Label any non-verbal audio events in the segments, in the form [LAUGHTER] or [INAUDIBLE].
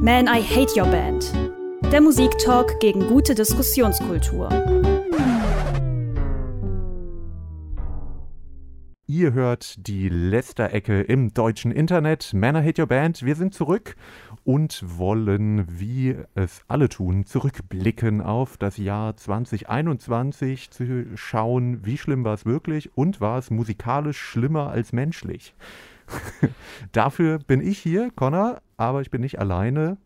Man, I Hate Your Band. Der Musiktalk gegen gute Diskussionskultur. Ihr hört die Lester-Ecke im deutschen Internet. Man, I Hate Your Band. Wir sind zurück und wollen, wie es alle tun, zurückblicken auf das Jahr 2021, zu schauen, wie schlimm war es wirklich und war es musikalisch schlimmer als menschlich. [LAUGHS] Dafür bin ich hier, Connor, aber ich bin nicht alleine.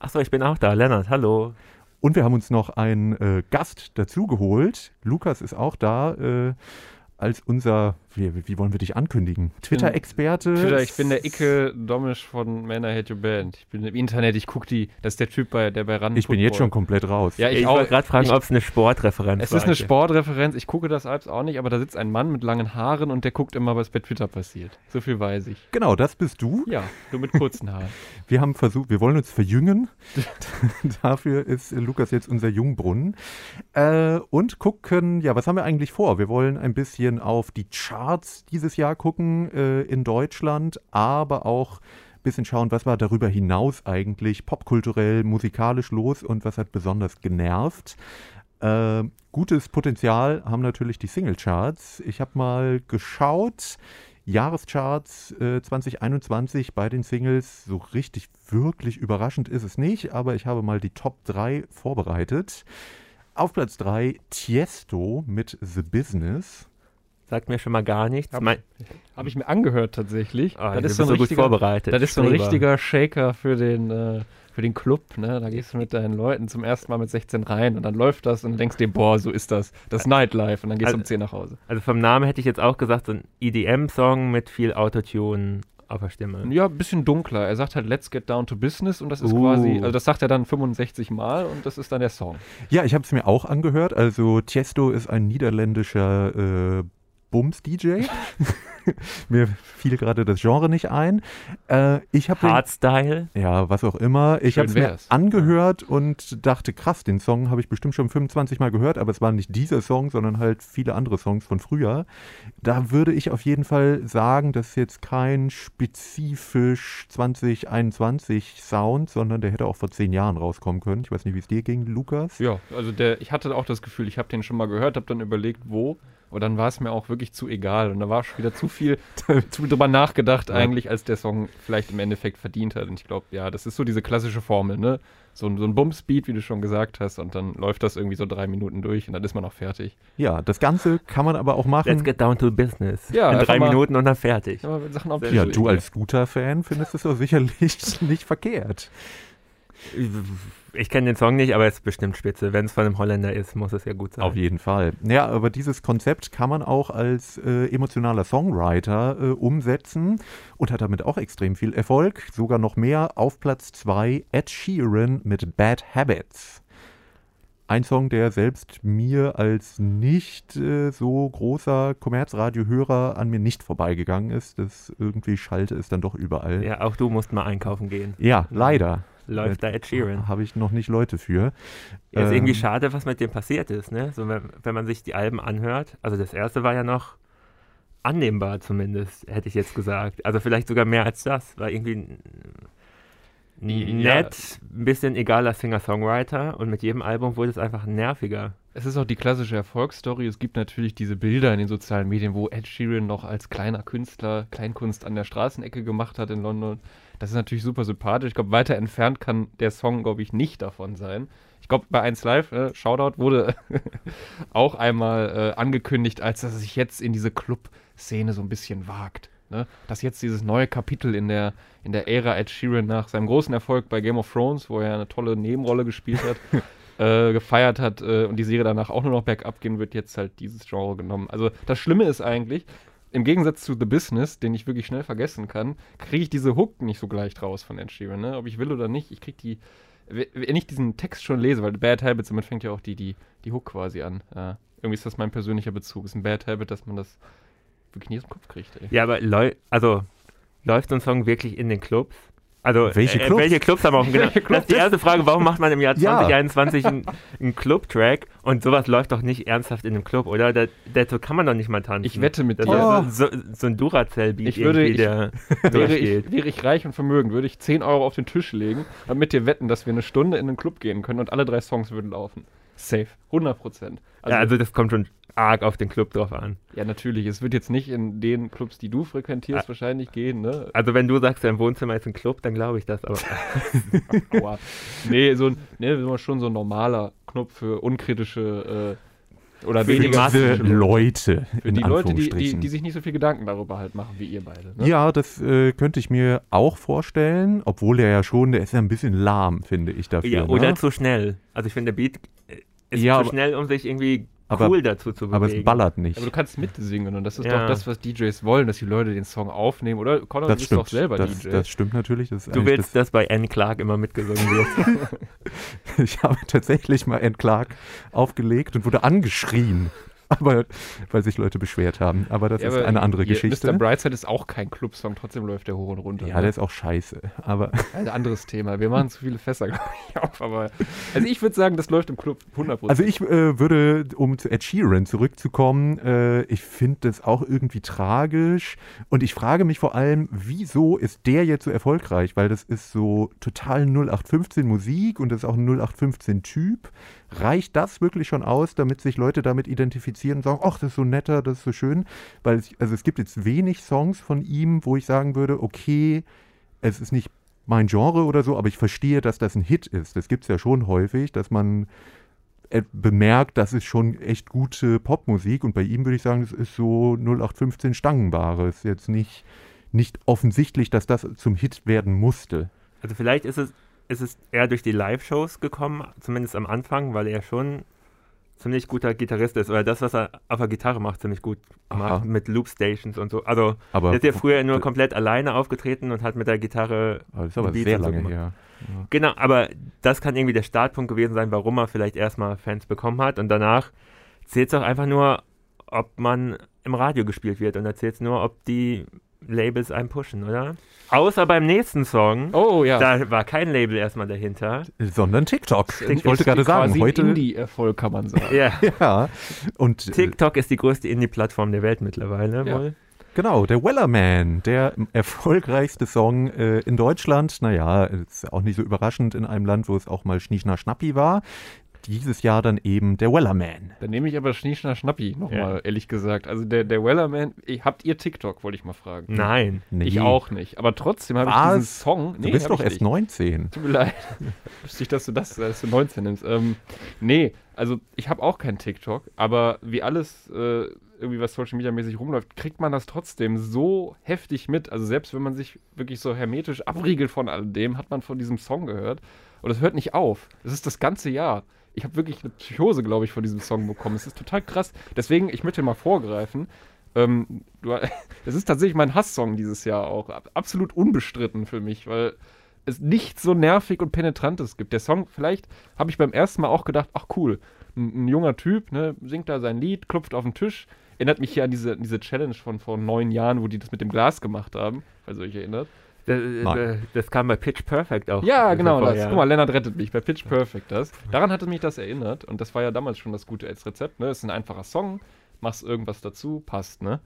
Achso, ich bin auch da, Lennart, hallo. Und wir haben uns noch einen äh, Gast dazugeholt. Lukas ist auch da. Äh, als unser, wie, wie wollen wir dich ankündigen? Twitter-Experte? Twitter, ich bin der Icke Domisch von Man I Hate Your Band. Ich bin im Internet, ich gucke die, das ist der Typ, bei, der bei Rand Ich bin jetzt schon komplett raus. Ja, ich, ich wollte gerade fragen, ob es eine Sportreferenz ist. Es ist eine Sportreferenz, ich gucke das Alps auch nicht, aber da sitzt ein Mann mit langen Haaren und der guckt immer, was bei Twitter passiert. So viel weiß ich. Genau, das bist du. Ja, du mit kurzen Haaren. [LAUGHS] wir haben versucht, wir wollen uns verjüngen. [LAUGHS] Dafür ist Lukas jetzt unser Jungbrunnen. Äh, und gucken, ja, was haben wir eigentlich vor? Wir wollen ein bisschen bisschen auf die Charts dieses Jahr gucken äh, in Deutschland, aber auch ein bisschen schauen, was war darüber hinaus eigentlich popkulturell, musikalisch los und was hat besonders genervt. Äh, gutes Potenzial haben natürlich die Singlecharts. Ich habe mal geschaut, Jahrescharts äh, 2021 bei den Singles. So richtig wirklich überraschend ist es nicht, aber ich habe mal die Top 3 vorbereitet. Auf Platz 3 Tiesto mit The Business. Sagt mir schon mal gar nichts. Habe hab ich mir angehört tatsächlich. Oh, das ist so, ein so gut vorbereitet. Das ist so ein richtiger Shaker für den, äh, für den Club. Ne? Da gehst du mit deinen Leuten zum ersten Mal mit 16 rein und dann läuft das und denkst dir, boah, so ist das. Das Nightlife und dann gehst du also, um 10 nach Hause. Also vom Namen hätte ich jetzt auch gesagt, so ein EDM-Song mit viel Autotune auf der Stimme. Ja, ein bisschen dunkler. Er sagt halt Let's Get Down to Business und das ist uh. quasi, also das sagt er dann 65 Mal und das ist dann der Song. Ja, ich habe es mir auch angehört. Also Tiesto ist ein niederländischer äh, Bums-DJ. [LAUGHS] Mir fiel gerade das Genre nicht ein. Äh, ich Hardstyle? Ja, was auch immer. Ich habe es mir angehört und dachte, krass, den Song habe ich bestimmt schon 25 Mal gehört, aber es war nicht dieser Song, sondern halt viele andere Songs von früher. Da würde ich auf jeden Fall sagen, das ist jetzt kein spezifisch 2021 Sound, sondern der hätte auch vor zehn Jahren rauskommen können. Ich weiß nicht, wie es dir ging, Lukas. Ja, also der, ich hatte auch das Gefühl, ich habe den schon mal gehört, habe dann überlegt, wo. Und dann war es mir auch wirklich zu egal. Und da war schon wieder zu viel, [LAUGHS] zu viel drüber nachgedacht, ja. eigentlich, als der Song vielleicht im Endeffekt verdient hat. Und ich glaube, ja, das ist so diese klassische Formel, ne? So, so ein Bumspeed, wie du schon gesagt hast, und dann läuft das irgendwie so drei Minuten durch und dann ist man auch fertig. Ja, das Ganze kann man aber auch machen. Let's get down to business. Ja, In drei Minuten und dann fertig. Ja, ja du als Scooter-Fan findest es doch sicherlich [LAUGHS] nicht verkehrt. Ich kenne den Song nicht, aber es ist bestimmt spitze. Wenn es von einem Holländer ist, muss es ja gut sein. Auf jeden Fall. Ja, aber dieses Konzept kann man auch als äh, emotionaler Songwriter äh, umsetzen und hat damit auch extrem viel Erfolg. Sogar noch mehr. Auf Platz 2 Ed Sheeran mit Bad Habits. Ein Song, der selbst mir als nicht äh, so großer Kommerzradiohörer an mir nicht vorbeigegangen ist. Das irgendwie schalte es dann doch überall. Ja, auch du musst mal einkaufen gehen. Ja, leider läuft da Ed Sheeran. Habe ich noch nicht Leute für. Ja, ist ähm, irgendwie schade, was mit dem passiert ist, ne? So, wenn, wenn man sich die Alben anhört. Also das erste war ja noch annehmbar zumindest, hätte ich jetzt gesagt. Also vielleicht sogar mehr als das. War irgendwie nett, ein bisschen egaler Singer-Songwriter und mit jedem Album wurde es einfach nerviger. Es ist auch die klassische Erfolgsstory. Es gibt natürlich diese Bilder in den sozialen Medien, wo Ed Sheeran noch als kleiner Künstler Kleinkunst an der Straßenecke gemacht hat in London. Das ist natürlich super sympathisch. Ich glaube, weiter entfernt kann der Song, glaube ich, nicht davon sein. Ich glaube, bei 1 Live, äh, Shoutout, wurde [LAUGHS] auch einmal äh, angekündigt, als dass er sich jetzt in diese Club-Szene so ein bisschen wagt. Ne? Dass jetzt dieses neue Kapitel in der, in der Ära Ed Sheeran nach seinem großen Erfolg bei Game of Thrones, wo er eine tolle Nebenrolle gespielt hat, [LAUGHS] äh, gefeiert hat äh, und die Serie danach auch nur noch bergab gehen wird, jetzt halt dieses Genre genommen. Also das Schlimme ist eigentlich, im Gegensatz zu The Business, den ich wirklich schnell vergessen kann, kriege ich diese Hook nicht so gleich raus von Ed Sheeran. Ne? Ob ich will oder nicht, ich kriege die, wenn ich diesen Text schon lese, weil Bad Habits, damit fängt ja auch die, die, die Hook quasi an. Äh, irgendwie ist das mein persönlicher Bezug. Ist ein Bad Habit, dass man das wirklich nie aus dem Kopf kriegt. Ey. Ja, aber also läuft so ein Song wirklich in den Clubs? Also, Welche äh, Clubs? welche Clubs haben auch [LAUGHS] genau. Welche Das ist die erste Frage, warum macht man im Jahr Ja. 2021 einen, einen Club-Track und sowas läuft doch nicht ernsthaft in einem Club, oder? Da, dazu kann man doch nicht mal tanzen. Ich wette mit dir. ist so, so ein Duracell-Beat Ich würde- ich- der [LAUGHS] Wäre durchgeht. ich, wäre ich reich und vermögend, würde ich 10 Euro auf den Tisch legen und mit dir wetten, dass wir eine Stunde in den Club gehen können und alle drei Songs würden laufen. Safe. 100 Prozent. ja, also das kommt schon arg auf den Club drauf an. Ja, natürlich. Es wird jetzt nicht in den Clubs, die du frequentierst, Ah. wahrscheinlich gehen, ne? Also wenn du sagst, dein Wohnzimmer ist ein Club, dann glaube ich das. Aber [LAUGHS] Aua. nee, so ein, nee, so schon so ein normaler Knopf für unkritische äh, oder Für weniger Masse Diese kritische Leute, Für die Leute, die, die, die sich nicht so viel Gedanken darüber halt machen wie ihr beide. Ne? Ja, das äh, könnte ich mir auch vorstellen, obwohl der ja schon, der ist ja ein bisschen lahm, finde ich dafür. ja, oder ne? zu schnell. Also ich finde, der Beat ist Ja, zu schnell, um sich irgendwie Aber- cool dazu zu bewegen. aber es ballert nicht. Aber du kannst mitsingen und das ist Ja. doch das, was DJs wollen, dass die Leute den Song aufnehmen, oder? Conor, Das du bist stimmt. doch selber das, DJ. das stimmt natürlich. Das ist Du willst, dass bei Anne Clark immer mitgesungen wird. das, [LAUGHS] ich habe tatsächlich mal Anne Clark aufgelegt und wurde angeschrien. [LAUGHS] Aber weil sich Leute beschwert haben. Aber das Ja, ist aber eine andere Geschichte. Mr. Brightside ist auch kein Clubsong, trotzdem läuft der hoch und runter. ja, ne? der ist auch scheiße. Aber [LAUGHS] ein anderes Thema. Wir machen zu viele Fässer, [LAUGHS] glaube ich, auf. Aber also ich würde sagen, das läuft im Club 100%. Also ich äh, würde, um zu Ed Sheeran zurückzukommen, äh, ich finde das auch irgendwie tragisch und ich frage mich vor allem, wieso ist der jetzt so erfolgreich? Weil das ist so total 0815 Musik und das ist auch ein 0815 Typ. Reicht das wirklich schon aus, damit sich Leute damit identifizieren und sagen, ach, das ist so netter, das ist so schön? Weil es, also es gibt jetzt wenig Songs von ihm, wo ich sagen würde, okay, es ist nicht mein Genre oder so, aber ich verstehe, dass das ein Hit ist. Das gibt es ja schon häufig, dass man äh, bemerkt, das ist schon echt gute Popmusik und bei ihm würde ich sagen, das ist so 0815 Stangenware. Ist jetzt nicht, nicht offensichtlich, dass das zum Hit werden musste. Also vielleicht ist es, ist es eher durch die Live-Shows gekommen, zumindest am Anfang, weil er schon ziemlich guter Gitarrist ist. Oder das, was er auf der Gitarre macht, ziemlich gut macht. Mit Loop-Stations und so. Also Aber er ist ja früher nur komplett alleine aufgetreten und hat mit der Gitarre Aber ist aber sehr so lange gemacht. her. Genau, aber das kann irgendwie der Startpunkt gewesen sein, warum er vielleicht erstmal Fans bekommen hat. Und danach zählt es auch einfach nur, ob man im Radio gespielt wird. Und da zählt es nur, ob die Labels einen pushen, oder? Außer beim nächsten Song. oh ja. Da war kein Label erstmal dahinter. Sondern TikTok. TikTok Ich wollte Ist gerade sagen, heute. Indie-Erfolg, kann man sagen. [LAUGHS] Ja. Ja, und äh, TikTok ist die größte Indie-Plattform der Welt mittlerweile Ja. wohl. Genau, der Wellerman, der erfolgreichste Song äh, in Deutschland. Naja, ist auch nicht so überraschend in einem Land, wo es auch mal Schnieschner Schnappi war. Dieses Jahr dann eben der Wellerman. Dann nehme ich aber Schnieschner Schnappi nochmal, Ja. ehrlich gesagt. Also der, der Wellerman, ich, habt ihr TikTok, wollte ich mal fragen. Nein. Nee. Ich auch nicht. Aber trotzdem habe ich diesen Song. Du bist doch erst nicht. 19. Tut mir leid. [LAUGHS] Wusste ich, dass du das, dass du 19 nimmst. Ähm, nee, also ich habe auch kein TikTok, aber wie alles äh, irgendwie was Social Media mäßig rumläuft, kriegt man das trotzdem so heftig mit. Also selbst wenn man sich wirklich so hermetisch abriegelt von all dem, hat man von diesem Song gehört. Und es hört nicht auf. Das ist das ganze Jahr. Ich habe wirklich eine Psychose, glaube ich, von diesem Song bekommen. Es ist total krass. Deswegen, ich möchte mal vorgreifen. Ähm, du, [LAUGHS] es ist tatsächlich mein Hasssong dieses Jahr auch. Ab- Absolut unbestritten für mich, weil es nichts so nervig und penetrantes gibt. Der Song, vielleicht habe ich beim ersten Mal auch gedacht, ach cool, ein, ein junger Typ, ne, singt da sein Lied, klopft auf den Tisch. Erinnert mich hier an diese, diese Challenge von vor neun Jahren, wo die das mit dem Glas gemacht haben, falls ihr euch erinnert. Das, Nein. äh, das kam bei Pitch Perfect auch. Ja, genau, vor, das. ja. Guck mal, Lennart rettet mich bei Pitch Perfect das. Daran hatte mich das erinnert und das war ja damals schon das Gute als Rezept, ne? Es ist ein einfacher Song, machst irgendwas dazu, passt, ne?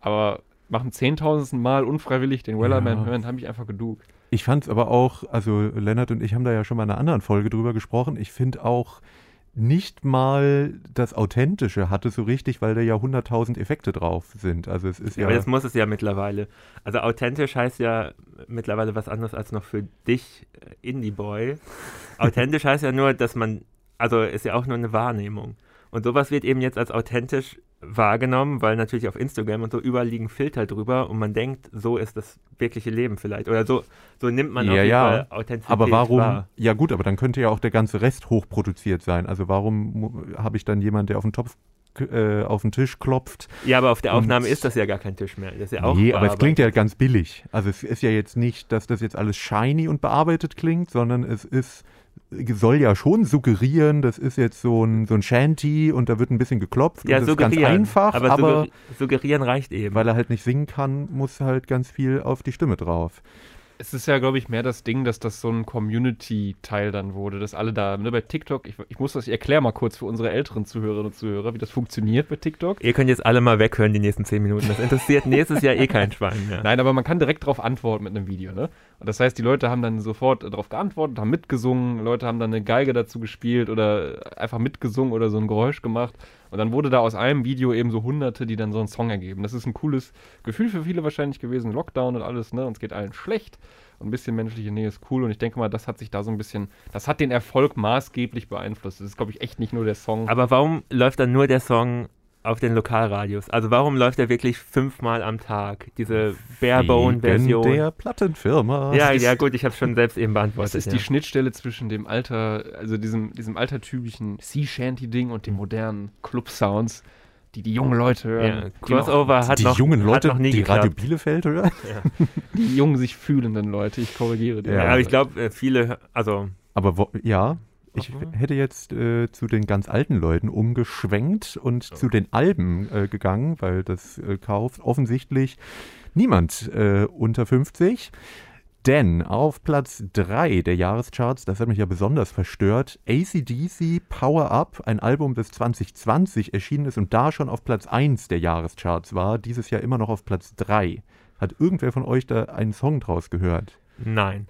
Aber machen zehntausendsten Mal unfreiwillig den Wellerman Ja. hören, habe ich einfach geduckt. Ich fand es aber auch, also Lennart und ich haben da ja schon mal in einer anderen Folge drüber gesprochen. Ich finde auch nicht mal das Authentische hatte so richtig, weil da ja 100.000 Effekte drauf sind. Also es ist Ja, ja, aber das muss es ja mittlerweile. Also authentisch heißt ja mittlerweile was anderes als noch für dich, äh, Indie-Boy. authentisch [LAUGHS] heißt ja nur, dass man, also ist ja auch nur eine Wahrnehmung. Und sowas wird eben jetzt als authentisch wahrgenommen, weil natürlich auf Instagram und so überall liegen Filter drüber und man denkt, so ist das wirkliche Leben vielleicht. Oder so, so nimmt man Ja, auf jeden ja. Fall Authentizität aber warum, wahr. ja gut, aber dann könnte ja auch der ganze Rest hochproduziert sein. Also warum habe ich dann jemand, der auf den Topf äh, auf den Tisch klopft? Ja, aber auf der Und- Aufnahme ist das ja gar kein Tisch mehr. Das ist ja auch nee, aber es klingt ja ganz billig. Also es ist ja jetzt nicht, dass das jetzt alles shiny und bearbeitet klingt, sondern es ist soll ja schon suggerieren, das ist jetzt so ein, so ein Shanty und da wird ein bisschen geklopft ja, und das ist ganz einfach, aber, aber, suggeri- suggerieren reicht eben. weil er halt nicht singen kann, muss halt ganz viel auf die Stimme drauf. Es ist ja, glaube ich, mehr das Ding, dass das so ein Community-Teil dann wurde, dass alle da, ne, bei TikTok, ich, ich muss das, ich erkläre mal kurz für unsere älteren Zuhörerinnen und Zuhörer, wie das funktioniert bei TikTok. Ihr könnt jetzt alle mal weghören die nächsten zehn Minuten. Das interessiert nächstes Jahr eh kein Schwein mehr. Nein, aber man kann direkt darauf antworten mit einem Video, ne? Und das heißt, die Leute haben dann sofort darauf geantwortet, haben mitgesungen, Leute haben dann eine Geige dazu gespielt oder einfach mitgesungen oder so ein Geräusch gemacht. Und dann wurde da aus einem Video eben so Hunderte, die dann so einen Song ergeben. Das ist ein cooles Gefühl für viele wahrscheinlich gewesen. Lockdown und alles, ne? Uns geht allen schlecht. Und ein bisschen menschliche Nähe ist cool. Und ich denke mal, das hat sich da so ein bisschen, das hat den Erfolg maßgeblich beeinflusst. Das ist, glaube ich, echt nicht nur der Song. Aber warum läuft dann nur der Song auf den Lokalradios? Also warum läuft er wirklich fünfmal am Tag? Diese Barebone-Version. Der Plattenfirma. Ja, ja, gut, ich habe schon selbst eben beantwortet. Das ist ja. die Schnittstelle zwischen dem alter, also diesem, diesem altertümlichen Sea Shanty-Ding und den modernen Club-Sounds, die die jungen Leute hören. ja, die, Crossover hat die noch, jungen Leute, hat noch nie die geklappt. Radio Bielefeld hören. [LAUGHS] die jungen sich fühlenden Leute, ich korrigiere dich. Ja, Ja. aber ich glaube, viele, also Aber wo, ja, ich Mhm. hätte jetzt äh, zu den ganz alten Leuten umgeschwenkt und zu den Alben äh, gegangen, weil das äh, kauft offensichtlich niemand äh, unter 50. Denn auf Platz 3 der Jahrescharts, das hat mich ja besonders verstört, ACDC Power Up, ein Album, das 2020 erschienen ist und da schon auf Platz 1 der Jahrescharts war, dieses Jahr immer noch auf Platz 3. Hat irgendwer von euch da einen Song draus gehört? nein.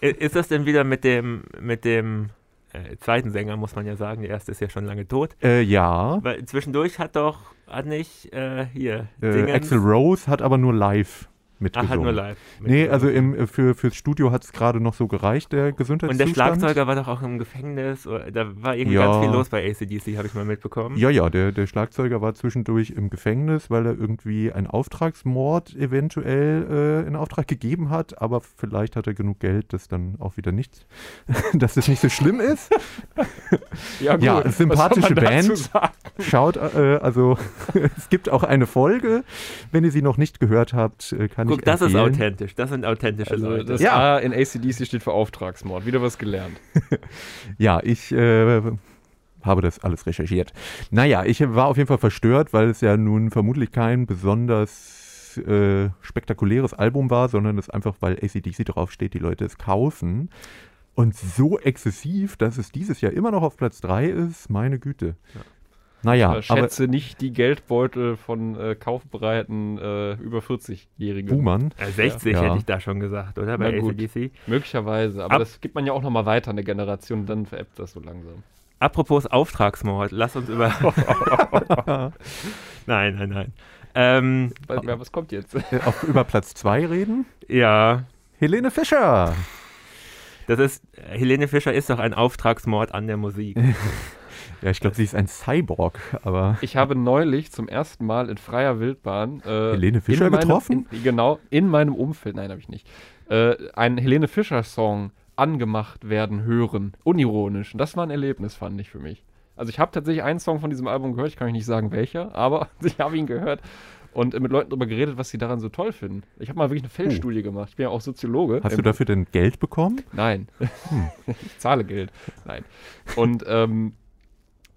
Ist das denn wieder mit dem, mit dem äh, zweiten Sänger, muss man ja sagen, der erste ist ja schon lange tot. Äh, ja. Weil zwischendurch hat doch, hat nicht, äh, hier, Äh, Dingens- Axel Rose hat aber nur live Ach, mitgesungen. hat nur live. Nee, also im, äh, für, fürs Studio hat es gerade noch so gereicht, der Und Gesundheitszustand. der Schlagzeuger war doch auch im Gefängnis. Oder, da war irgendwie Ja. ganz viel los bei ACDC, habe ich mal mitbekommen. Ja, ja, der, der Schlagzeuger war zwischendurch im Gefängnis, weil er irgendwie einen Auftragsmord eventuell äh, in Auftrag gegeben hat, aber vielleicht hat er genug Geld, dass dann auch wieder nichts, [LAUGHS] dass es nicht so schlimm ist. [LAUGHS] Ja, gut. Ja, sympathische Band. Schaut, äh, also [LAUGHS] es gibt auch eine Folge, wenn ihr sie noch nicht gehört habt, äh, kann Guck, das ist empfehlen. authentisch. Das sind authentische Also Leute. das Ja. A in ACDC steht für Auftragsmord. Wieder was gelernt. [LAUGHS] Ja, ich äh, habe das alles recherchiert. Naja, ich war auf jeden Fall verstört, weil es ja nun vermutlich kein besonders äh, spektakuläres Album war, sondern es einfach, weil ACDC draufsteht, die Leute es kaufen. Und so exzessiv, dass es dieses Jahr immer noch auf Platz 3 ist, meine Güte. Naja, Aber aber schätze nicht die Geldbeutel von äh, kaufbereiten äh, über 40-Jährigen. Buhmann. Äh, 60 Ja. hätte ich da schon gesagt, oder? Bei. ACDC. Möglicherweise. Aber Ab- das gibt man ja auch nochmal weiter der Generation und dann veräppt das so langsam. Apropos Auftragsmord, lass uns über. [LAUGHS] nein, nein, nein. Ähm, was kommt jetzt? Äh, auf, über Platz 2 reden. ja, Helene Fischer. das ist. Helene Fischer ist doch ein Auftragsmord an der Musik. [LAUGHS] Ja, ich glaube, sie ist ein Cyborg, aber Ich habe neulich zum ersten Mal in freier Wildbahn äh, Helene Fischer in meinem, getroffen? In, genau, in meinem Umfeld, nein, habe ich nicht, äh, einen Helene Fischer-Song angemacht werden hören, unironisch. Und das war ein Erlebnis, fand ich für mich. Also ich habe tatsächlich einen Song von diesem Album gehört, ich kann euch nicht sagen welcher, aber [LAUGHS] ich habe ihn gehört und mit Leuten darüber geredet, was sie daran so toll finden. Ich habe mal wirklich eine Feldstudie gemacht. Ich bin ja auch Soziologe. hast du dafür denn Geld bekommen? Nein. [LAUGHS] ich zahle Geld. Nein. Und ähm,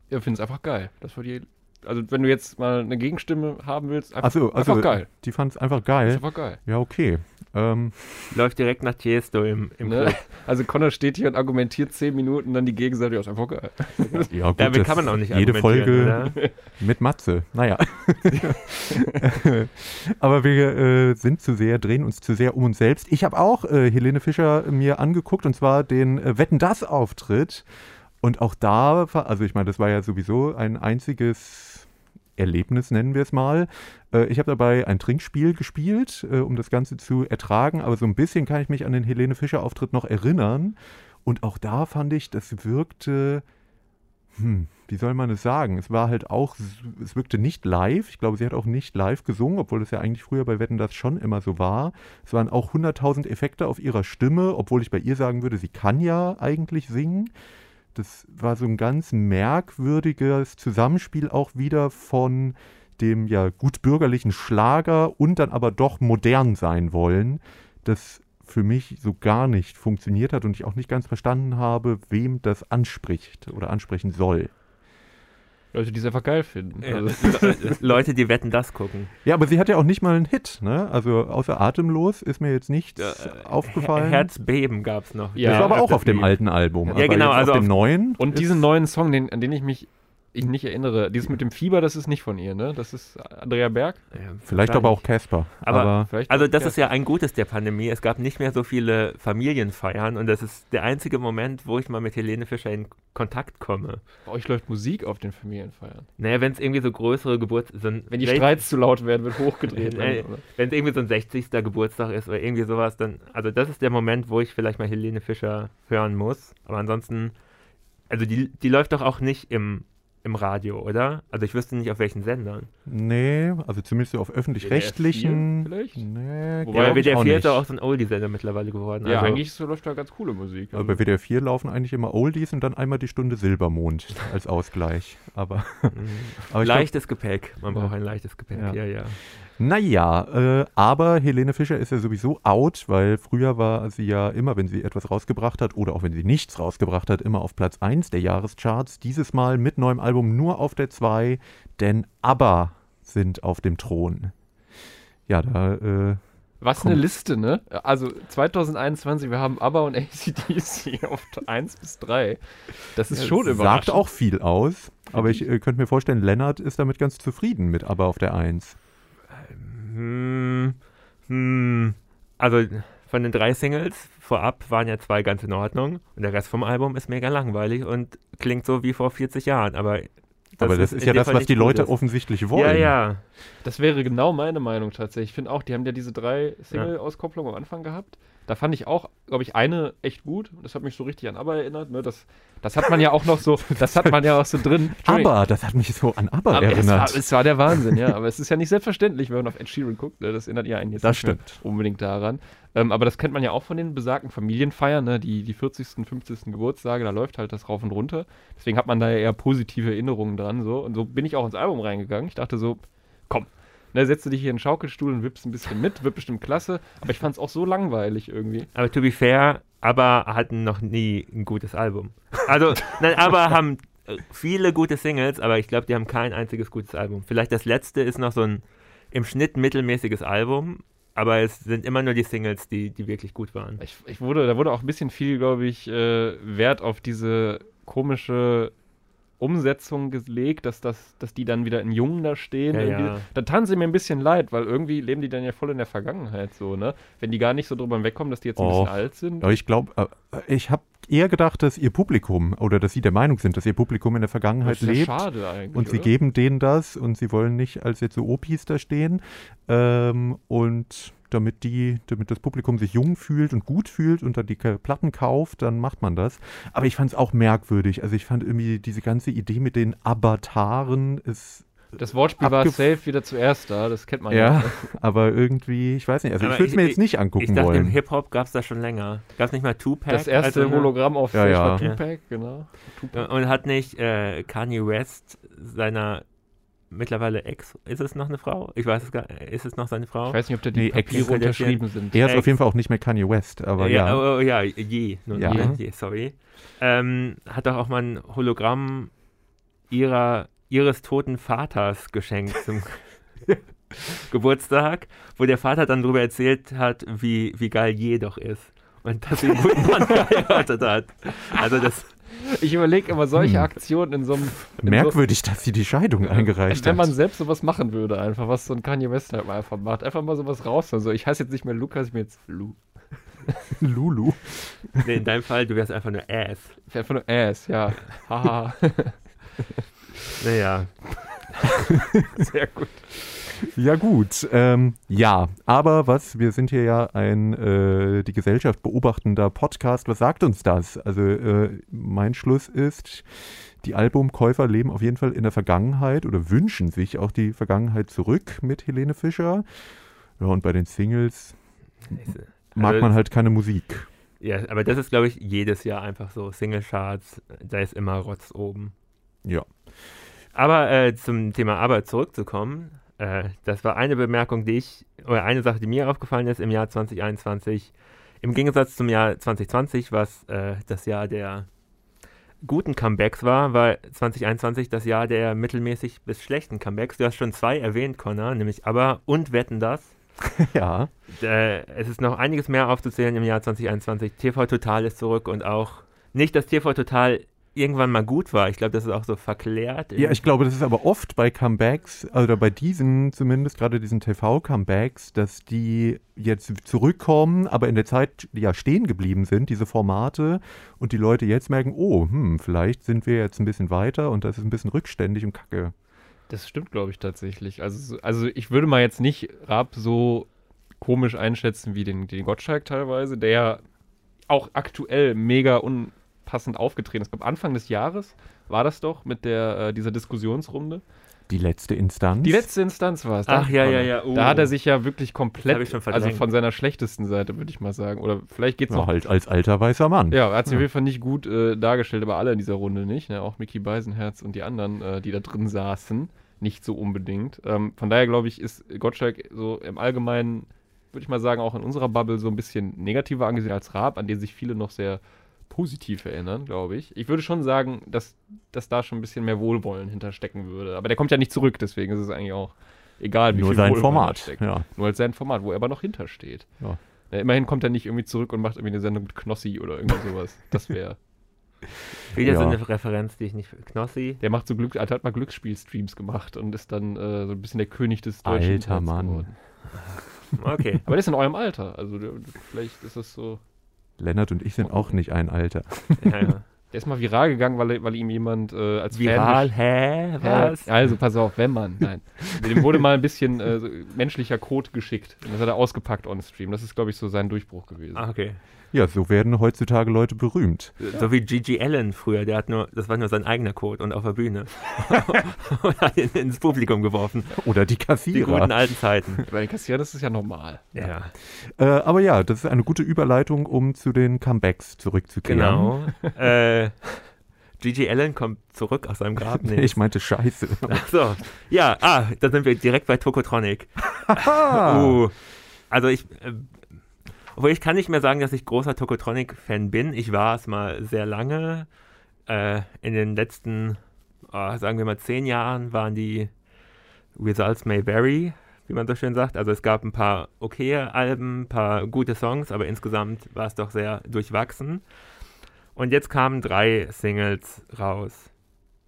ich finde es einfach geil. Das war die. Also, wenn du jetzt mal eine Gegenstimme haben willst, einfach, Achso, also einfach geil. die fand es einfach Ist geil. einfach geil. Ja, okay. Ähm, Läuft direkt nach Tiesto im, im Ne? Club. [LAUGHS] Also, Connor steht hier und argumentiert zehn Minuten, dann die Gegenseite, ja, ist einfach geil. [LAUGHS] ja, gut, Damit kann man auch nicht Jede Folge oder? [LAUGHS] mit Matze. Naja. Aber wir äh, sind zu sehr, drehen uns zu sehr um uns selbst. Ich habe auch äh, Helene Fischer mir angeguckt und zwar den äh, Wetten das Auftritt. Und auch da also ich meine, das war ja sowieso ein einziges Erlebnis, nennen wir es mal. Äh, ich habe dabei ein Trinkspiel gespielt, äh, um das Ganze zu ertragen, aber so ein bisschen kann ich mich an den Helene Fischer Auftritt noch erinnern. Und auch da fand ich, das wirkte hm, wie soll man es sagen? Es war halt auch, es wirkte nicht live. Ich glaube, sie hat auch nicht live gesungen, obwohl es ja eigentlich früher bei Wetten das schon immer so war. Es waren auch 100.000 Effekte auf ihrer Stimme, obwohl ich bei ihr sagen würde, sie kann ja eigentlich singen. Das war so ein ganz merkwürdiges Zusammenspiel auch wieder von dem ja gut bürgerlichen Schlager und dann aber doch modern sein wollen, das für mich so gar nicht funktioniert hat und ich auch nicht ganz verstanden habe, wem das anspricht oder ansprechen soll. Leute, die es einfach geil finden. Ja, Also, Le- [LAUGHS] Leute, die wetten, das gucken. Ja, aber sie hat ja auch nicht mal einen Hit, ne? Also außer Atemlos ist mir jetzt nichts aufgefallen. Her Herzbeben gab es noch. Ja, das war aber auch auf dem alten Album. Ja, aber genau, jetzt also auf dem neuen. und diesen neuen Song, den, an den ich mich ich nicht erinnere, dieses mit dem Fieber, das ist nicht von ihr, ne? Das ist Andrea Berg. Ja, Vielleicht aber auch. Casper. Aber- aber Vielleicht Also das ja. ist ja ein Gutes der Pandemie. Es gab nicht mehr so viele Familienfeiern und das ist der einzige Moment, wo ich mal mit Helene Fischer in Kontakt komme. Bei euch läuft Musik auf den Familienfeiern. Naja, wenn es irgendwie so größere Geburt... So ein Wenn die Streits zu laut werden, wird hochgedreht. [LAUGHS] Wenn es irgendwie so ein 60. Geburtstag ist oder irgendwie sowas, dann... Also das ist der Moment, wo ich vielleicht mal Helene Fischer hören muss. Aber ansonsten... Also die, die läuft doch auch nicht im, im Radio, oder? Also ich wüsste nicht, auf welchen Sendern. nee, also zumindest so auf öffentlich-rechtlichen. WDR 4 vielleicht? Nee, Wobei WDR auch 4 ist auch so ein Oldie-Sender mittlerweile geworden. Ja, also, eigentlich so läuft da ganz coole Musik. Also bei WDR 4 laufen eigentlich immer Oldies und dann einmal die Stunde Silbermond [LAUGHS] als Ausgleich. Aber, Mhm. aber ich glaub, leichtes Gepäck. Man Ja. braucht ein leichtes Gepäck. Ja. Ja, ja. Naja, äh, aber Helene Fischer ist ja sowieso out, weil früher war sie ja immer, wenn sie etwas rausgebracht hat oder auch wenn sie nichts rausgebracht hat, immer auf Platz 1 der Jahrescharts. Dieses Mal mit neuem Album nur auf der 2, denn ABBA sind auf dem Thron. Ja, da, äh, Was eine Liste, ne? Also 2021, wir haben ABBA und ACDC [LAUGHS] auf 1 bis 3. Das ist schon sagt überraschend. auch viel aus, aber ich äh, könnte mir vorstellen, Lennart ist damit ganz zufrieden mit ABBA auf der 1. Hm, hm. Also von den drei Singles vorab waren ja zwei ganz in Ordnung und der Rest vom Album ist mega langweilig und klingt so wie vor 40 Jahren. Aber das aber das ist, in ja das, Fall was die Leute ist. offensichtlich wollen. Ja, ja. Das wäre genau meine Meinung tatsächlich. Ich finde auch, die haben ja diese drei Single-Auskopplungen am Anfang gehabt. Da fand ich auch, glaube ich, eine echt gut. Das hat mich so richtig an ABBA erinnert. Ne? Das, das hat man ja auch noch so, das hat man ja auch so drin. Aber das hat mich so an ABBA aber es, erinnert. war, es war der Wahnsinn, ja. Aber es ist ja nicht selbstverständlich, wenn man auf Ed Sheeran guckt. Ne? Das erinnert ja einen jetzt Das stimmt. unbedingt daran. Ähm, aber das kennt man ja auch von den besagten Familienfeiern, ne? die, die 40., 50. Geburtstage, da läuft halt das rauf und runter. Deswegen hat man da ja eher positive Erinnerungen dran. So. Und so bin ich auch ins Album reingegangen. Ich dachte so, komm, ne, setze dich hier in den Schaukelstuhl und wippst ein bisschen mit, wird bestimmt klasse. Aber ich fand es auch so langweilig irgendwie. Aber to be fair, aber hatten noch nie ein gutes Album. Also, nein, aber [LAUGHS] haben äh, viele gute Singles, aber ich glaube, die haben kein einziges gutes Album. Vielleicht das letzte ist noch so ein im Schnitt mittelmäßiges Album, aber es sind immer nur die Singles, die, die wirklich gut waren. Ich, ich wurde, da wurde auch ein bisschen viel, glaube ich, äh, Wert auf diese komische Umsetzung gelegt, dass, das, dass die dann wieder in Jungen da stehen. Ja, ja. Da taten sie mir ein bisschen leid, weil irgendwie leben die dann ja voll in der Vergangenheit so, ne? Wenn die gar nicht so drüber wegkommen, dass die jetzt ein Och. bisschen alt sind. Aber ich glaube, äh, ich habe eher gedacht, dass ihr Publikum oder dass sie der Meinung sind, dass ihr Publikum in der Vergangenheit Das ist ja lebt. schade eigentlich. Und sie oder? geben denen das und sie wollen nicht als jetzt so Opis da stehen. Ähm, und damit die, damit das Publikum sich jung fühlt und gut fühlt und dann die K- Platten kauft, dann macht man das. Aber ich fand es auch merkwürdig. Also ich fand irgendwie diese ganze Idee mit den Avataren ist Das Wortspiel war safe wieder zuerst da, das kennt man ja, ja. [LAUGHS] aber irgendwie, ich weiß nicht, also Aber ich würde es mir ich- jetzt nicht Ich angucken dachte, im. Hip-Hop gab es das schon länger. Gab es nicht mal Tupac? Das erste Also, Hologramm auf Ja, ja. war Tupac, genau. Tupac. Und hat nicht äh, Kanye West seiner mittlerweile Ex, ist es noch eine Frau? Ich weiß es gar ist es noch seine Frau? Ich weiß nicht, ob da die Nee, Ex- Papiere unterschrieben sind. Er ist Ex- auf jeden Fall auch nicht mehr Kanye West, aber ja, ja. Oh, oh, ja, je, nur Ja. je, je, sorry. Ähm, hat doch auch mal ein Hologramm ihrer, ihres toten Vaters geschenkt zum [LAUGHS] Geburtstag, wo der Vater dann darüber erzählt hat, wie, wie geil je doch ist. Und dass sie einen guten Mann [LAUGHS] geheiratet hat. Also das, Ich überlege immer solche Hm. Aktionen in so einem. in Merkwürdig, dass sie die Scheidung eingereicht Wenn man hat. selbst sowas machen würde, einfach, was so ein Kanye West halt mal einfach macht. Einfach mal sowas raus. Also ich heiße jetzt nicht mehr Lukas, ich bin jetzt Lu. [LAUGHS] Lulu. nee, in deinem Fall, du wärst einfach nur Ass. Ich bin einfach nur Ass, ja. Haha. [LAUGHS] Naja. [LAUGHS] Sehr gut. Ja gut, ähm, ja, aber was, wir sind hier ja ein äh, die Gesellschaft beobachtender Podcast, was sagt uns das? Also äh, mein Schluss ist, die Albumkäufer leben auf jeden Fall in der Vergangenheit oder wünschen sich auch die Vergangenheit zurück mit Helene Fischer. Ja, und bei den Singles mag Also- man halt keine Musik. Ja, aber das ist, glaube ich, jedes Jahr einfach so. Single-Charts, da ist immer Rotz oben. Ja. Aber äh, zum Thema Arbeit zurückzukommen, äh, das war eine Bemerkung, die ich, oder eine Sache, die mir aufgefallen ist im Jahr 2021. Im Gegensatz zum Jahr 2020, was äh, das Jahr der guten Comebacks war, war 2021 das Jahr der mittelmäßig bis schlechten Comebacks. Du hast schon zwei erwähnt, Connor, nämlich Aber und Wetten das. [LAUGHS] ja. Äh, es ist noch einiges mehr aufzuzählen im Jahr 2021. TV Total ist zurück und auch nicht, dass TV Total irgendwann mal gut war. Ich glaube, das ist auch so verklärt. Ja, ich glaube, das ist aber oft bei Comebacks, oder bei diesen zumindest, gerade diesen TV-Comebacks, dass die jetzt zurückkommen, aber in der Zeit ja stehen geblieben sind, diese Formate, und die Leute jetzt merken, oh, hm, vielleicht sind wir jetzt ein bisschen weiter und das ist ein bisschen rückständig und kacke. Das stimmt, glaube ich, tatsächlich. Also, also ich würde mal jetzt nicht Raab so komisch einschätzen wie den, den Gottschalk teilweise, der ja auch aktuell mega un passend aufgetreten ist. Ich glaube, Anfang des Jahres war das doch mit der, äh, dieser Diskussionsrunde. Die letzte Instanz? Die letzte Instanz war es. Ach ja, ja, ja. Oh. Da hat er sich ja wirklich komplett, also von seiner schlechtesten Seite, würde ich mal sagen. Oder vielleicht geht es ja, noch. halt als alter weißer Mann. Ja, er hat sich ja. auf jeden Fall nicht gut äh, dargestellt, aber alle in dieser Runde nicht. Ne? Auch Mickey Beisenherz und die anderen, äh, die da drin saßen, nicht so unbedingt. Ähm, von daher glaube ich, ist Gottschalk so im Allgemeinen, würde ich mal sagen, auch in unserer Bubble so ein bisschen negativer angesehen als Raab, an den sich viele noch sehr positiv erinnern, glaube ich. Ich würde schon sagen, dass, dass da schon ein bisschen mehr Wohlwollen hinterstecken würde. Aber der kommt ja nicht zurück, deswegen ist es eigentlich auch egal, wie Nur viel sein Wohlwollen Format. steckt. Ja. Nur als sein Format, wo er aber noch hintersteht. Ja. Ja, immerhin kommt er nicht irgendwie zurück und macht irgendwie eine Sendung mit Knossi oder irgend sowas. Das wäre. [LAUGHS] Wieder Ja. so eine Referenz, die ich nicht. Knossi. Der macht so Glück, hat mal Glücksspiel-Streams gemacht und ist dann äh, so ein bisschen der König des deutschen Alter Mann. geworden. Okay. Aber der ist in eurem Alter. Also der, vielleicht ist das so. Lennart und ich sind auch nicht ein Alter. ja, ja. Der ist mal viral gegangen, weil, weil ihm jemand äh, als Viral, Fan hä? Ja, Was? Also pass auf, wenn man, nein. Dem wurde mal ein bisschen äh, so menschlicher Code geschickt. Und das hat er ausgepackt on Stream. Das ist, glaube ich, so sein Durchbruch gewesen. Ah, okay. Ja, so werden heutzutage Leute berühmt. So wie Gigi Allen früher, der hat nur, das war nur sein eigener Code und auf der Bühne. [LAUGHS] und hat ihn ins Publikum geworfen. Oder die Die Kassierer. guten alten Zeiten. [LAUGHS] Bei den Kassieren ist es ja normal. Ja, Äh, aber ja, das ist eine gute Überleitung, um zu den Comebacks zurückzukehren. genau. [LAUGHS] äh, Gigi Allen kommt zurück aus seinem Grab. Nee. Ich meinte Scheiße. Ach so. Ja, ah, da sind wir direkt bei Tokotronic. Uh, also ich, äh, obwohl ich kann nicht mehr sagen, dass ich großer Tokotronic-Fan bin. Ich war es mal sehr lange. Äh, in den letzten, ah, sagen wir mal, zehn Jahren waren die Results May Vary, wie man so schön sagt. Also es gab ein paar okaye Alben, ein paar gute Songs, aber insgesamt war es doch sehr durchwachsen. Und jetzt kamen drei Singles raus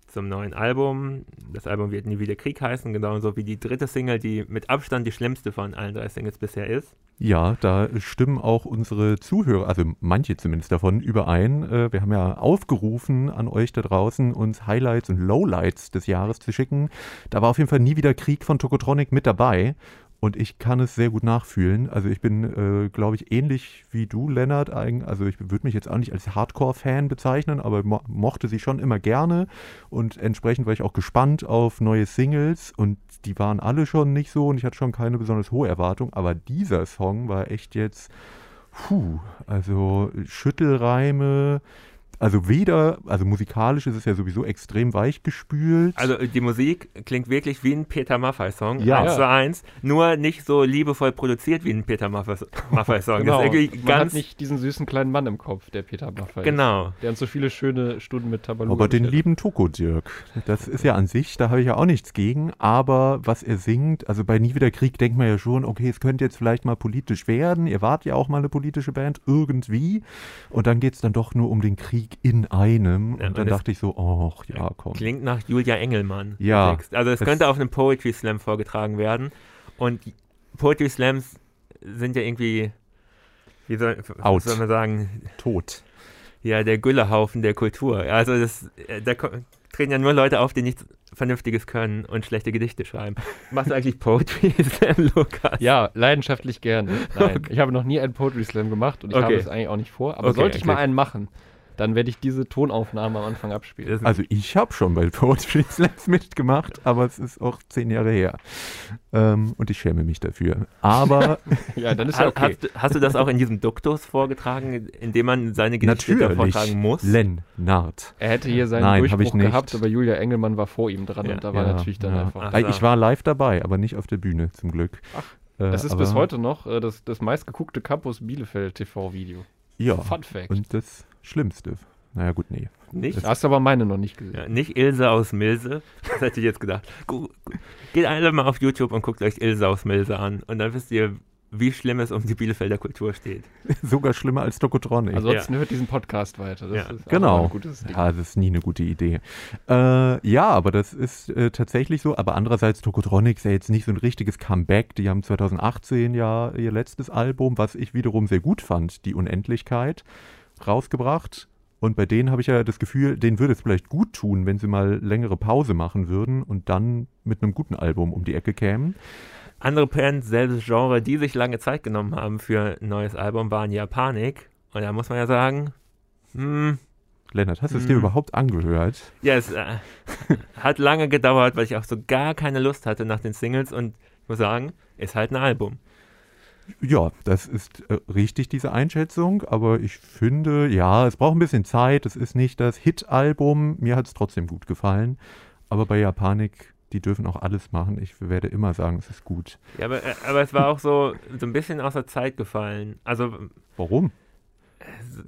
zum neuen Album. Das Album wird Nie wieder Krieg heißen, genauso wie die dritte Single, die mit Abstand die schlimmste von allen drei Singles bisher ist. Ja, da stimmen auch unsere Zuhörer, also manche zumindest davon, überein. Äh, wir haben ja aufgerufen an euch da draußen, uns Highlights und Lowlights des Jahres zu schicken. Da war auf jeden Fall nie wieder Krieg von Tokotronic mit dabei. Und ich kann es sehr gut nachfühlen. Also ich bin, äh, glaube ich, ähnlich wie du, Lennart. Also ich würde mich jetzt auch nicht als Hardcore-Fan bezeichnen, aber mo mochte sie schon immer gerne. Und entsprechend war ich auch gespannt auf neue Singles. Und die waren alle schon nicht so und ich hatte schon keine besonders hohe Erwartung. Aber dieser Song war echt jetzt, puh, also Schüttelreime. Also weder, also musikalisch ist es ja sowieso extrem weich gespült. Also äh, die Musik klingt wirklich wie ein Peter Maffay-Song, Ja. eins zu eins, nur nicht so liebevoll produziert wie ein Peter Maffay- Maffay-Song. Genau. Ist Man hat ganz, nicht diesen süßen kleinen Mann im Kopf, der Peter Maffay ist. genau. Der uns so viele schöne Stunden mit Tabaluga Aber den lieben Toko Dirk, das ist ja an sich, da habe ich ja auch nichts gegen, aber was er singt, also bei Nie wieder Krieg denkt man ja schon, okay, es könnte jetzt vielleicht mal politisch werden, ihr wart ja auch mal eine politische Band, irgendwie, und dann geht es dann doch nur um den Krieg in einem, Ja, und dann dachte ich so, ach ja, komm. Klingt nach Julia Engelmann. Ja, Text. Also es könnte auf einem Poetry Slam vorgetragen werden. Und Poetry Slams sind ja irgendwie, wie soll, Out. soll man sagen, Tot. ja, der Güllehaufen der Kultur. Also das, äh, da treten ja nur Leute auf, die nichts Vernünftiges können und schlechte Gedichte schreiben. Machst du eigentlich [LAUGHS] Poetry Slam, Lukas? Ja, leidenschaftlich gerne. Nein, [LAUGHS] ich habe noch nie einen Poetry Slam gemacht und ich Okay. habe es eigentlich auch nicht vor. Aber Okay, sollte ich mal okay. einen machen, dann werde ich diese Tonaufnahme am Anfang abspielen. Also ich habe schon bei Poetry [LAUGHS] Slams mitgemacht, aber es ist auch zehn Jahre her. Ähm, und ich schäme mich dafür. Aber [LAUGHS] ja, dann ist ja okay. hast, du- hast du das auch in diesem Duktus vorgetragen, in dem man seine Gedichte natürlich, vortragen muss? Lennart. Er hätte hier seinen Nein, Durchbruch gehabt, aber Julia Engelmann war vor ihm dran Ja. und da war Ja, natürlich dann ja. einfach. Ach. Ich war live dabei, aber nicht auf der Bühne, zum Glück. Ach, Äh, Das ist bis heute noch äh, das, das meistgeguckte Campus Bielefeld TV-Video. Ja, Fun Fact. und das Schlimmste. Naja, gut, nee. Nicht? Da hast du aber meine noch nicht gesehen. Ja, nicht Ilse aus Milse. Das hätte ich jetzt gedacht. Geht alle mal auf YouTube und guckt euch Ilse aus Milse an. Und dann wisst ihr, wie schlimm es um die Bielefelder Kultur steht. [LAUGHS] Sogar schlimmer als Tokotronic. Ansonsten hört diesen Podcast weiter. Das Ja, ist Genau. ein gutes Ding. Ja, das ist nie eine gute Idee. Äh, ja, aber das ist äh, tatsächlich so. Aber andererseits, Tokotronic ist ja jetzt nicht so ein richtiges Comeback. Die haben 2018 ja ihr letztes Album, was ich wiederum sehr gut fand, Die Unendlichkeit, rausgebracht. Und bei denen habe ich ja das Gefühl, denen würde es vielleicht gut tun, wenn sie mal längere Pause machen würden und dann mit einem guten Album um die Ecke kämen. Andere Bands, selbes Genre, die sich lange Zeit genommen haben für ein neues Album, waren Japanik. Und da muss man ja sagen, hm, Lennart, hast du es dir Hm. überhaupt angehört? ja, es äh, [LAUGHS] hat lange gedauert, weil ich auch so gar keine Lust hatte nach den Singles. Und ich muss sagen, ist halt ein Album. Ja, das ist äh, richtig, diese Einschätzung, aber ich finde, ja, es braucht ein bisschen Zeit. Es ist nicht das Hit-Album. Mir hat es trotzdem gut gefallen. Aber bei Japanik, die dürfen auch alles machen. Ich werde immer sagen, es ist gut. Ja, aber, äh, aber es war auch so, so ein bisschen außer Zeit gefallen. Also, Warum?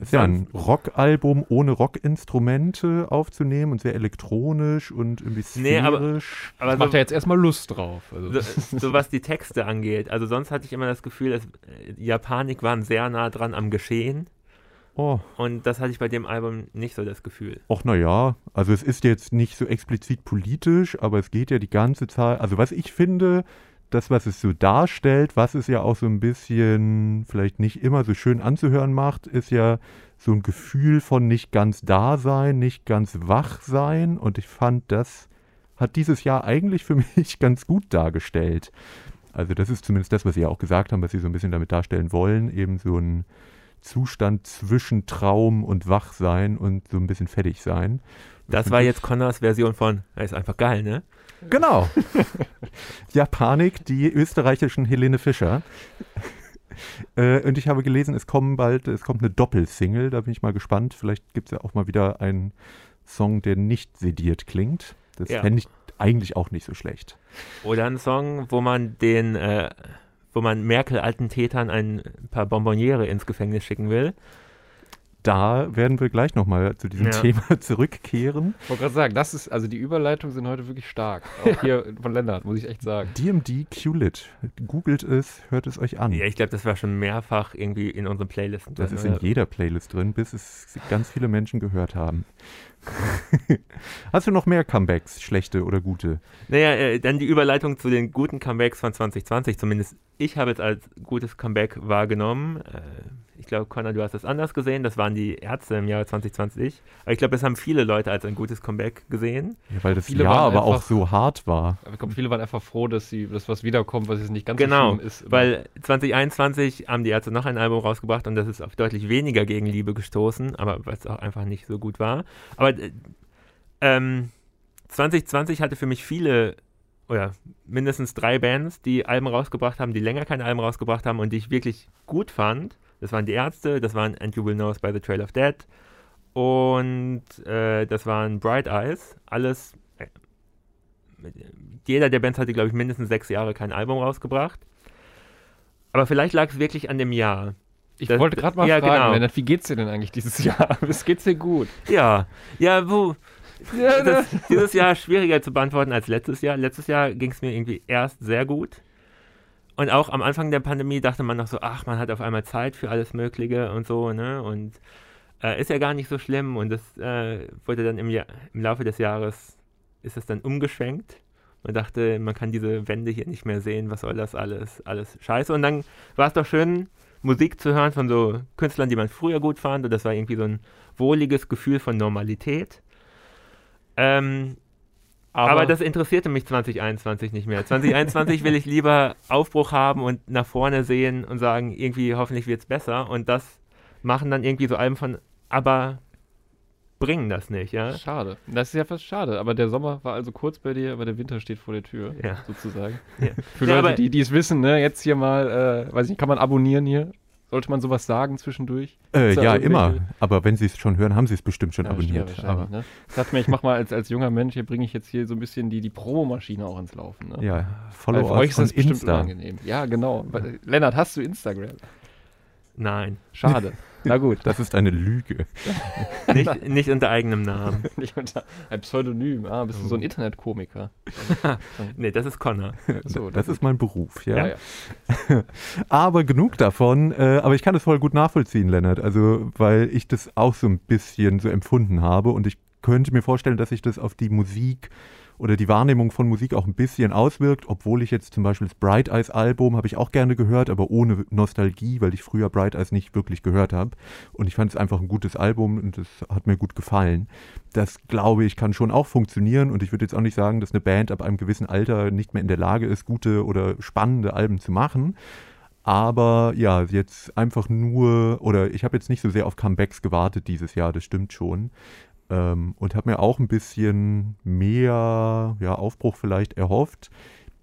Es ist ja ein Rockalbum ohne Rockinstrumente aufzunehmen und sehr elektronisch und irgendwie Nee, aber- aber Das so, macht ja jetzt erstmal Lust drauf. Also, so, so was die Texte angeht. Also sonst hatte ich immer das Gefühl, dass äh, Japanik waren sehr nah dran am Geschehen. Oh, Und das hatte ich bei dem Album nicht so das Gefühl. Och, naja, also es ist jetzt nicht so explizit politisch, aber es geht ja die ganze Zeit. Also, was ich finde, das, was es so darstellt, was es ja auch so ein bisschen vielleicht nicht immer so schön anzuhören macht, ist ja so ein Gefühl von nicht ganz da sein, nicht ganz wach sein. Und ich fand, das hat dieses Jahr eigentlich für [LAUGHS] mich ganz gut dargestellt. Also, das ist zumindest das, was Sie ja auch gesagt haben, was Sie so ein bisschen damit darstellen wollen, eben so ein Zustand zwischen Traum und Wachsein und so ein bisschen fertig sein. Das war jetzt Connors Version von, er ist einfach geil, ne? Genau. [LAUGHS] Japanik, die österreichischen Helene Fischer. Äh, und ich habe gelesen, es kommen bald, es kommt eine Doppelsingle, da bin ich mal gespannt. Vielleicht gibt es ja auch mal wieder einen Song, der nicht sediert klingt. Das Ja. fände ich eigentlich auch nicht so schlecht. Oder ein Song, wo man den, äh, wo man Merkel-alten Tätern ein paar Bonbonniere ins Gefängnis schicken will. Da werden wir gleich nochmal zu diesem Ja. Thema [LAUGHS] zurückkehren. Ich wollte gerade sagen, das ist, also die Überleitungen sind heute wirklich stark. Auch hier von Lennart, muss ich echt sagen. DMD QLIT. Googelt es, hört es euch an. Ja, ich glaube, das war schon mehrfach irgendwie in unseren Playlisten Das drin, ist in oder? jeder Playlist drin, bis es ganz viele Menschen gehört haben. [LAUGHS] Hast du noch mehr Comebacks, schlechte oder gute? Naja, äh, dann die Überleitung zu den guten Comebacks von 2020. Zumindest ich habe es als gutes Comeback wahrgenommen. Äh, ich glaube, Connor, du hast es anders gesehen. Das waren die Ärzte im Jahr 2020. Aber ich glaube, das haben viele Leute als ein gutes Comeback gesehen. Ja, weil das Viele Jahr waren aber auch einfach- so hart war. Ich glaube, viele waren einfach froh, dass sie das was wiederkommt, was jetzt nicht ganz Genau, so schlimm ist. Weil 2021 haben die Ärzte noch ein Album rausgebracht und das ist auf deutlich weniger Gegenliebe gestoßen, aber was auch einfach nicht so gut war. Aber äh, ähm, 2020 hatte für mich viele oder mindestens drei Bands, die Alben rausgebracht haben, die länger keine Alben rausgebracht haben und die ich wirklich gut fand. Das waren die Ärzte, das waren And You Will Know Us by the Trail of Dead und äh, das waren Bright Eyes. Alles, äh, jeder der Bands hatte, glaube ich, mindestens sechs Jahre kein Album rausgebracht. Aber vielleicht lag es wirklich an dem Jahr. ich das- wollte gerade mal ja, fragen, genau. Lennart, wie geht's dir denn eigentlich dieses Jahr? [LAUGHS] Es geht's dir gut? Ja, ja, wo. Das, dieses Jahr schwieriger zu beantworten als letztes Jahr. Letztes Jahr ging es mir irgendwie erst sehr gut. Und auch am Anfang der Pandemie dachte man noch so, ach, man hat auf einmal Zeit für alles Mögliche und so, ne? Und äh, ist ja gar nicht so schlimm. Und das äh, wurde dann im, Jahr, im Laufe des Jahres, ist es dann umgeschwenkt. Man dachte, man kann diese Wände hier nicht mehr sehen, was soll das alles, alles scheiße. Und dann war es doch schön, Musik zu hören von so Künstlern, die man früher gut fand. Und das war irgendwie so ein wohliges Gefühl von Normalität. Ähm, aber, das interessierte mich 2021 nicht mehr. 2021 will ich lieber Aufbruch haben und nach vorne sehen und sagen, irgendwie hoffentlich wird es besser. Und das machen dann irgendwie so Alben von, aber bringen das nicht, ja? Schade. Das ist ja fast schade. Aber der Sommer war also kurz bei dir, aber der Winter steht vor der Tür, Ja. sozusagen. Ja. Für Ja, Leute, aber- die die es wissen, ne, jetzt hier mal, äh, weiß ich nicht, kann man abonnieren hier? Sollte man sowas sagen zwischendurch? Äh, ja, immer. Aber wenn Sie es schon hören, haben Sie es bestimmt schon Ja, abonniert. ja, aber, wahrscheinlich, ne? Ich dachte mir, ich mach mal als, als junger Mensch, hier bringe ich jetzt hier so ein bisschen die, die Promomaschine auch ins Laufen. Ne? ja, Weil follow für us euch ist das bestimmt Insta. unangenehm. Ja, genau. Weil- Lennart, hast du Instagram? Nein. Schade. Na gut. Das ist eine Lüge. [LAUGHS] Nicht, nicht unter eigenem Namen. [LAUGHS] Nicht unter ein Pseudonym. Ah, bist du so ein Internetkomiker? [LAUGHS] Nee, das ist Connor. So, Das ist mein Beruf, ja. ja, ja. Aber genug davon. Äh, aber ich kann es voll gut nachvollziehen, Lennart. Also, weil ich das auch so ein bisschen so empfunden habe. Und ich könnte mir vorstellen, dass sich das auf die Musik oder die Wahrnehmung von Musik auch ein bisschen auswirkt, obwohl ich jetzt zum Beispiel das Bright Eyes Album habe ich auch gerne gehört, aber ohne Nostalgie, weil ich früher Bright Eyes nicht wirklich gehört habe. Und ich fand es einfach ein gutes Album und es hat mir gut gefallen. Das glaube ich kann schon auch funktionieren und ich würde jetzt auch nicht sagen, dass eine Band ab einem gewissen Alter nicht mehr in der Lage ist, gute oder spannende Alben zu machen. Aber ja, jetzt einfach nur, oder ich habe jetzt nicht so sehr auf Comebacks gewartet dieses Jahr, das stimmt schon. Ähm, und habe mir auch ein bisschen mehr ja, Aufbruch vielleicht erhofft,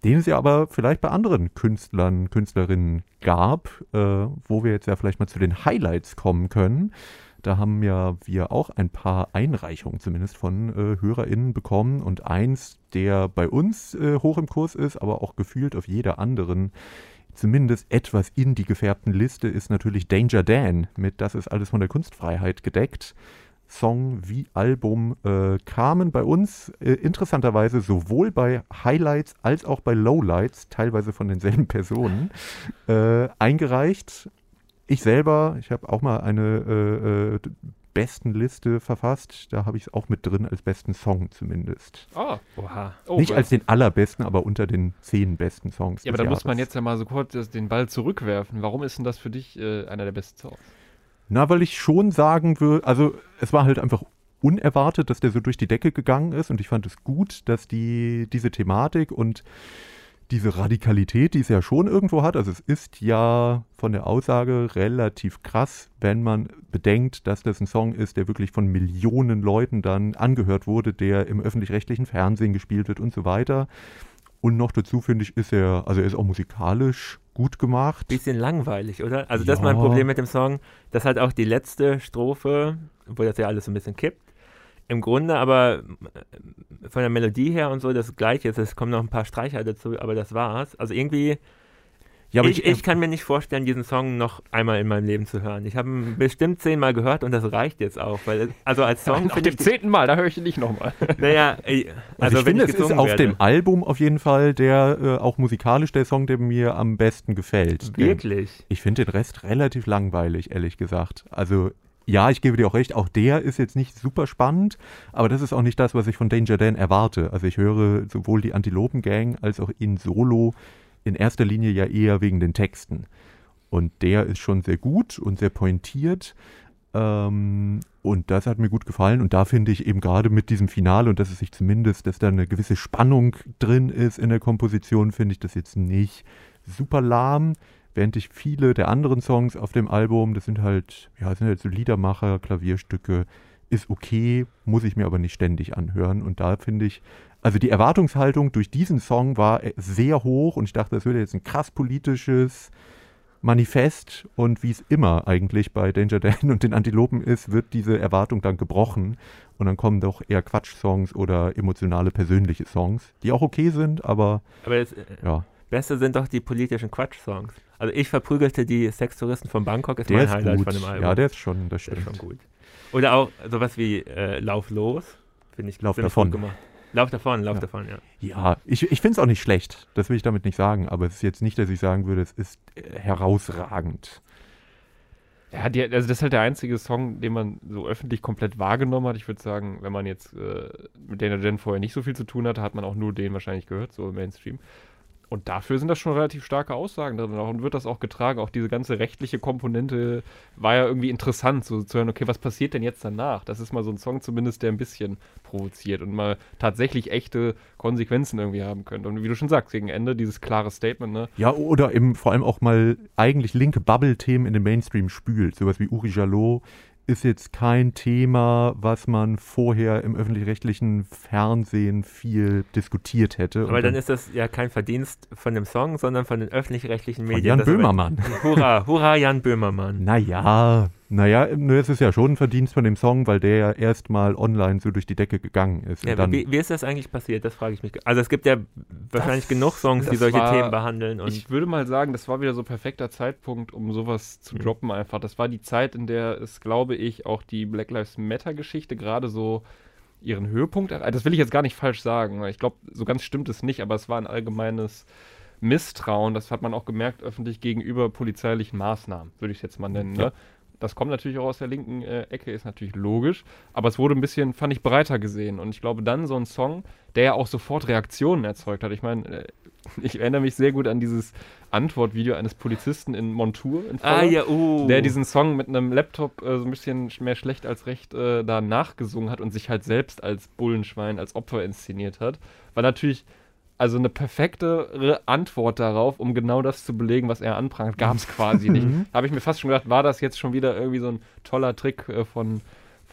den es ja aber vielleicht bei anderen Künstlern, Künstlerinnen gab, äh, wo wir jetzt ja vielleicht mal zu den Highlights kommen können. Da haben ja wir auch ein paar Einreichungen zumindest von äh, HörerInnen bekommen und eins, der bei uns äh, hoch im Kurs ist, aber auch gefühlt auf jeder anderen zumindest etwas in die gefärbten Liste ist natürlich Danger Dan mit Das ist alles von der Kunstfreiheit gedeckt. Song wie Album äh, kamen bei uns äh, interessanterweise sowohl bei Highlights als auch bei Lowlights, teilweise von denselben [LAUGHS] Personen, äh, eingereicht. Ich selber, ich habe auch mal eine äh, äh, Bestenliste verfasst. Da habe ich es auch mit drin als besten Song zumindest. Ah, Oha. oh, Nicht weil- als den allerbesten, aber unter den zehn besten Songs. Ja, aber da muss man jetzt ja mal so kurz den Ball zurückwerfen. Warum ist denn das für dich äh, einer der besten Songs? Na, weil ich schon sagen würde, also es war halt einfach unerwartet, dass der so durch die Decke gegangen ist und ich fand es gut, dass die diese Thematik und diese Radikalität, die es ja schon irgendwo hat, also es ist ja von der Aussage relativ krass, wenn man bedenkt, dass das ein Song ist, der wirklich von Millionen Leuten dann angehört wurde, der im öffentlich-rechtlichen Fernsehen gespielt wird und so weiter. Und noch dazu finde ich, ist er, also er ist auch musikalisch gut gemacht. Bisschen langweilig, oder? Also das ist mein Ja. Problem mit dem Song, dass halt auch die letzte Strophe, wo das ja alles so ein bisschen kippt, im Grunde aber äh, von der Melodie her und so das gleiche ist. Es kommen noch ein paar Streicher dazu, aber das war's. Also irgendwie, Ja, aber ich, ich kann mir nicht vorstellen, diesen Song noch einmal in meinem Leben zu hören. Ich habe ihn bestimmt zehnmal gehört und das reicht jetzt auch. Weil, also als Song Nach finde dem ich, zehnten Mal, da höre ich ihn nicht nochmal. [LAUGHS] naja, Also, also, ich finde, ich es ist auf werde. dem Album auf jeden Fall der äh, auch musikalisch der Song, der mir am besten gefällt. Wirklich? Ich finde den Rest relativ langweilig, ehrlich gesagt. Also ja, ich gebe dir auch recht, auch der ist jetzt nicht super spannend, aber das ist auch nicht das, was ich von Danger Dan erwarte. Also ich höre sowohl die Antilopen Gang als auch ihn solo in erster Linie ja eher wegen den Texten. Und der ist schon sehr gut und sehr pointiert. Ähm, und das hat mir gut gefallen. Und da finde ich eben gerade mit diesem Finale und dass es sich zumindest, dass da eine gewisse Spannung drin ist in der Komposition, finde ich das jetzt nicht super lahm. Während ich viele der anderen Songs auf dem Album, das sind halt, ja, sind halt so Liedermacher, Klavierstücke, ist okay, muss ich mir aber nicht ständig anhören. Und da finde ich, also die Erwartungshaltung durch diesen Song war äh, sehr hoch und ich dachte, das würde jetzt ein krass politisches Manifest und wie es immer eigentlich bei Danger Dan [LAUGHS] und den Antilopen ist, wird diese Erwartung dann gebrochen und dann kommen doch eher Quatsch-Songs oder emotionale, persönliche Songs, die auch okay sind, aber Aber das äh, ja, Beste sind doch die politischen Quatsch-Songs. Also ich verprügelte die Sextouristen von Bangkok, ist der mein ist Highlight gut. von dem Album. Ja, der ist schon, das Der stimmt. ist schon gut. Oder auch sowas wie äh, Lauf los, finde ich Lauf davon. gut gemacht. Lauf davon, lauf Ja. davon, ja. Ja, ich, ich finde es auch nicht schlecht, das will ich damit nicht sagen, aber es ist jetzt nicht, dass ich sagen würde, es ist äh, herausragend. Ja, die, also das ist halt der einzige Song, den man so öffentlich komplett wahrgenommen hat. Ich würde sagen, wenn man jetzt äh, mit Dana Jen vorher nicht so viel zu tun hatte, hat man auch nur den wahrscheinlich gehört, so im Mainstream. Und dafür sind das schon relativ starke Aussagen drin. Und wird das auch getragen. Auch diese ganze rechtliche Komponente war ja irgendwie interessant, so zu hören, okay, was passiert denn jetzt danach? Das ist mal so ein Song zumindest, der ein bisschen provoziert und mal tatsächlich echte Konsequenzen irgendwie haben könnte. Und wie du schon sagst, gegen Ende dieses klare Statement, ne? Ja, oder eben vor allem auch mal eigentlich linke Bubble-Themen in den Mainstream spült. Sowas wie Uri Jalot ist jetzt kein Thema, was man vorher im öffentlich-rechtlichen Fernsehen viel diskutiert hätte. Aber Und dann ist das ja kein Verdienst von dem Song, sondern von den öffentlich-rechtlichen von Medien. Jan dass wir- Böhmermann. Hurra, hurra, Jan Böhmermann. Naja, Naja, ne, es ist ja schon ein Verdienst von dem Song, weil der ja erstmal online so durch die Decke gegangen ist. Ja, Und dann, wie, wie ist das eigentlich passiert? Das frage ich mich. Also es gibt ja wahrscheinlich Das- genug Songs, die solche war- Themen behandeln. Und ich würde mal sagen, das war wieder so ein perfekter Zeitpunkt, um sowas zu Mhm. droppen einfach. Das war die Zeit, in der es, glaube ich, auch die Black Lives Matter-Geschichte gerade so ihren Höhepunkt erreicht. Das will ich jetzt gar nicht falsch sagen, ich glaube, so ganz stimmt es nicht, aber es war ein allgemeines Misstrauen, das hat man auch gemerkt, öffentlich gegenüber polizeilichen Maßnahmen, würde ich es jetzt mal nennen. Ja. Das kommt natürlich auch aus der linken äh, Ecke, ist natürlich logisch, aber es wurde ein bisschen, fand ich, breiter gesehen. Und ich glaube, dann so ein Song, der ja auch sofort Reaktionen erzeugt hat. Ich meine, äh, [LAUGHS] ich erinnere mich sehr gut an dieses Antwortvideo eines Polizisten in Montur in ah Voller, ja, uh. der diesen Song mit einem Laptop äh, so ein bisschen sch- mehr schlecht als recht äh, da nachgesungen hat und sich halt selbst als Bullenschwein, als Opfer inszeniert hat. War natürlich also eine perfekte Antwort darauf, um genau das zu belegen, was er anprangert, gab es quasi nicht. Da habe ich mir fast schon gedacht, war das jetzt schon wieder irgendwie so ein toller Trick äh, von,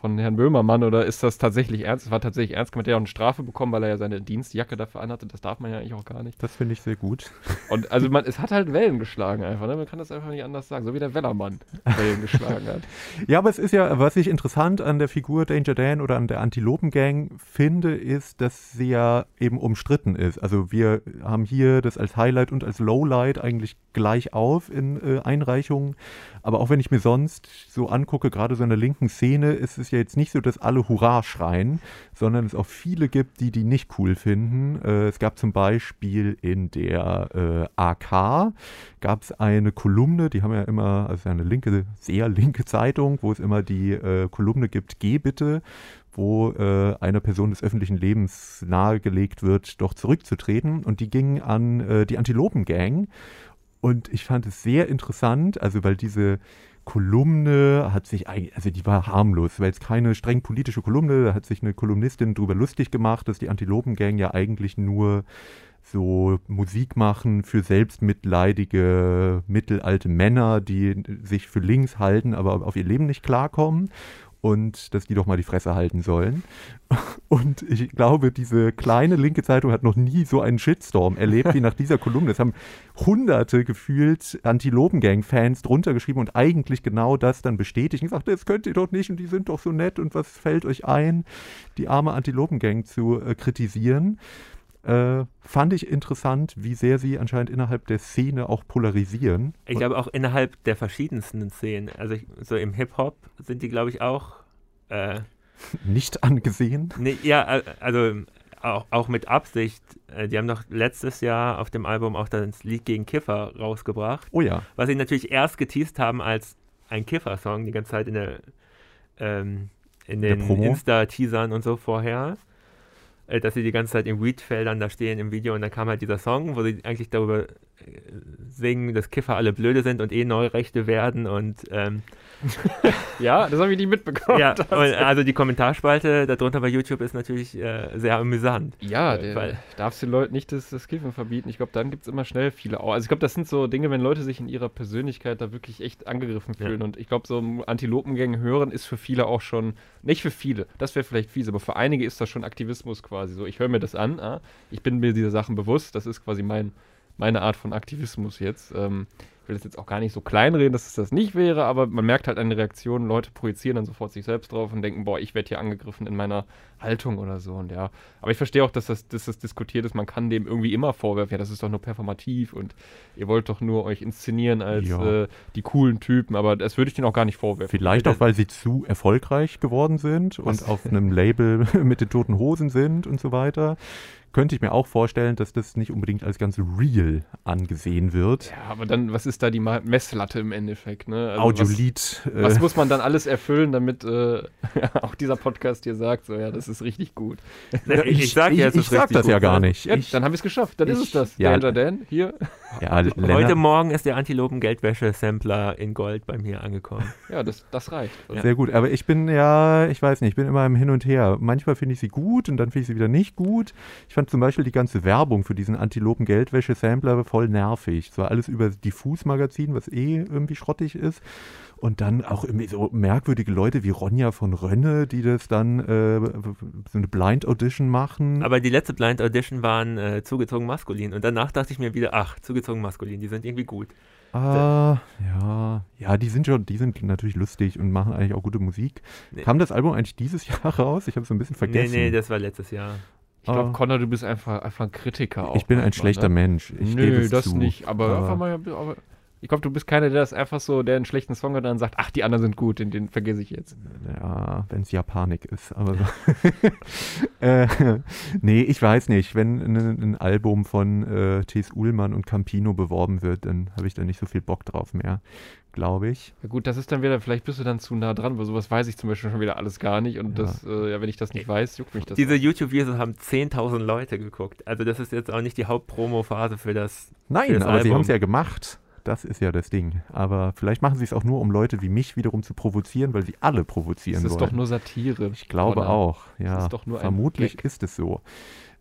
von Herrn Böhmermann oder ist das tatsächlich ernst? Es war tatsächlich ernst gemeint. Er hat auch eine Strafe bekommen, weil er ja seine Dienstjacke dafür anhatte. Das darf man ja eigentlich auch gar nicht. das finde ich sehr gut. Und also man, es hat halt Wellen geschlagen einfach. Ne? Man kann das einfach nicht anders sagen. So wie der Wellermann Wellen geschlagen hat. [LAUGHS] Ja, aber es ist ja, was ich interessant an der Figur Danger Dan oder an der Antilopengang finde, ist, dass sie ja eben umstritten ist. Also wir haben hier das als Highlight und als Lowlight eigentlich gleich auf in äh, Einreichungen. Aber auch wenn ich mir sonst so angucke, gerade so in der linken Szene, ist es ja jetzt nicht so, dass alle Hurra schreien, sondern es auch viele gibt, die die nicht cool finden. Äh, es gab zum Beispiel in der äh, AK gab es eine Kolumne, die haben ja immer, also eine linke, sehr linke Zeitung, wo es immer die äh, Kolumne gibt, Geh bitte, wo äh, einer Person des öffentlichen Lebens nahegelegt wird, doch zurückzutreten. Und die ging an äh, die Antilopengang. Und ich fand es sehr interessant, also weil diese Kolumne hat sich eigentlich, also die war harmlos, weil es keine streng politische Kolumne, da hat sich eine Kolumnistin drüber lustig gemacht, dass die Antilopengang ja eigentlich nur so Musik machen für selbstmitleidige mittelalte Männer, die sich für links halten, aber auf ihr Leben nicht klarkommen und dass die doch mal die Fresse halten sollen. Und ich glaube, diese kleine linke Zeitung hat noch nie so einen Shitstorm erlebt wie nach dieser Kolumne. Es haben hunderte gefühlt Antilopengang-Fans drunter geschrieben und eigentlich genau das dann bestätigt und gesagt, das könnt ihr doch nicht und die sind doch so nett und was fällt euch ein, die arme Antilopengang zu äh, kritisieren. Äh, fand ich interessant, wie sehr sie anscheinend innerhalb der Szene auch polarisieren. Ich glaube auch innerhalb der verschiedensten Szenen. Also ich, so im Hip-Hop sind die, glaube ich, auch. Äh, [LAUGHS] nicht angesehen. nee, ja, also auch, auch mit Absicht. Äh, die haben doch letztes Jahr auf dem Album auch das Lied gegen Kiffer rausgebracht, Oh ja. was sie natürlich erst geteased haben als ein Kiffer-Song die ganze Zeit in der ähm, in den? Insta-Teasern und so vorher. Äh, dass sie die ganze Zeit in Weedfeldern da stehen im Video. Und dann kam halt dieser Song, wo sie eigentlich darüber singen, dass Kiffer alle blöde sind und eh Neurechte werden und ähm, [LAUGHS] Ja, das habe ich nicht mitbekommen. ja, also die Kommentarspalte darunter bei YouTube ist natürlich äh, sehr amüsant. Ja, Äh, der, weil- darfst den Leuten nicht das, das Kiffen verbieten. Ich glaube, dann gibt es immer schnell viele. Au- Also ich glaube, das sind so Dinge, wenn Leute sich in ihrer Persönlichkeit da wirklich echt angegriffen Ja. fühlen. Und ich glaube, so Antilopengang hören ist für viele auch schon, nicht für viele, das wäre vielleicht fies, aber für einige ist das schon Aktivismus quasi. So, ich höre mir das an, ah, ich bin mir dieser Sachen bewusst, das ist quasi mein, meine Art von Aktivismus jetzt. Ähm, ich will das jetzt auch gar nicht so kleinreden, dass es das nicht wäre, aber man merkt halt an den Reaktionen, Leute projizieren dann sofort sich selbst drauf und denken, boah, ich werde hier angegriffen in meiner Haltung oder so. Und ja, aber ich verstehe auch, dass das, dass das diskutiert ist. Man kann dem irgendwie immer vorwerfen, ja, das ist doch nur performativ und ihr wollt doch nur euch inszenieren als Ja. äh, die coolen Typen, aber das würde ich denen auch gar nicht vorwerfen. Vielleicht auch, weil sie zu erfolgreich geworden sind und Was? auf einem Label [LAUGHS] mit den toten Hosen sind und so weiter. Könnte ich mir auch vorstellen, dass das nicht unbedingt als ganz real angesehen wird. Ja, aber dann, was ist da die Messlatte im Endeffekt? Ne? Also was, Audiolied. Äh, was muss man dann [LAUGHS] alles erfüllen, damit äh, [LAUGHS] auch dieser Podcast hier sagt, so ja, das ist richtig gut. ich, ich sage ich, ja, ich sag das ja gar nicht. Ja, ich, dann haben wir es geschafft, dann ist es ich- das. ja. Danger Dan, hier. ja, Heute Lennart, Morgen ist der Antilopen-Geldwäsche-Sampler in Gold bei mir angekommen. Ja, das, das reicht. Sehr gut, aber ich bin ja, ich weiß nicht, ich bin immer im Hin und Her. Manchmal finde ich sie gut und dann finde ich sie wieder nicht gut. Ich fand zum Beispiel die ganze Werbung für diesen Antilopen-Geldwäsche-Sampler voll nervig. Es war alles über Diffus-Magazin, was eh irgendwie schrottig ist. Und dann auch irgendwie so merkwürdige Leute wie Ronja von Rönne, die das dann äh, so eine Blind-Audition machen. Aber die letzte Blind Audition waren äh, zugezogen maskulin. Und danach dachte ich mir wieder, ach, zugezogen maskulin, die sind irgendwie gut. Ah, ja, ja, die sind schon, die sind natürlich lustig und machen eigentlich auch gute Musik. Nee. Kam das Album eigentlich dieses [LAUGHS] Jahr raus? Ich habe es ein bisschen vergessen. Nee, nee, das war letztes Jahr. Ich glaube, Ah. Connor, du bist einfach, einfach ein Kritiker ich bin ein manchmal, schlechter ne? Mensch. Ich Nö, das zu. nicht. Aber, einfach mal, aber ich glaube, du bist keiner, der das einfach so, der einen schlechten Song hat und dann sagt, ach, die anderen sind gut, den, den vergesse ich jetzt. Ja, wenn es Japanik ist, aber [LAUGHS] äh, nee, ich weiß nicht. Wenn ein, ein Album von äh, T.S. Uhlmann und Campino beworben wird, dann habe ich da nicht so viel Bock drauf mehr, glaube ich. Ja gut, das ist dann wieder, vielleicht bist du dann zu nah dran, weil sowas weiß ich zum Beispiel schon wieder alles gar nicht und Ja. das, äh, ja, wenn ich das nicht weiß, juckt mich das. Diese YouTube-Videos haben 10.000 Leute geguckt. Also das ist jetzt auch nicht die Hauptpromo-Phase für das. Nein, Für das aber sie Album. haben es ja gemacht. Das ist ja das Ding. Aber vielleicht machen sie es auch nur, um Leute wie mich wiederum zu provozieren, weil sie alle provozieren das ist wollen. doch nur Satire. ich glaube Connor. auch, ja. ist doch nur ein Vermutlich Gag. ist es so.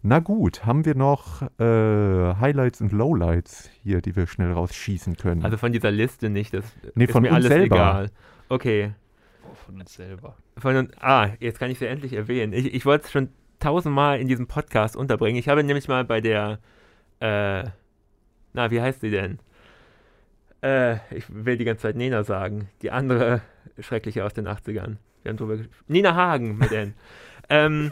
Na gut, haben wir noch äh, Highlights und Lowlights hier, die wir schnell rausschießen können? Also von dieser Liste nicht. Das Nee, ist von mir uns alles selber. egal. Okay. Oh, von uns selber. Von, uns- ah, jetzt kann ich sie endlich erwähnen. Ich, ich wollte es schon tausendmal in diesem Podcast unterbringen. Ich habe nämlich mal bei der, äh, na, wie heißt sie denn? Äh, ich will die ganze Zeit Nena sagen. Die andere Schreckliche aus den 80ern. Wir haben drüber Nina Hagen mit den. [LAUGHS] ähm,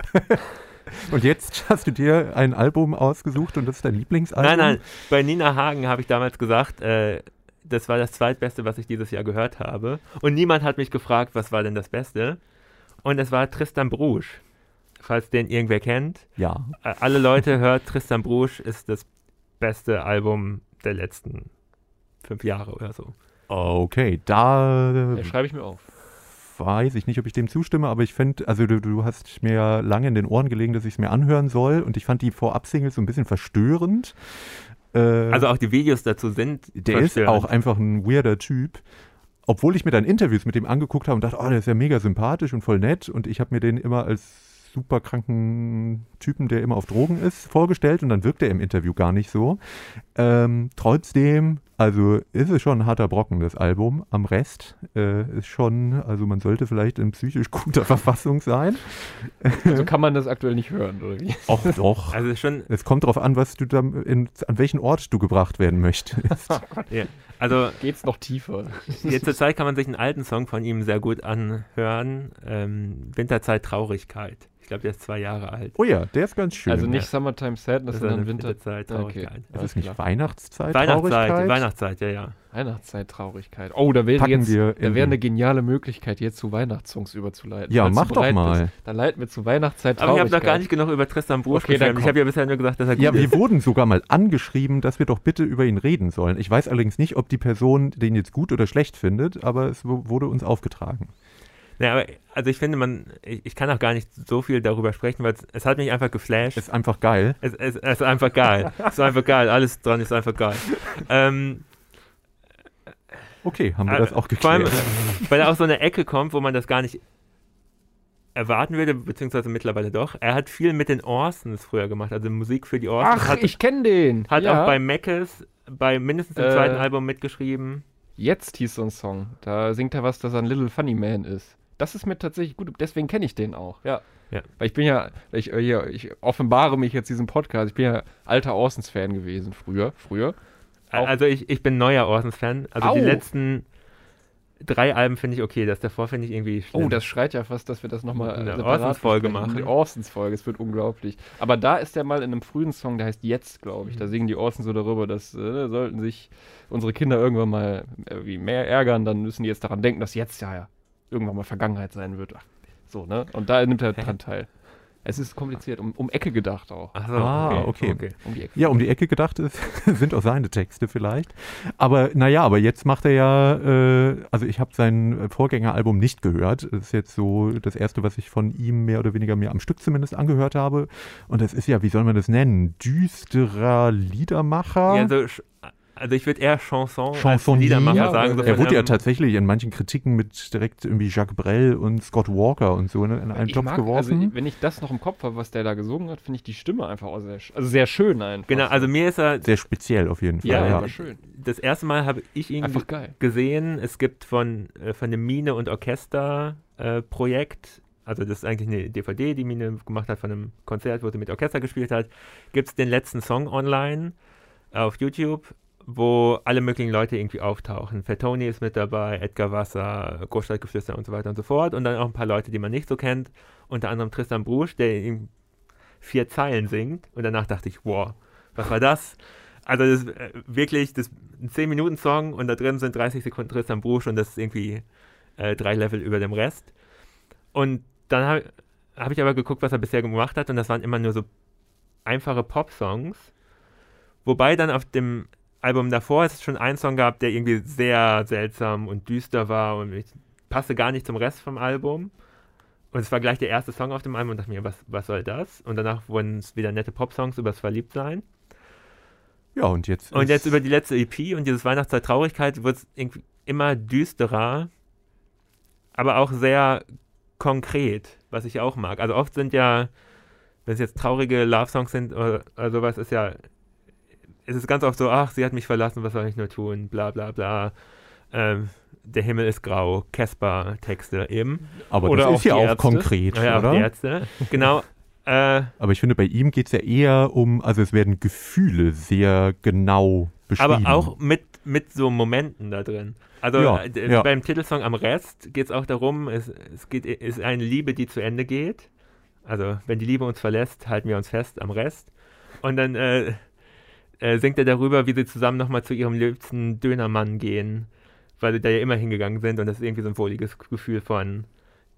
[LAUGHS] Und jetzt hast du dir ein Album ausgesucht und das ist dein Lieblingsalbum? nein, nein, bei Nina Hagen habe ich damals gesagt, äh, das war das zweitbeste, was ich dieses Jahr gehört habe. Und niemand hat mich gefragt, was war denn das Beste. Und es war Tristan Brusch. Falls den irgendwer kennt. Ja. Äh, alle Leute hört, Tristan Brusch ist das beste Album der letzten fünf Jahre oder so. Okay, da Ja, schreibe ich mir auf. Weiß ich nicht, ob ich dem zustimme, aber ich finde, also du, du hast mir lange in den Ohren gelegen, dass ich es mir anhören soll und ich fand die Vorab-Singles so ein bisschen verstörend. Äh, Also auch die Videos dazu sind. der ist verstörend. auch einfach ein weirder Typ. Obwohl ich mir dann Interviews mit dem angeguckt habe und dachte, oh, der ist ja mega sympathisch und voll nett und ich habe mir den immer als super kranken Typen, der immer auf Drogen ist, vorgestellt und dann wirkt er im Interview gar nicht so. Ähm, trotzdem, also ist es schon ein harter Brocken, das Album. Am Rest äh, ist schon, also man sollte vielleicht in psychisch guter [LAUGHS] Verfassung sein. Also kann man das aktuell nicht hören, oder wie? [LAUGHS] Auch doch. Also schon, Es kommt darauf an, was du da in, an welchen Ort du gebracht werden möchtest. [LAUGHS] also Geht's noch tiefer? [LAUGHS] jetzt zur Zeit kann man sich einen alten Song von ihm sehr gut anhören. Ähm, Winterzeit Traurigkeit. Ich glaube, der ist zwei Jahre alt. Oh ja, der ist ganz schön. Also nicht ja. Summertime Sadness, ist sondern Winterzeit Okay. Traurigkeit. ist alles es nicht klar. Weihnachtszeit? Weihnachtszeit, Traurigkeit? Weihnachtszeit, ja, ja. Weihnachtszeit Traurigkeit. Oh, da wäre Packen jetzt wir da wäre eine geniale Möglichkeit, jetzt zu Weihnachtssongs überzuleiten. Ja, mach doch mal. Bist, dann leiten wir zu Weihnachtszeit Aber ich habe noch gar nicht genug über Tristan Brusch Okay. Ich habe ja bisher nur gesagt, dass er gut Ja, ist. wir wurden sogar mal angeschrieben, dass wir doch bitte über ihn reden sollen. Ich weiß allerdings nicht, ob die Person den jetzt gut oder schlecht findet, aber es wu- wurde uns aufgetragen. Ja, aber also ich finde, man, ich, ich kann auch gar nicht so viel darüber sprechen, weil es, es hat mich einfach geflasht. Ist einfach geil. Es, es, es ist einfach geil. es ist einfach geil. Alles dran ist einfach geil. ähm, Okay, haben wir äh, das auch Vor allem, geklärt. weil er aus so einer Ecke kommt, wo man das gar nicht erwarten würde, beziehungsweise mittlerweile doch. Er hat viel mit den Orsons früher gemacht, also Musik für die Orsons. Ach, hat, ich kenne den. hat ja. auch bei Mackes bei mindestens dem Äh, zweiten Album mitgeschrieben. Jetzt hieß so ein Song. Da singt er was, dass er ein Little Funny Man ist. Das ist mir tatsächlich gut. Deswegen kenne ich den auch. Ja. Ja. Weil ich bin ja, ich, äh, ich offenbare mich jetzt diesem Podcast. Ich bin ja alter Orsons-Fan gewesen früher. Früher. Auch- Also ich, ich bin neuer Orsons-Fan. Also die Au. letzten drei Alben finde ich okay. Das davor finde ich irgendwie schlimm. Oh, das schreit ja fast, dass wir das nochmal Eine separat Orsons-Folge machen. Die Orsons-Folge, es wird unglaublich. Aber da ist er mal in einem frühen Song, der heißt Jetzt, glaube ich. Da Mhm. singen die Orsons so darüber, dass äh, sollten sich unsere Kinder irgendwann mal irgendwie mehr ärgern, dann müssen die jetzt daran denken, dass jetzt ja, ja irgendwann mal Vergangenheit sein wird. Ach, so, ne? Und da nimmt er dran [LAUGHS] teil. Es ist kompliziert, um, um Ecke gedacht auch. Ach so, Ah, okay. okay. Um die Ecke. Ja, um die Ecke gedacht ist, [LAUGHS] sind auch seine Texte vielleicht. Aber naja, aber jetzt macht er ja, äh, also ich habe sein Vorgängeralbum nicht gehört. Das ist jetzt so das erste, was ich von ihm mehr oder weniger mir am Stück zumindest angehört habe. Und das ist ja, wie soll man das nennen? Düsterer Liedermacher. Ja, so, also ich würde eher Chanson als Chansonnier. Liedermacher Ja, sagen. So er wurde ja einem- tatsächlich in manchen Kritiken mit direkt irgendwie Jacques Brel und Scott Walker und so ne, in einen Ich Topf geworfen. also, wenn ich das noch im Kopf habe, was der da gesungen hat, finde ich die Stimme einfach auch sehr, also sehr schön einfach. Genau, also mir ist er Sehr speziell auf jeden Fall. Ja, Ja, schön. das erste Mal habe ich ihn Einfach geil. gesehen. Es gibt von, äh, von dem Mine und Orchester äh, Projekt, also das ist eigentlich eine DVD, die Mine gemacht hat von einem Konzert, wo sie mit Orchester gespielt hat, gibt es den letzten Song online auf YouTube, wo alle möglichen Leute irgendwie auftauchen. Fettoni ist mit dabei, Edgar Wasser, Großstadtgeflüster und so weiter und so fort. Und dann auch ein paar Leute, die man nicht so kennt. Unter anderem Tristan Brusch, der in vier Zeilen singt. Und danach dachte ich, wow, was war das? Also das ist äh, wirklich das ein 10-Minuten-Song und da drin sind 30 Sekunden Tristan Brusch und das ist irgendwie äh, drei Level über dem Rest. Und dann habe hab ich aber geguckt, was er bisher gemacht hat und das waren immer nur so einfache Pop-Songs. Wobei dann auf dem Album davor es schon einen Song gab, der irgendwie sehr seltsam und düster war und ich passte gar nicht zum Rest vom Album. Und es war gleich der erste Song auf dem Album und dachte mir, was, was soll das? Und danach wurden es wieder nette Pop-Songs übers Verliebtsein. Ja, und jetzt. Und ist- jetzt über die letzte EP und dieses Weihnachtszeit Traurigkeit wird es irgendwie immer düsterer, aber auch sehr konkret, was ich auch mag. Also oft sind ja, wenn es jetzt traurige Love-Songs sind oder, oder sowas, ist ja, ist es ganz oft so, ach, sie hat mich verlassen, was soll ich nur tun, bla bla bla. Ähm, der Himmel ist grau, Casper-Texte eben. aber oder das ist ja auch Ärzte. konkret, Ja, auch die oder? Ärzte. Genau. äh, Aber ich finde, bei ihm geht es ja eher um, also es werden Gefühle sehr genau beschrieben. Aber auch mit, mit so Momenten da drin. Also Ja, äh, ja. beim Titelsong am Rest geht es auch darum, es, es geht, ist eine Liebe, die zu Ende geht. Also wenn die Liebe uns verlässt, halten wir uns fest am Rest. Und dann äh, äh, singt er darüber, wie sie zusammen nochmal zu ihrem liebsten Dönermann gehen, weil sie da ja immer hingegangen sind und das ist irgendwie so ein wohliges Gefühl von,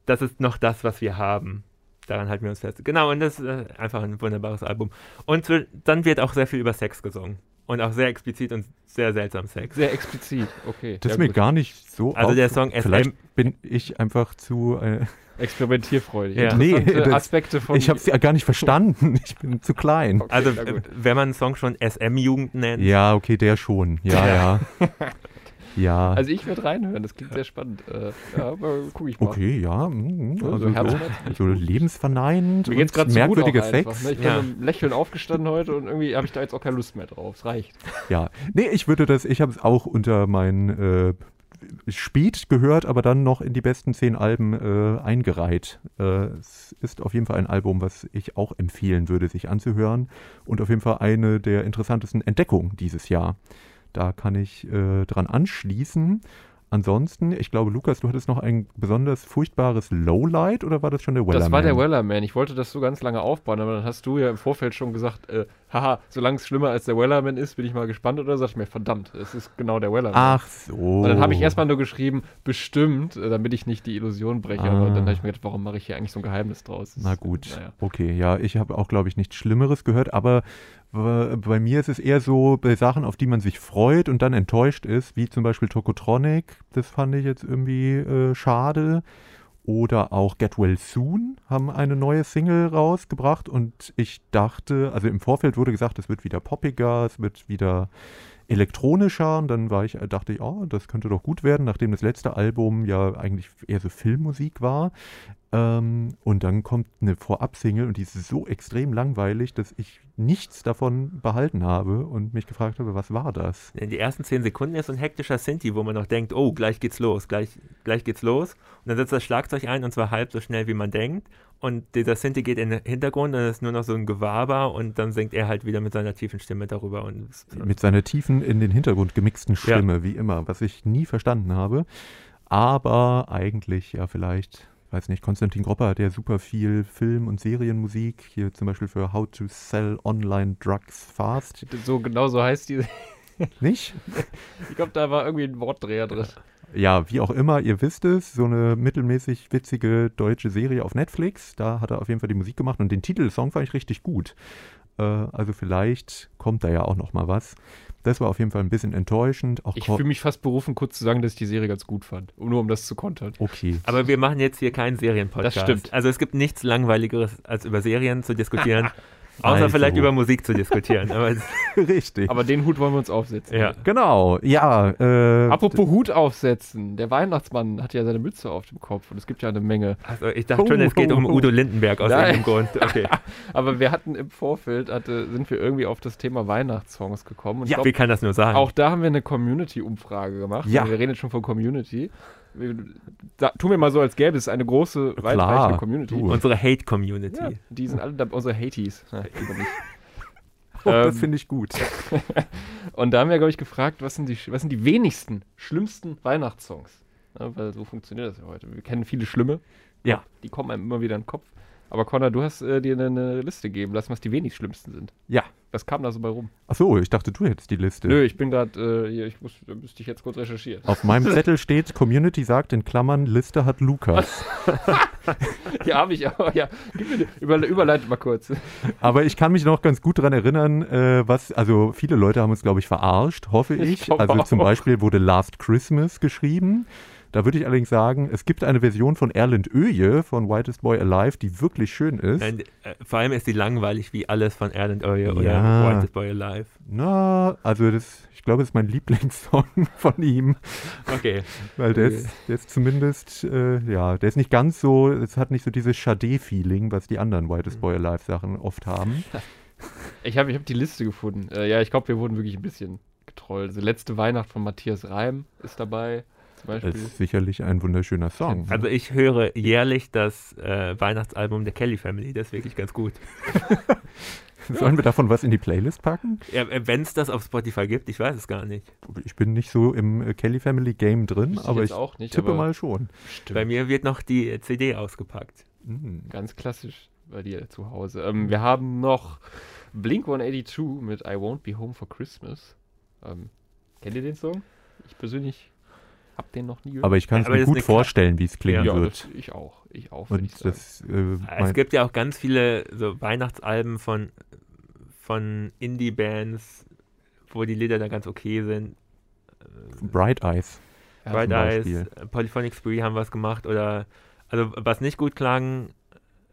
das ist noch das, was wir haben. Daran halten wir uns fest. Genau, und das ist äh, einfach ein wunderbares Album. Und dann wird auch sehr viel über Sex gesungen. Und auch sehr explizit und sehr seltsam Sex. Sehr explizit, okay. Das ja, ist mir gut. gar nicht so. Also der Song SM Vielleicht bin ich einfach zu. Äh, Experimentierfreudig. Ja. Nee, das- Aspekte von. ich habe es ja gar nicht verstanden. [LAUGHS] Ich bin zu klein. Okay, Also, wenn man einen Song schon SM-Jugend nennt, Ja, okay, der schon. Ja, ja. Ja. [LAUGHS] Also ich würde reinhören, das klingt sehr spannend. Äh, ja, aber guck ich mal. Okay, ja. mm, Ja, so Also so, herzschmerzlich. so lebensverneinend. Mir geht's und gerade merkwürdiger einfach, Sex. ne? Ich bin Ja. mit einem Lächeln aufgestanden heute und irgendwie habe ich da jetzt auch keine Lust mehr drauf. Es reicht. Ja. Nee, ich würde das, ich habe es auch unter meinen äh, spät gehört, aber dann noch in die besten zehn Alben äh, eingereiht. Äh, es ist auf jeden Fall ein Album, was ich auch empfehlen würde, sich anzuhören. Und auf jeden Fall eine der interessantesten Entdeckungen dieses Jahr. Da kann ich äh, dran anschließen. Ansonsten, ich glaube, Lukas, du hattest noch ein besonders furchtbares Lowlight oder war das schon der Wellerman? Das war der Wellerman. Ich wollte das so ganz lange aufbauen, aber dann hast du ja im Vorfeld schon gesagt, äh, haha, solange es schlimmer als der Wellerman ist, bin ich mal gespannt. Oder sag ich mir, verdammt, es ist genau der Wellerman. Ach so. Und dann habe ich erstmal nur geschrieben, bestimmt, äh, damit ich nicht die Illusion breche. Aber Ah. dann habe ich mir gedacht, warum mache ich hier eigentlich so ein Geheimnis draus? Das Na ist- gut, Naja. okay, ja, ich habe auch, glaube ich, nichts Schlimmeres gehört, aber bei mir ist es eher so bei Sachen, auf die man sich freut und dann enttäuscht ist, wie zum Beispiel Tokotronic, das fand ich jetzt irgendwie äh, schade. Oder auch Get Well Soon haben eine neue Single rausgebracht und ich dachte, also im Vorfeld wurde gesagt, es wird wieder poppiger, es wird wieder elektronischer und dann war ich, dachte ich, oh, das könnte doch gut werden, nachdem das letzte Album ja eigentlich eher so Filmmusik war. Ähm, und dann kommt eine Vorab-Single und die ist so extrem langweilig, dass ich nichts davon behalten habe und mich gefragt habe, was war das? in die ersten zehn Sekunden ist so ein hektischer Sinti, wo man noch denkt, oh, gleich geht's los, gleich, gleich geht's los. Und dann setzt das Schlagzeug ein und zwar halb so schnell, wie man denkt. Und dieser Sinti geht in den Hintergrund und es ist nur noch so ein Gewaber und dann singt er halt wieder mit seiner tiefen Stimme darüber. Und Mit seiner tiefen, in den Hintergrund gemixten Ja. Stimme, wie immer, was ich nie verstanden habe. Aber eigentlich, ja, vielleicht, weiß nicht, Konstantin Gropper hat ja super viel Film- und Serienmusik, hier zum Beispiel für How to Sell Online Drugs Fast. So genau so heißt die. Nicht? [LAUGHS] Ich glaube, da war irgendwie ein Wortdreher drin. Ja, wie auch immer, ihr wisst es, so eine mittelmäßig witzige deutsche Serie auf Netflix. Da hat er auf jeden Fall die Musik gemacht und den Titelsong fand ich richtig gut. Äh, also vielleicht kommt da ja auch noch mal was. Das war auf jeden Fall ein bisschen enttäuschend. Auch Ich fühle mich fast berufen, kurz zu sagen, dass ich die Serie ganz gut fand. Nur um das zu kontern. okay. Aber wir machen jetzt hier keinen Serienpodcast. Das stimmt. Also es gibt nichts Langweiligeres, als über Serien zu diskutieren. [LAUGHS] außer Also. vielleicht über Musik zu diskutieren. [LAUGHS] Aber Richtig. Aber den Hut wollen wir uns aufsetzen. ja. genau, ja. Äh, Apropos Hut aufsetzen. Der Weihnachtsmann hat ja seine Mütze auf dem Kopf und es gibt ja eine Menge. Also ich dachte schon, es geht um Udo Lindenberg aus Nein. irgendeinem Grund. Okay. [LAUGHS] Aber wir hatten im Vorfeld, hatte, sind wir irgendwie auf das Thema Weihnachtssongs gekommen. Ja, glaub, wie kann das nur sein? auch da haben wir eine Community-Umfrage gemacht. Ja. Wir reden jetzt schon von Community. Da, tun wir mal so, als gäbe es eine große, Klar, weitreichende Community. du. Unsere Hate-Community. Ja, die sind alle da, unsere Haties. Ja, lieber nicht. [LAUGHS] das Ähm, finde ich gut. [LAUGHS] Und da haben wir, glaube ich, gefragt, was sind, die, was sind die wenigsten, schlimmsten Weihnachtssongs? Ja, weil so funktioniert das ja heute. Wir kennen viele schlimme. Ja. Die kommen einem immer wieder in den Kopf. Aber Connor, du hast äh, dir eine, Liste geben lassen, was die wenig schlimmsten sind. Ja. Was kam da so bei rum? Achso, ich dachte, du hättest die Liste. Nö, ich bin gerade, äh, hier, ich muss, da müsste ich jetzt kurz recherchieren. Auf meinem Zettel steht, Community sagt in Klammern, Liste hat Lukas. [LAUGHS] Ja, habe ich auch, ja. Über, überleitet mal kurz. Aber ich kann mich noch ganz gut daran erinnern, äh, was, also viele Leute haben uns, glaube ich, verarscht, hoffe Ich ich. also zum auch. Beispiel wurde Last Christmas geschrieben. Da würde ich allerdings sagen, es gibt eine Version von Erland Öje von Whitest Boy Alive, die wirklich schön ist. Nein, äh, vor allem ist die langweilig wie alles von Erland oder Ja. Whitest Boy Alive. Na, also das, ich glaube, das ist mein Lieblingssong [LAUGHS] von ihm, Okay. weil der, Okay. ist, der ist zumindest, äh, ja, der ist nicht ganz so, es hat nicht so dieses Chade-Feeling, was die anderen Whitest Boy Alive Sachen oft haben. [LAUGHS] Ich habe ich hab die Liste gefunden. Äh, ja, ich glaube, wir wurden wirklich ein bisschen getrollt. Also letzte Weihnacht von Matthias Reim ist dabei, zum Das Beispiel. ist sicherlich ein wunderschöner Song. Also ich höre jährlich das äh, Weihnachtsalbum der Kelly Family, das ist wirklich ganz gut. [LAUGHS] Sollen wir davon was in die Playlist packen? Ja, Wenn es das auf Spotify gibt, ich weiß es gar nicht. Ich bin nicht so im äh, Kelly Family Game drin, Wüsste aber ich auch nicht, tippe aber mal schon. Stimmt. Bei mir wird noch die CD ausgepackt. Mhm. Ganz klassisch bei dir zu Hause. Ähm, wir haben noch Blink 182 mit I Won't Be Home for Christmas. Ähm, kennt ihr den Song? Ich persönlich habe den noch nie gehört. Aber ich kann es Aber mir gut vorstellen, wie es klingen ja, wird. das, ich auch. Ich auch, ich Und sagen. das, äh, Es gibt ja auch ganz viele so Weihnachtsalben von, von Indie-Bands, wo die Lieder da ganz okay sind. Äh, Bright Eyes. Ja, Bright Eyes, äh, Polyphonic Spree haben was gemacht oder also was nicht gut klang,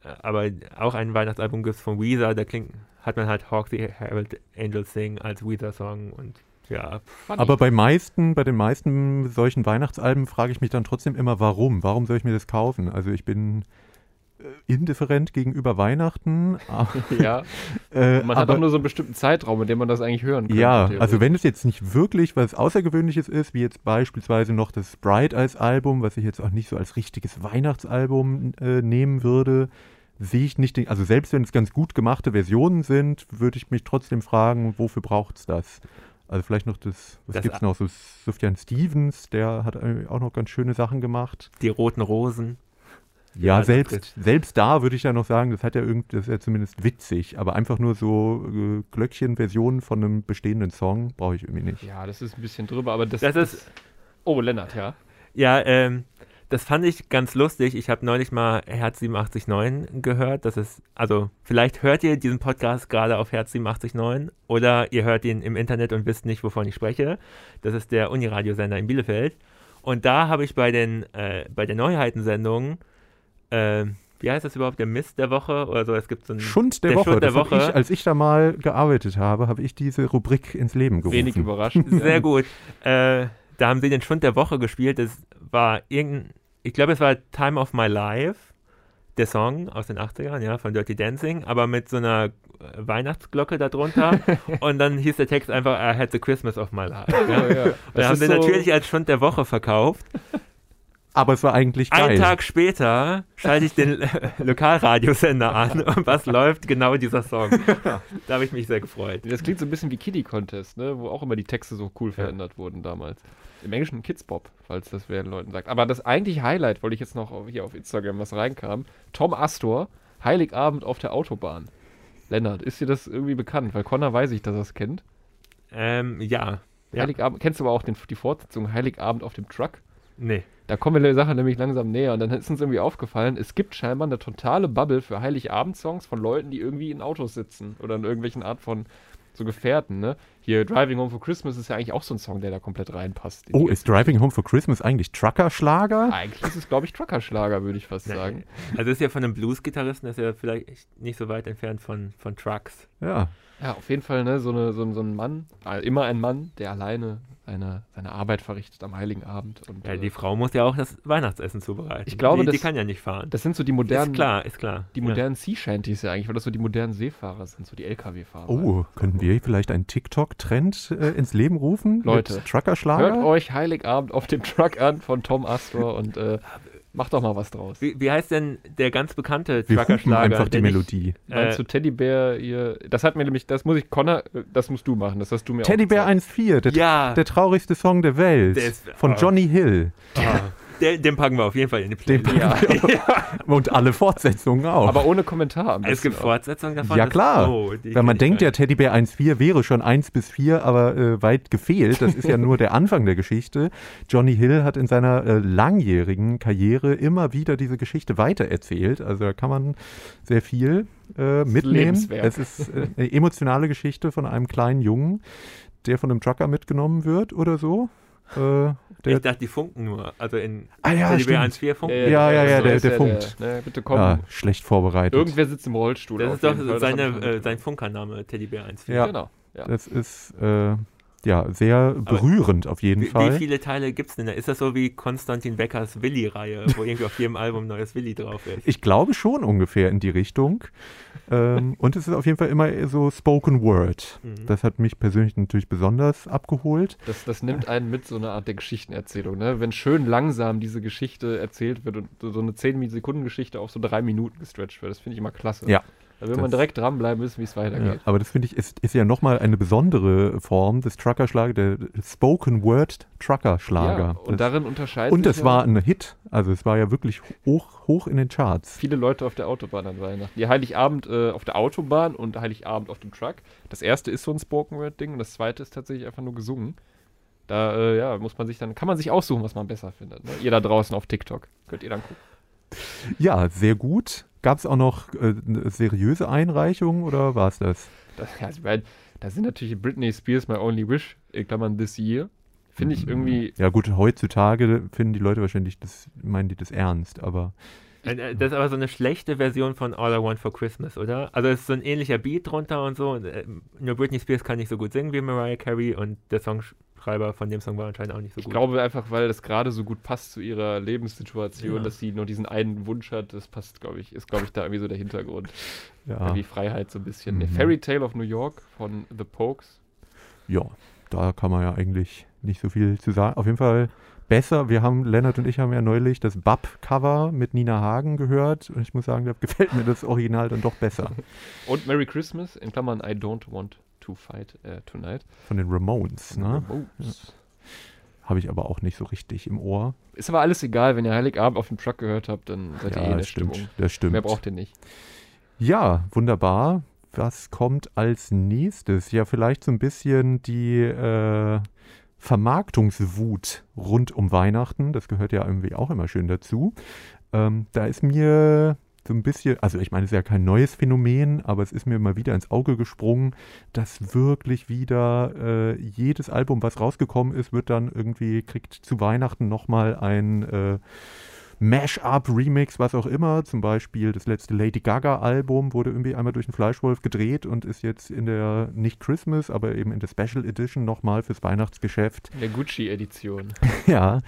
äh, aber auch ein Weihnachtsalbum gibt es von Weezer, da klingt, hat man halt Hawk the Herald Angels Sing als Weezer-Song und ja, Aber bei meisten, bei den meisten solchen Weihnachtsalben frage ich mich dann trotzdem immer, warum? Warum soll ich mir das kaufen? Also ich bin äh, indifferent gegenüber Weihnachten. [LAUGHS] ja, äh, man hat aber- auch nur so einen bestimmten Zeitraum, in dem man das eigentlich hören kann. Ja, also wenn es jetzt nicht wirklich was Außergewöhnliches ist, wie jetzt beispielsweise noch das Bright Eyes Album, was ich jetzt auch nicht so als richtiges Weihnachtsalbum äh, nehmen würde, sehe ich nicht, den, also selbst wenn es ganz gut gemachte Versionen sind, würde ich mich trotzdem fragen, wofür braucht es das? Also vielleicht noch das, was Das gibt es noch, so Sufjan Stevens, der hat äh, auch noch ganz schöne Sachen gemacht. die roten Rosen. Ja, das selbst, selbst da würde ich ja noch sagen, das hat ja irgendwie, das ist ja zumindest witzig, aber einfach nur so äh, Glöckchen-Versionen von einem bestehenden Song brauche ich irgendwie nicht. ja, das ist ein bisschen drüber, aber das, Das ist, Oh, Lennart, ja. ja, ähm, das fand ich ganz lustig. Ich habe neulich mal Herz 879 gehört. Das ist, also vielleicht hört ihr diesen Podcast gerade auf Herz 879 oder ihr hört ihn im Internet und wisst nicht, wovon ich spreche. Das ist der Uniradiosender in Bielefeld. Und da habe ich bei den, äh, bei der Neuheitensendung, äh, wie heißt das überhaupt, der Mist der Woche oder so, es gibt so ein Schund der, Der Woche. Schund der Woche. Ich, als ich da mal gearbeitet habe, habe ich diese Rubrik ins Leben gerufen. Wenig überraschend. [LAUGHS] Sehr gut. Äh, da haben sie den Schund der Woche gespielt. Das war irgendein, ich glaube, es war Time of My Life, der Song aus den 80ern, ja, von Dirty Dancing, aber mit so einer Weihnachtsglocke darunter. [LAUGHS] und dann hieß der Text einfach, I had the Christmas of my life. Ja. Ja, ja. Da Das haben sie so- natürlich als Schund der Woche verkauft. Aber es war eigentlich geil. Einen Tag später schalte ich den [LAUGHS] Lokalradiosender an [LAUGHS] und was läuft? Genau dieser Song. Da habe ich mich sehr gefreut. Das klingt so ein bisschen wie Kiddie Contest, ne? wo auch immer die Texte so cool verändert wurden damals. Im Englischen Kids Bop, falls das wer den Leuten sagt. Aber das eigentliche Highlight, wollte ich jetzt noch hier auf Instagram, was reinkam. Tom Astor, Heiligabend auf der Autobahn. Lennart, ist dir das irgendwie bekannt? Weil Connor weiß ich, dass er es kennt. Ähm, ja. ja. Heiligabend, kennst du aber auch den, die Fortsetzung Heiligabend auf dem Truck? Nee. Da kommen wir der Sache nämlich langsam näher und dann ist uns irgendwie aufgefallen, es gibt scheinbar eine totale Bubble für Heiligabend-Songs von Leuten, die irgendwie in Autos sitzen oder in irgendwelchen Art von so Gefährten, ne? Hier Driving Home for Christmas ist ja eigentlich auch so ein Song, der da komplett reinpasst. in Oh, ist Driving Home for Christmas eigentlich Trucker-Schlager? Eigentlich ist es, glaube ich, Truckerschlager, würde ich fast sagen. Also ist ja von einem Blues-Gitarristen, ist ja vielleicht nicht so weit entfernt von, von Trucks. Ja. Ja, auf jeden Fall, ne, so, eine, so, ein- so ein Mann, äh, immer ein Mann, der alleine seine, seine Arbeit verrichtet am Heiligen Abend. Und, Ja, äh, die Frau muss ja auch das Weihnachtsessen zubereiten. Ich glaube, die, die das- kann ja nicht fahren. das sind so die modernen, ist klar, ist klar. die modernen Sea Shanties ja eigentlich, weil das so die modernen Seefahrer sind, so die LKW-Fahrer. Oh, könnten wir vielleicht einen TikTok-Trend äh, ins Leben rufen? Leute, Mit Trucker-Schlager? Hört euch Heiligabend auf dem Truck an von Tom Astor und äh, Mach doch mal was draus. Wie, wie heißt denn der ganz bekannte Trucker-Schlager? einfach die Melodie. Meinst Äh, du Teddybär hier? Das hat mir nämlich, das muss ich, Connor, äh, das musst du machen. Das hast du mir Teddybär auch gezeigt. 1.4, der, Ja. der traurigste Song der Welt. Der ist- von oh. Johnny Hill. Ah, den, den packen wir auf jeden Fall in die Den Playlist. Und alle Fortsetzungen auch. Aber ohne Kommentar. Es gibt. Fortsetzungen davon. Ja, klar. Oh, Weil man denkt, der Teddybär 1.4 wäre schon 1 bis 4, aber äh, weit gefehlt. Das ist ja nur der Anfang der Geschichte. Johnny Hill hat in seiner äh, langjährigen Karriere immer wieder diese Geschichte weitererzählt. Also da kann man sehr viel äh, mitnehmen. Es ist äh, eine emotionale Geschichte von einem kleinen Jungen, der von einem Trucker mitgenommen wird oder so. Äh, der, Ich dachte, die funken nur. Also in Ah ja, stimmt. 1.4 funken. Ja, ja, ja, so der- ist der funkt. ne, bitte komm. ah, schlecht vorbereitet. Irgendwer sitzt im Rollstuhl. Das ist doch seine, äh, sein Funkername, Teddybär 1.4. Ja. Genau. Ja. Das ist äh, ja sehr berührend auf jeden Wie, wie Fall. viele Teile gibt es denn da? Ist das so wie Konstantin Beckers Willi-Reihe, wo irgendwie auf jedem Album ein neues Willi drauf ist? Ich glaube schon ungefähr in die Richtung. ähm, und es ist auf jeden Fall immer so Spoken Word. Mhm. Das hat mich persönlich natürlich besonders abgeholt. Das, das nimmt einen mit so einer Art der Geschichtenerzählung. Ne? Wenn schön langsam diese Geschichte erzählt wird und so so eine 10-Sekunden-Geschichte auf so drei Minuten gestretcht wird, das finde ich immer klasse. Ja. Da will man Das- direkt dranbleiben, wissen, wie es Ja, weitergeht. aber das finde ich ist, ist ja nochmal eine besondere Form des Truckerschlagers, der Spoken Word Truckerschlager. und das, darin unterscheidet und es ja war ein Hit. Also es war ja wirklich hoch, hoch in den Charts. viele Leute auf der Autobahn an Weihnachten. Die Heiligabend äh, auf der Autobahn und Heiligabend auf dem Truck. Das erste ist so ein Spoken-Word-Ding und das zweite ist tatsächlich einfach nur gesungen. Da äh, ja, muss man sich dann, kann man sich aussuchen, was man besser findet. Ne? Ihr da draußen auf TikTok. Könnt ihr dann gucken. Ja, sehr gut. Gab es auch noch äh, eine seriöse Einreichung oder war es das? Das, ja, also, weil, da sind natürlich Britney Spears My Only Wish, in Klammern This Year. Finde ich irgendwie, Ja gut, heutzutage finden die Leute wahrscheinlich, das meinen die das ernst, aber Äh, äh, Das ist aber so eine schlechte Version von All I Want for Christmas, oder? Also es ist so ein ähnlicher Beat drunter und so. Äh, nur Britney Spears kann nicht so gut singen wie Mariah Carey und der Songschreiber von dem Song war anscheinend auch nicht so ich gut. glaube einfach, weil das gerade so gut passt zu ihrer Lebenssituation, Ja. dass sie nur diesen einen Wunsch hat, das passt, glaube ich, ist, glaube ich, da irgendwie so der Hintergrund. ja, Irgendwie Freiheit so ein bisschen. Mhm. Fairy Tale of New York von The Pokes. ja, da kann man ja eigentlich nicht so viel zu sagen. Auf jeden Fall besser. Wir haben, Lennart und ich haben ja neulich das Bub-Cover mit Nina Hagen gehört und ich muss sagen, da gefällt mir das Original dann doch besser. Und Merry Christmas, in Klammern I don't want to fight äh, tonight. Von den Ramones, ne? Remotes. Habe ich aber auch nicht so richtig im Ohr. Ist aber alles egal, wenn ihr Heiligabend auf dem Truck gehört habt, dann seid ihr eh in der stimmt. Stimmung. Das stimmt. Mehr braucht ihr nicht. Ja, wunderbar. Was kommt als nächstes? Ja, vielleicht so ein bisschen die äh, Vermarktungswut rund um Weihnachten. Das gehört ja irgendwie auch immer schön dazu. Ähm, da ist mir so ein bisschen, also ich meine, es ist ja kein neues Phänomen, aber es ist mir mal wieder ins Auge gesprungen, dass wirklich wieder äh, jedes Album, was rausgekommen ist, wird dann irgendwie, kriegt zu Weihnachten nochmal ein äh, Mash-up, Remix, was auch immer. Zum Beispiel das letzte Lady Gaga-Album wurde irgendwie einmal durch den Fleischwolf gedreht und ist jetzt in der, nicht Christmas, aber eben in der Special Edition nochmal fürs Weihnachtsgeschäft. In der Gucci-Edition. [LAUGHS] ja,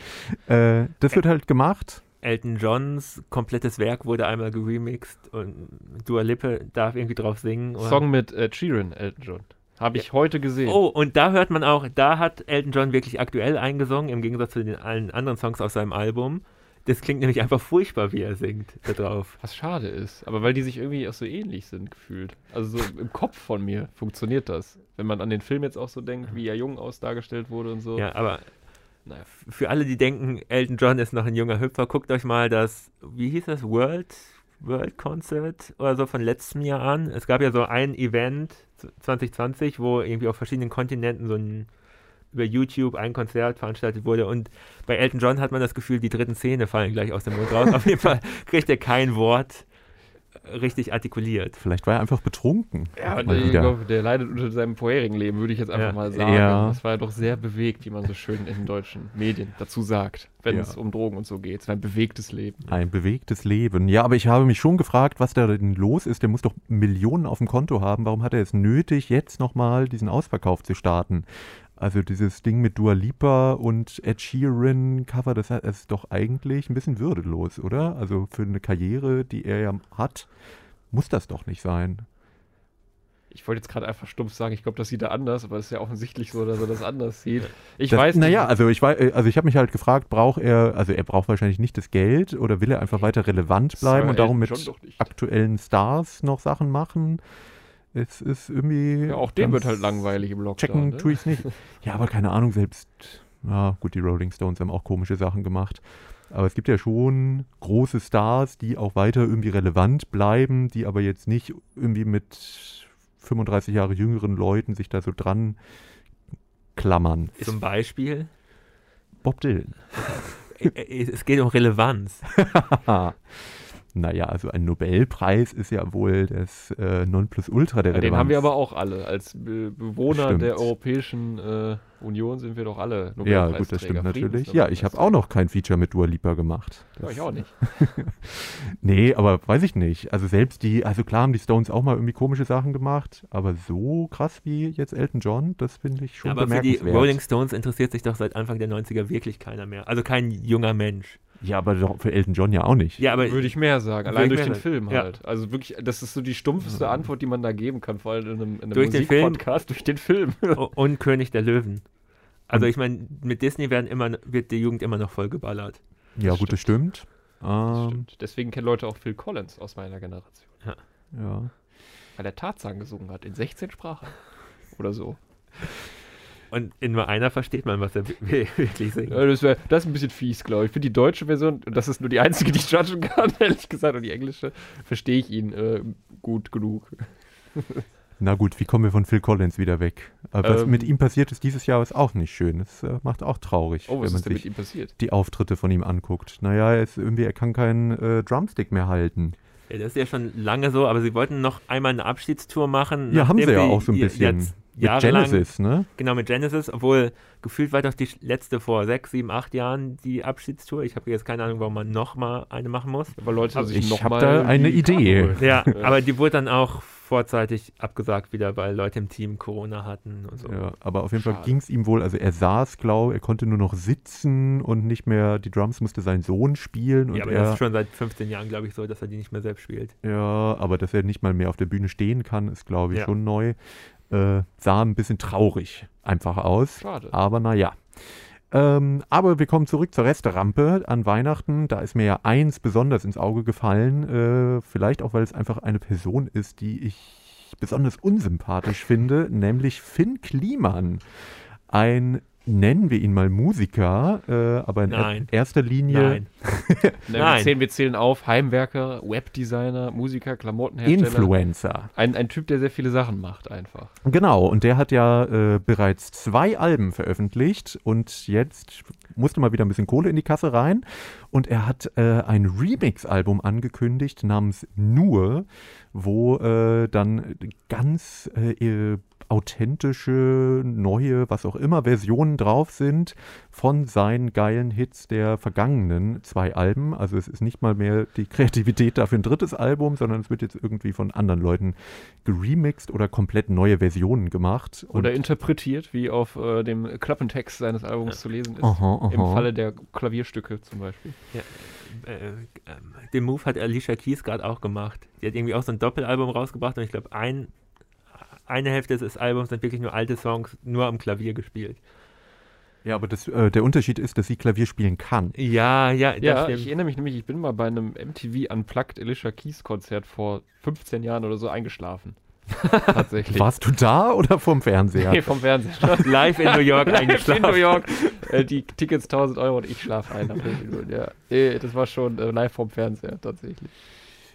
äh, das wird halt gemacht. Elton Johns komplettes Werk wurde einmal geremixed und Dua Lippe darf irgendwie drauf singen. oder- Song mit äh, Sheeran, Elton John. Habe ich heute gesehen. Oh, und da hört man auch, da hat Elton John wirklich aktuell eingesungen, im Gegensatz zu den allen anderen Songs aus seinem Album. Das klingt nämlich einfach furchtbar, wie er singt da drauf. Was schade ist. Aber weil die sich irgendwie auch so ähnlich sind, gefühlt. Also so im Kopf von mir funktioniert das. Wenn man an den Film jetzt auch so denkt, wie er jung aus dargestellt wurde und so. Ja, aber Naja. für alle, die denken, Elton John ist noch ein junger Hüpfer, guckt euch mal das, wie hieß das, World, World Concert oder so von letztem Jahr an. Es gab ja so ein Event 2020, wo irgendwie auf verschiedenen Kontinenten so ein über YouTube ein Konzert veranstaltet wurde und bei Elton John hat man das Gefühl, die dritten Zähne fallen gleich aus dem Mund raus. Auf jeden Fall kriegt er kein Wort richtig artikuliert. Vielleicht war er einfach betrunken. Ja, glaub, der leidet unter seinem vorherigen Leben, würde ich jetzt einfach Ja. mal sagen. Ja. Das war ja doch sehr bewegt, wie man so schön in den deutschen Medien dazu sagt, wenn Ja. es um Drogen und so geht. Es war ein bewegtes Leben. Ein bewegtes Leben. Ja, aber ich habe mich schon gefragt, was da denn los ist. Der muss doch Millionen auf dem Konto haben. Warum hat er es nötig, jetzt nochmal diesen Ausverkauf zu starten? Also dieses Ding mit Dua Lipa und Ed Sheeran Cover, das ist doch eigentlich ein bisschen würdelos, oder? Also für eine Karriere, die er ja hat, muss das doch nicht sein. Ich wollte jetzt gerade einfach stumpf sagen, ich glaube, das sieht er anders, aber es ist ja offensichtlich so, dass er das anders sieht. Ich das, weiß Naja, also ich, also ich habe mich halt gefragt, braucht er, also er braucht wahrscheinlich nicht das Geld oder will er einfach weiter relevant bleiben und darum mit nicht. aktuellen Stars noch Sachen machen? Es ist irgendwie. Ja, auch dem wird halt langweilig im Lockdown. Checken ne? tue ich es nicht. Ja, aber keine Ahnung, selbst. Ja, gut, die Rolling Stones haben auch komische Sachen gemacht. Aber es gibt ja schon große Stars, die auch weiter irgendwie relevant bleiben, die aber jetzt nicht irgendwie mit 35 Jahre jüngeren Leuten sich da so dran klammern. Zum Beispiel, Bob Dylan. [LAUGHS] es geht um Relevanz. [LAUGHS] naja, also ein Nobelpreis ist ja wohl das äh, Nonplusultra der Ja, den Relevanz. haben wir aber auch alle. Als Be Bewohner Stimmt. der Europäischen äh, Union sind wir doch alle Ja, Nobelpreisträger. gut, das stimmt natürlich. Ja, ich habe auch noch kein Feature mit Dua Lipa gemacht. Ja, ich auch nicht. [LAUGHS] Nee, aber weiß ich nicht. Also selbst die, also klar haben die Stones auch mal irgendwie komische Sachen gemacht, aber so krass wie jetzt Elton John, das finde ich schon Aber für die bemerkenswert. Rolling Stones interessiert sich doch seit Anfang der 90er wirklich keiner mehr. Also kein junger Mensch. Ja, aber doch für Elton John ja auch nicht. Ja, aber Würde ich mehr sagen, allein durch den. Film Ja. halt. Also wirklich, das ist so die stumpfste Antwort, die man da geben kann, vor allem in einem, in einem Durch den Film? Musikpodcast, durch den Film. [LAUGHS] Und König der Löwen. Also ich meine, mit Disney werden immer, wird die Jugend immer noch vollgeballert. ja, gut, das stimmt. Das Ähm, stimmt. Deswegen kennen Leute auch Phil Collins aus meiner Generation. ja. Weil er Tarzan gesungen hat, in 16 Sprachen. Oder so. Und in nur einer versteht man, was er wi- wirklich singt. Das, wär, das ist ein bisschen fies, glaube ich. Ich finde die deutsche Version, und das ist nur die einzige, die ich judgen kann, [LAUGHS] ehrlich gesagt, und die englische, verstehe ich ihn äh, gut genug. [LAUGHS] Na gut, wie kommen wir von Phil Collins wieder weg? Aber was Ähm, mit ihm passiert ist dieses Jahr, ist auch nicht schön. Das äh, macht auch traurig, Oh, was wenn man ist denn mit sich ihm passiert? die Auftritte von ihm anguckt. Naja, er ist irgendwie, er kann keinen äh, Drumstick mehr halten. Ja, das ist ja schon lange so, aber sie wollten noch einmal eine Abschiedstour machen. Ja, haben sie ja auch so ein bisschen. Jetzt Mit Genesis, ne? Genau, mit Genesis, obwohl gefühlt war doch die letzte vor sechs, sieben, acht Jahren die Abschiedstour. Ich habe jetzt keine Ahnung, warum man nochmal eine machen muss. Aber Leute Also sich ich noch hab mal da eine Idee. Ja, Ja. aber die wurde dann auch vorzeitig abgesagt wieder, weil Leute im Team Corona hatten und so. Ja, aber auf jeden Fall Schade. ging es ihm wohl, also er saß, glaube er konnte nur noch sitzen und nicht mehr, die Drums musste sein Sohn spielen und Ja, aber das er, ist schon seit 15 Jahren, glaube ich, so, dass er die nicht mehr selbst spielt. ja, aber dass er nicht mal mehr auf der Bühne stehen kann, ist, glaube ich, Ja. schon neu. Äh, sah ein bisschen traurig einfach aus, Schade. aber naja. Ähm, aber wir kommen zurück zur Resterampe an Weihnachten. Da ist mir ja eins besonders ins Auge gefallen. Äh, vielleicht auch, weil es einfach eine Person ist, die ich besonders unsympathisch finde, nämlich Finn Kliman. Ein, nennen wir ihn mal Musiker, äh, aber in er Nein. erster Linie Nein. [LAUGHS] Ne, wir, Nein. zählen, wir zählen auf Heimwerker, Webdesigner, Musiker, Klamottenhersteller. Influencer. Ein, ein Typ, der sehr viele Sachen macht, einfach. Genau, und der hat ja äh, bereits zwei Alben veröffentlicht und jetzt musste mal wieder ein bisschen Kohle in die Kasse rein. Und er hat äh, ein Remix-Album angekündigt namens Nur, wo äh, dann ganz äh, authentische, neue, was auch immer, Versionen drauf sind von seinen geilen Hits der vergangenen zwei Alben. Also es ist nicht mal mehr die Kreativität dafür ein drittes Album, sondern es wird jetzt irgendwie von anderen Leuten geremixed oder komplett neue Versionen gemacht. Oder interpretiert, wie auf äh, dem Klappentext seines Albums zu lesen ist. Aha, aha. Im Falle der Klavierstücke zum Beispiel. Äh, ähm, den Move hat Alicia Keys gerade auch gemacht. Die hat irgendwie auch so ein Doppelalbum rausgebracht und ich glaube, ein, eine Hälfte des Albums sind wirklich nur alte Songs, nur am Klavier gespielt. Ja, aber das, äh, der Unterschied ist, dass sie Klavier spielen kann. Ja, ja, das Ja, stimmt. ich erinnere mich nämlich, ich bin mal bei einem MTV Unplugged Alicia Keys Konzert vor 15 Jahren oder so eingeschlafen. [LAUGHS] Tatsächlich. Warst du da oder vom Fernseher? Nee, vom Fernsehen. [LAUGHS] Live in New York [LAUGHS] Live eingeschlafen. in New York. Äh, die Tickets 1000 Euro und ich schlafe ein. nach fünf Minuten, Ja. Das war schon äh, live vom Fernseher tatsächlich.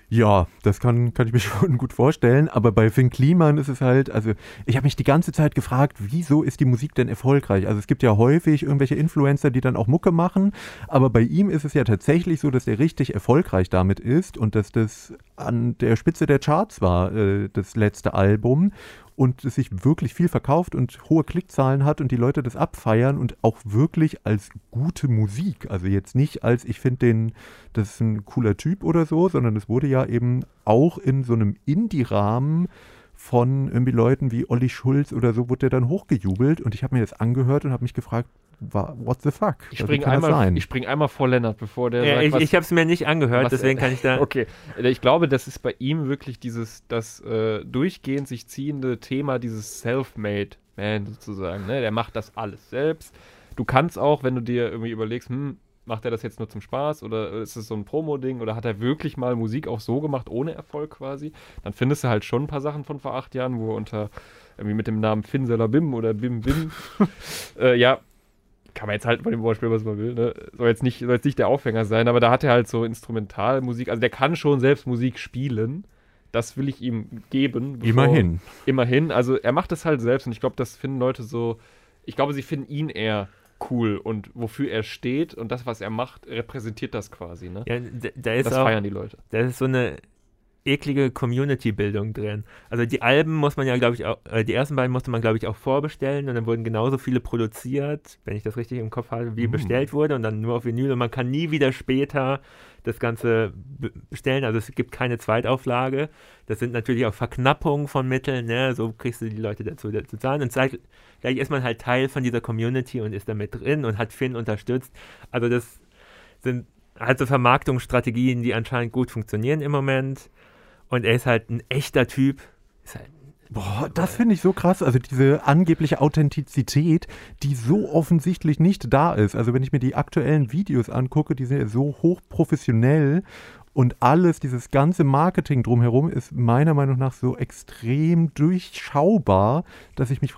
Ja, das kann, kann ich mir [LAUGHS] schon gut vorstellen. Aber bei Finn Kliman ist es halt, also ich habe mich die ganze Zeit gefragt, wieso ist die Musik denn erfolgreich? Also es gibt ja häufig irgendwelche Influencer, die dann auch Mucke machen. Aber bei ihm ist es ja tatsächlich so, dass er richtig erfolgreich damit ist und dass das an der Spitze der Charts war, äh, das letzte Album. Und es sich wirklich viel verkauft und hohe Klickzahlen hat und die Leute das abfeiern und auch wirklich als gute Musik. Also jetzt nicht als, ich finde den, das ist ein cooler Typ oder so, sondern es wurde ja eben auch in so einem Indie-Rahmen von irgendwie Leuten wie Olli Schulz oder so, wurde der dann hochgejubelt und ich habe mir das angehört und habe mich gefragt, what the fuck? Ich springe einmal, spring einmal vor Lennart, bevor der ja, sagt, ich, was, ich habe es mir nicht angehört, deswegen kann ich da... Okay, ich glaube, das ist bei ihm wirklich dieses, das äh, durchgehend sich ziehende Thema, dieses Self-Made Man sozusagen. Ne? Der macht das alles selbst. Du kannst auch, wenn du dir irgendwie überlegst, hm, macht er das jetzt nur zum Spaß oder ist es so ein Promo-Ding oder hat er wirklich mal Musik auch so gemacht, ohne Erfolg quasi, dann findest du halt schon ein paar Sachen von vor acht Jahren, wo er unter irgendwie mit dem Namen Finn Bim oder Bim Bim, [LAUGHS] äh, ja, kann man jetzt halt von dem Wortspiel, was man will, ne? Soll jetzt nicht, soll jetzt nicht der Aufhänger sein, aber da hat er halt so Instrumentalmusik, also der kann schon selbst Musik spielen. Das will ich ihm geben. Bevor, immerhin. Immerhin. Also er macht das halt selbst und ich glaube, das finden Leute so. Ich glaube, sie finden ihn eher cool und wofür er steht und das, was er macht, repräsentiert das quasi. Ne? Ja, da ist das auch, feiern die Leute. Da ist so eine eklige Community-Bildung drin. Also die Alben muss man ja, glaube ich, auch, äh, die ersten beiden musste man, glaube ich, auch vorbestellen und dann wurden genauso viele produziert, wenn ich das richtig im Kopf habe, wie mm. bestellt wurde und dann nur auf Vinyl und man kann nie wieder später das Ganze bestellen. Also es gibt keine Zweitauflage. Das sind natürlich auch Verknappungen von Mitteln, ne? so kriegst du die Leute dazu, dazu zahlen und gleich ist man halt Teil von dieser Community und ist da mit drin und hat Finn unterstützt. Also das sind halt so Vermarktungsstrategien, die anscheinend gut funktionieren im Moment. Und er ist halt ein echter Typ. Halt Boah, das finde ich so krass. Also diese angebliche Authentizität, die so offensichtlich nicht da ist. Also wenn ich mir die aktuellen Videos angucke, die sind ja so hochprofessionell und alles, dieses ganze Marketing drumherum ist meiner Meinung nach so extrem durchschaubar, dass ich mich,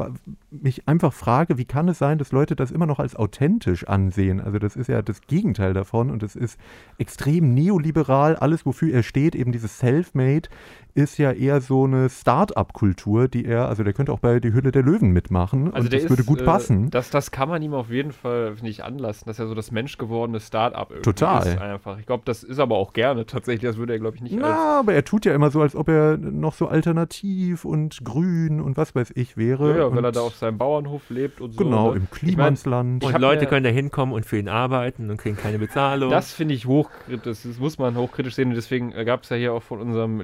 mich einfach frage, wie kann es sein, dass Leute das immer noch als authentisch ansehen? Also das ist ja das Gegenteil davon und es ist extrem neoliberal. Alles, wofür er steht, eben dieses Self-Made, ist ja eher so eine Start-up-Kultur, die er, also der könnte auch bei Die Hülle der Löwen mitmachen. Also und das ist, würde gut äh, passen. Das, das kann man ihm auf jeden Fall nicht anlassen, dass er so das menschgewordene Start-up irgendwie Total. ist einfach. Ich glaube, das ist aber auch gerne tatsächlich. Das würde er, glaube ich, nicht Na, aber er tut ja immer so, als ob er noch so alternativ und grün und was weiß ich wäre. Ja, ja weil er da auf seinem Bauernhof lebt und so. Genau, ne? im Klimansland. Ich mein, und Leute können da hinkommen und für ihn arbeiten und kriegen keine Bezahlung. Das finde ich hochkritisch. Das muss man hochkritisch sehen. Und deswegen äh, gab es ja hier auch von unserem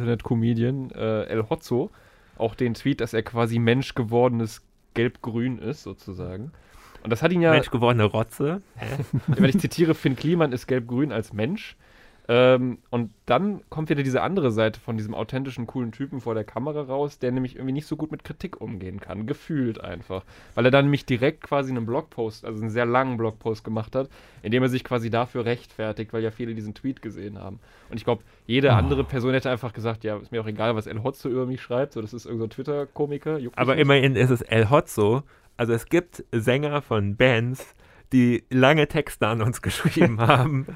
Lieblings-Internet-Comedian äh, El Hotzo auch den Tweet, dass er quasi menschgewordenes Gelb-Grün ist, sozusagen. Und das hat ihn ja. Menschgewordene Rotze. [LAUGHS] Wenn ich zitiere, Finn Kliman ist Gelb-Grün als Mensch. Ähm, und dann kommt wieder diese andere Seite von diesem authentischen, coolen Typen vor der Kamera raus, der nämlich irgendwie nicht so gut mit Kritik umgehen kann. Gefühlt einfach. Weil er dann nämlich direkt quasi einen Blogpost, also einen sehr langen Blogpost gemacht hat, in dem er sich quasi dafür rechtfertigt, weil ja viele diesen Tweet gesehen haben. Und ich glaube, jede oh. andere Person hätte einfach gesagt, ja, ist mir auch egal, was El Hotzo über mich schreibt, so das ist irgendein so Twitter-Komiker. Aber immerhin ist es El Hotzo. Also es gibt Sänger von Bands, die lange Texte an uns [LAUGHS] geschrieben haben,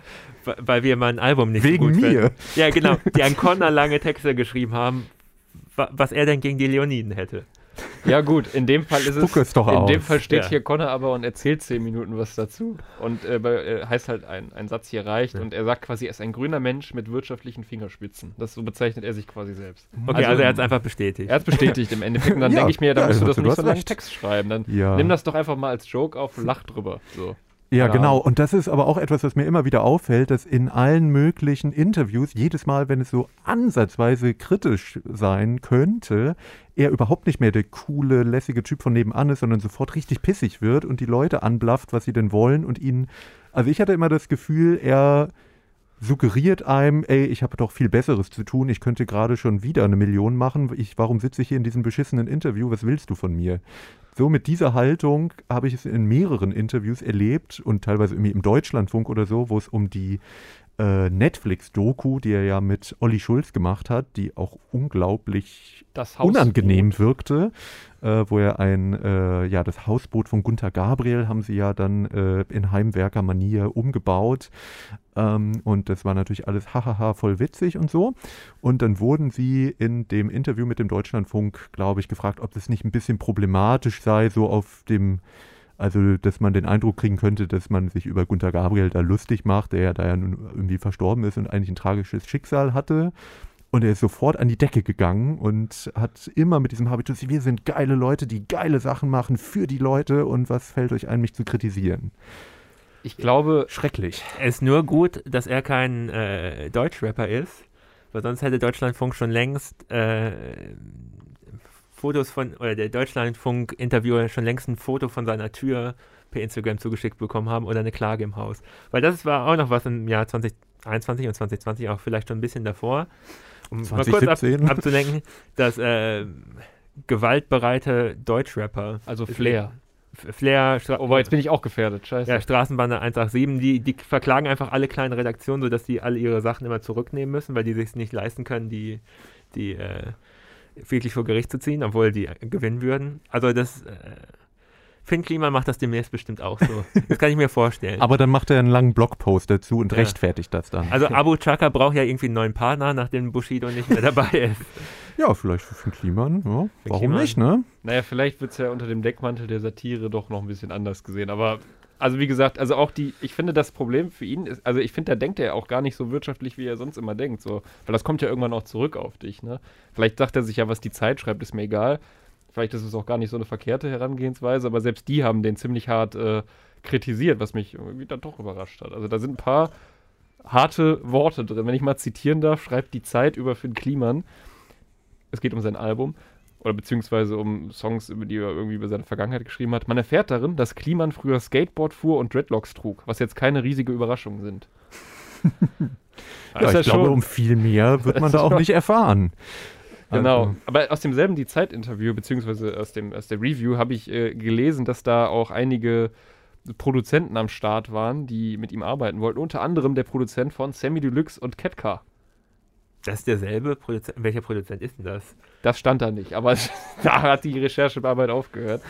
weil wir mal ein Album nicht Wegen gut mir. Finden. Ja, genau. Die an Connor lange Texte geschrieben haben, was er denn gegen die Leoniden hätte. Ja gut, in dem Fall ist Spuck es, doch in aus. dem Fall steht Ja. hier Connor aber und erzählt zehn Minuten was dazu und äh, äh, heißt halt ein, ein Satz hier reicht Ja. und er sagt quasi, er ist ein grüner Mensch mit wirtschaftlichen Fingerspitzen. Das so bezeichnet er sich quasi selbst. Okay, also, er hat es einfach bestätigt. Er hat es bestätigt im Endeffekt und dann [LAUGHS] Ja, denke ich mir, da ja, musst du also das du nicht so recht. Text schreiben. Dann Ja. nimm das doch einfach mal als Joke auf und lach drüber. So. Ja, genau. Und das ist aber auch etwas, was mir immer wieder auffällt, dass in allen möglichen Interviews, jedes Mal, wenn es so ansatzweise kritisch sein könnte, er überhaupt nicht mehr der coole, lässige Typ von nebenan ist, sondern sofort richtig pissig wird und die Leute anblafft, was sie denn wollen und ihn. Also ich hatte immer das Gefühl, er suggeriert einem, ey, ich habe doch viel Besseres zu tun, ich könnte gerade schon wieder eine Million machen, ich, warum sitze ich hier in diesem beschissenen Interview, was willst du von mir? So mit dieser Haltung habe ich es in mehreren Interviews erlebt und teilweise irgendwie im Deutschlandfunk oder so, wo es um die äh, Netflix-Doku, die er ja mit Olli Schulz gemacht hat, die auch unglaublich Das unangenehm wirkte, äh, wo er ein, äh, ja, das Hausboot von Gunther Gabriel haben sie ja dann äh, in Heimwerker-Manier umgebaut. Ähm, und das war natürlich alles hahaha voll witzig und so. Und dann wurden sie in dem Interview mit dem Deutschlandfunk, glaube ich, gefragt, ob das nicht ein bisschen problematisch sei, so auf dem also, dass man den Eindruck kriegen könnte, dass man sich über Gunther Gabriel da lustig macht, der ja da ja nun irgendwie verstorben ist und eigentlich ein tragisches Schicksal hatte. Und er ist sofort an die Decke gegangen und hat immer mit diesem Habitus, wir sind geile Leute, die geile Sachen machen für die Leute und was fällt euch ein, mich zu kritisieren? Ich glaube, Schrecklich. Es ist nur gut, dass er kein äh, Deutschrapper ist, Weil sonst hätte Deutschlandfunk schon längst äh, Fotos von, oder der Deutschlandfunk-Interviewer schon längst ein Foto von seiner Tür per Instagram zugeschickt bekommen haben oder eine Klage im Haus. Weil das war auch noch was im Jahr 2021 und 2020, auch vielleicht schon ein bisschen davor. Um mal kurz ab, 2017. [LAUGHS] abzulenken, dass äh, gewaltbereite Deutschrapper, Also Flair. Flair, Stra Oh, aber jetzt bin ich auch gefährdet. Scheiße. ja, Straßenbahn 187, die, die verklagen einfach alle kleinen Redaktionen, sodass die alle ihre Sachen immer zurücknehmen müssen, weil die sich nicht leisten können, die, die äh, wirklich vor Gericht zu ziehen, obwohl die äh, gewinnen würden. Also das äh, Finn Kliman macht das demnächst bestimmt auch so. [LAUGHS] Das kann ich mir vorstellen. Aber dann macht er einen langen Blogpost dazu und Ja. rechtfertigt das dann. also Abu Chaka braucht ja irgendwie einen neuen Partner, nachdem Bushido nicht mehr dabei [LAUGHS] ist. ja, vielleicht für Finn Kliman. Ja, warum Kliman. nicht, ne? Naja, vielleicht wird es ja unter dem Deckmantel der Satire doch noch ein bisschen anders gesehen. Aber, also wie gesagt, also auch die, ich finde das Problem für ihn ist, also ich finde, da denkt er auch gar nicht so wirtschaftlich, wie er sonst immer denkt. So. Weil das kommt ja irgendwann auch zurück auf dich, ne? Vielleicht sagt er sich ja, was die Zeit schreibt, ist mir egal. Vielleicht ist es auch gar nicht so eine verkehrte Herangehensweise, aber selbst die haben den ziemlich hart äh, kritisiert, was mich irgendwie dann doch überrascht hat. Also da sind ein paar harte Worte drin. Wenn ich mal zitieren darf, schreibt die Zeit über Finn Kliman. Es geht um sein Album oder beziehungsweise um Songs, über die er irgendwie über seine Vergangenheit geschrieben hat. Man erfährt darin, dass Kliman früher Skateboard fuhr und Dreadlocks trug, was jetzt keine riesige Überraschung sind. [LAUGHS] Ja, ich glaube, um viel mehr wird man da auch [LAUGHS] nicht erfahren. Genau. Also, Aber aus demselben die Zeit-Interview, beziehungsweise aus, dem, aus der Review, habe ich äh, gelesen, dass da auch einige Produzenten am Start waren, die mit ihm arbeiten wollten. Unter anderem der Produzent von Sammy Deluxe und Ketka. Das ist derselbe Produzent. Welcher Produzent ist denn das? Das stand da nicht, aber [LAUGHS] da hat die Recherchearbeit aufgehört.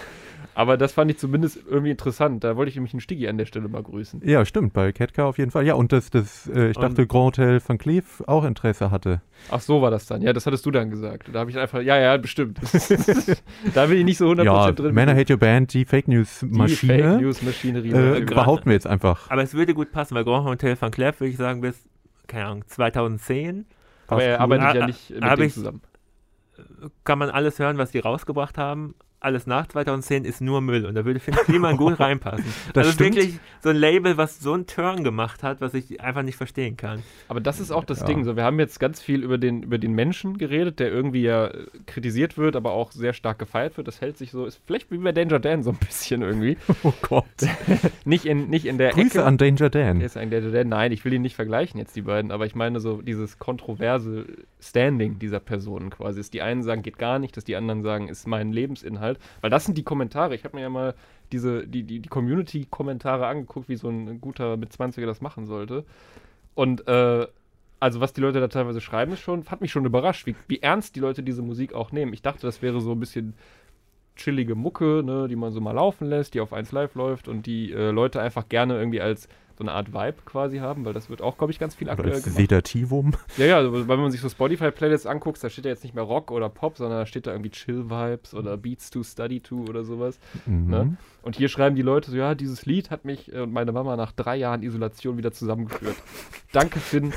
Aber das fand ich zumindest irgendwie interessant. Da wollte ich nämlich einen Stiggy an der Stelle mal grüßen. ja, stimmt, bei Ketka auf jeden Fall. Ja, und das, das äh, ich Und- dachte, Grand Hotel Van Cleef auch Interesse hatte. Ach, so war das dann. Ja, das hattest du dann gesagt. Da habe ich einfach, ja, ja, bestimmt. [LAUGHS] da bin ich nicht so 100% Ja, drin. Männer Hate Your Band, die Fake News Die Fake Maschine, News Maschinerie. äh, natürlich. behaupten wir jetzt einfach. Aber es würde gut passen, weil Grand Hotel Van Cleef, würde ich sagen, bis, keine Ahnung, 2010 aber er arbeitet ja nicht mit dem ich- zusammen. Kann man alles hören, was die rausgebracht haben. Alles nach 2010 ist nur Müll und da würde Finn Kliman gut [LAUGHS] reinpassen. Das also stimmt. wirklich so ein Label, was so einen Turn gemacht hat, was ich einfach nicht verstehen kann. Aber das ist auch das Ja. Ding. So, wir haben jetzt ganz viel über den, über den Menschen geredet, der irgendwie ja äh, kritisiert wird, aber auch sehr stark gefeiert wird. Das hält sich so, ist vielleicht wie bei Danger Dan so ein bisschen irgendwie. [LAUGHS] Oh Gott. [LAUGHS] nicht, in, nicht in der Grüße Ecke. an Danger Dan. Ist ein Danger Dan. Nein, ich will ihn nicht vergleichen jetzt, die beiden, aber ich meine so dieses kontroverse Standing dieser Personen quasi. Dass die einen sagen, geht gar nicht, dass die anderen sagen, ist mein Lebensinhalt. Weil das sind die Kommentare. Ich habe mir ja mal diese, die, die, die Community-Kommentare angeguckt, wie so ein guter mit 20er das machen sollte. Und äh, also was die Leute da teilweise schreiben, ist schon, hat mich schon überrascht, wie, wie ernst die Leute diese Musik auch nehmen. Ich dachte, das wäre so ein bisschen chillige Mucke, ne, die man so mal laufen lässt, die auf 1 Live läuft und die äh, Leute einfach gerne irgendwie als so eine Art Vibe quasi haben, weil das wird auch, glaube ich, ganz viel aktuell gemacht. Sedativum. Ja, ja, also, wenn man sich so Spotify-Playlists anguckt, da steht ja jetzt nicht mehr Rock oder Pop, sondern da steht da irgendwie Chill-Vibes oder Beats to Study to oder sowas. Mhm. Ne? Und hier schreiben die Leute so, ja, dieses Lied hat mich äh, und meine Mama nach drei Jahren Isolation wieder zusammengeführt. danke, Finn.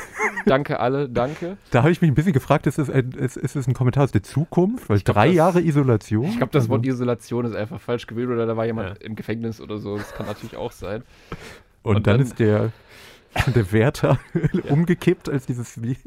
danke alle. Danke. Da habe ich mich ein bisschen gefragt, ist es ein, ist, ist es ein Kommentar aus der Zukunft? Weil glaub, drei das- Jahre Isolation? Ich glaube, das Wort Also- Isolation ist einfach falsch gewählt oder da war jemand Ja. im Gefängnis oder so. Das kann natürlich auch sein. Und, und dann, dann- ist der, [LAUGHS] der Wärter umgekippt, als dieses Lied.